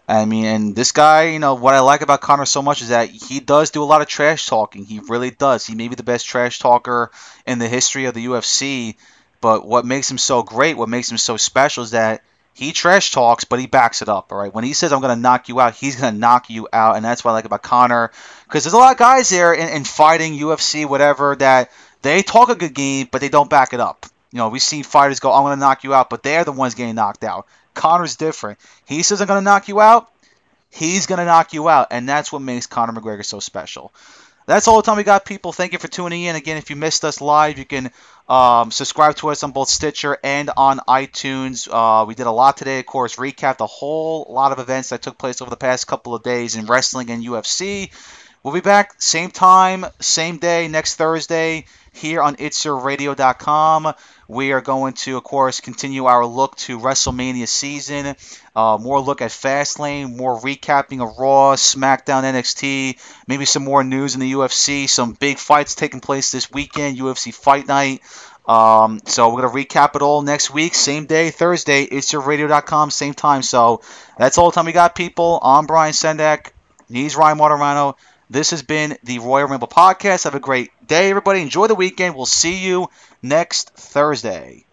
I mean, and this guy, you know, what I like about Conor so much is that he does do a lot of trash talking. He really does. He may be the best trash talker in the history of the UFC. But what makes him so great, what makes him so special, is that he trash talks, but he backs it up. All right, when he says I'm going to knock you out, he's going to knock you out, and that's what I like about Conor. Because there's a lot of guys there in, in fighting, UFC, whatever, that they talk a good game, but they don't back it up. You know, we've seen fighters go, I'm going to knock you out, but they're the ones getting knocked out. Conor's different. He says I'm going to knock you out, he's going to knock you out, and that's what makes Conor McGregor so special. That's all the time we got, people. Thank you for tuning in. Again, if you missed us live, you can um, subscribe to us on both Stitcher and on iTunes. Uh, we did a lot today, of course, recapped a whole lot of events that took place over the past couple of days in wrestling and UFC. We'll be back same time, same day, next Thursday here on itsyourradio.com. We are going to, of course, continue our look to WrestleMania season. Uh, more look at Fastlane, more recapping of Raw, SmackDown, NXT, maybe some more news in the UFC, some big fights taking place this weekend, UFC Fight Night. Um, so we're going to recap it all next week, same day, Thursday, itsyourradio.com, same time. So that's all the time we got, people. I'm Brian Sendek. He's Ryan Martirano. This has been the Royal Ramble Podcast. Have a great day, everybody. Enjoy the weekend. We'll see you next Thursday.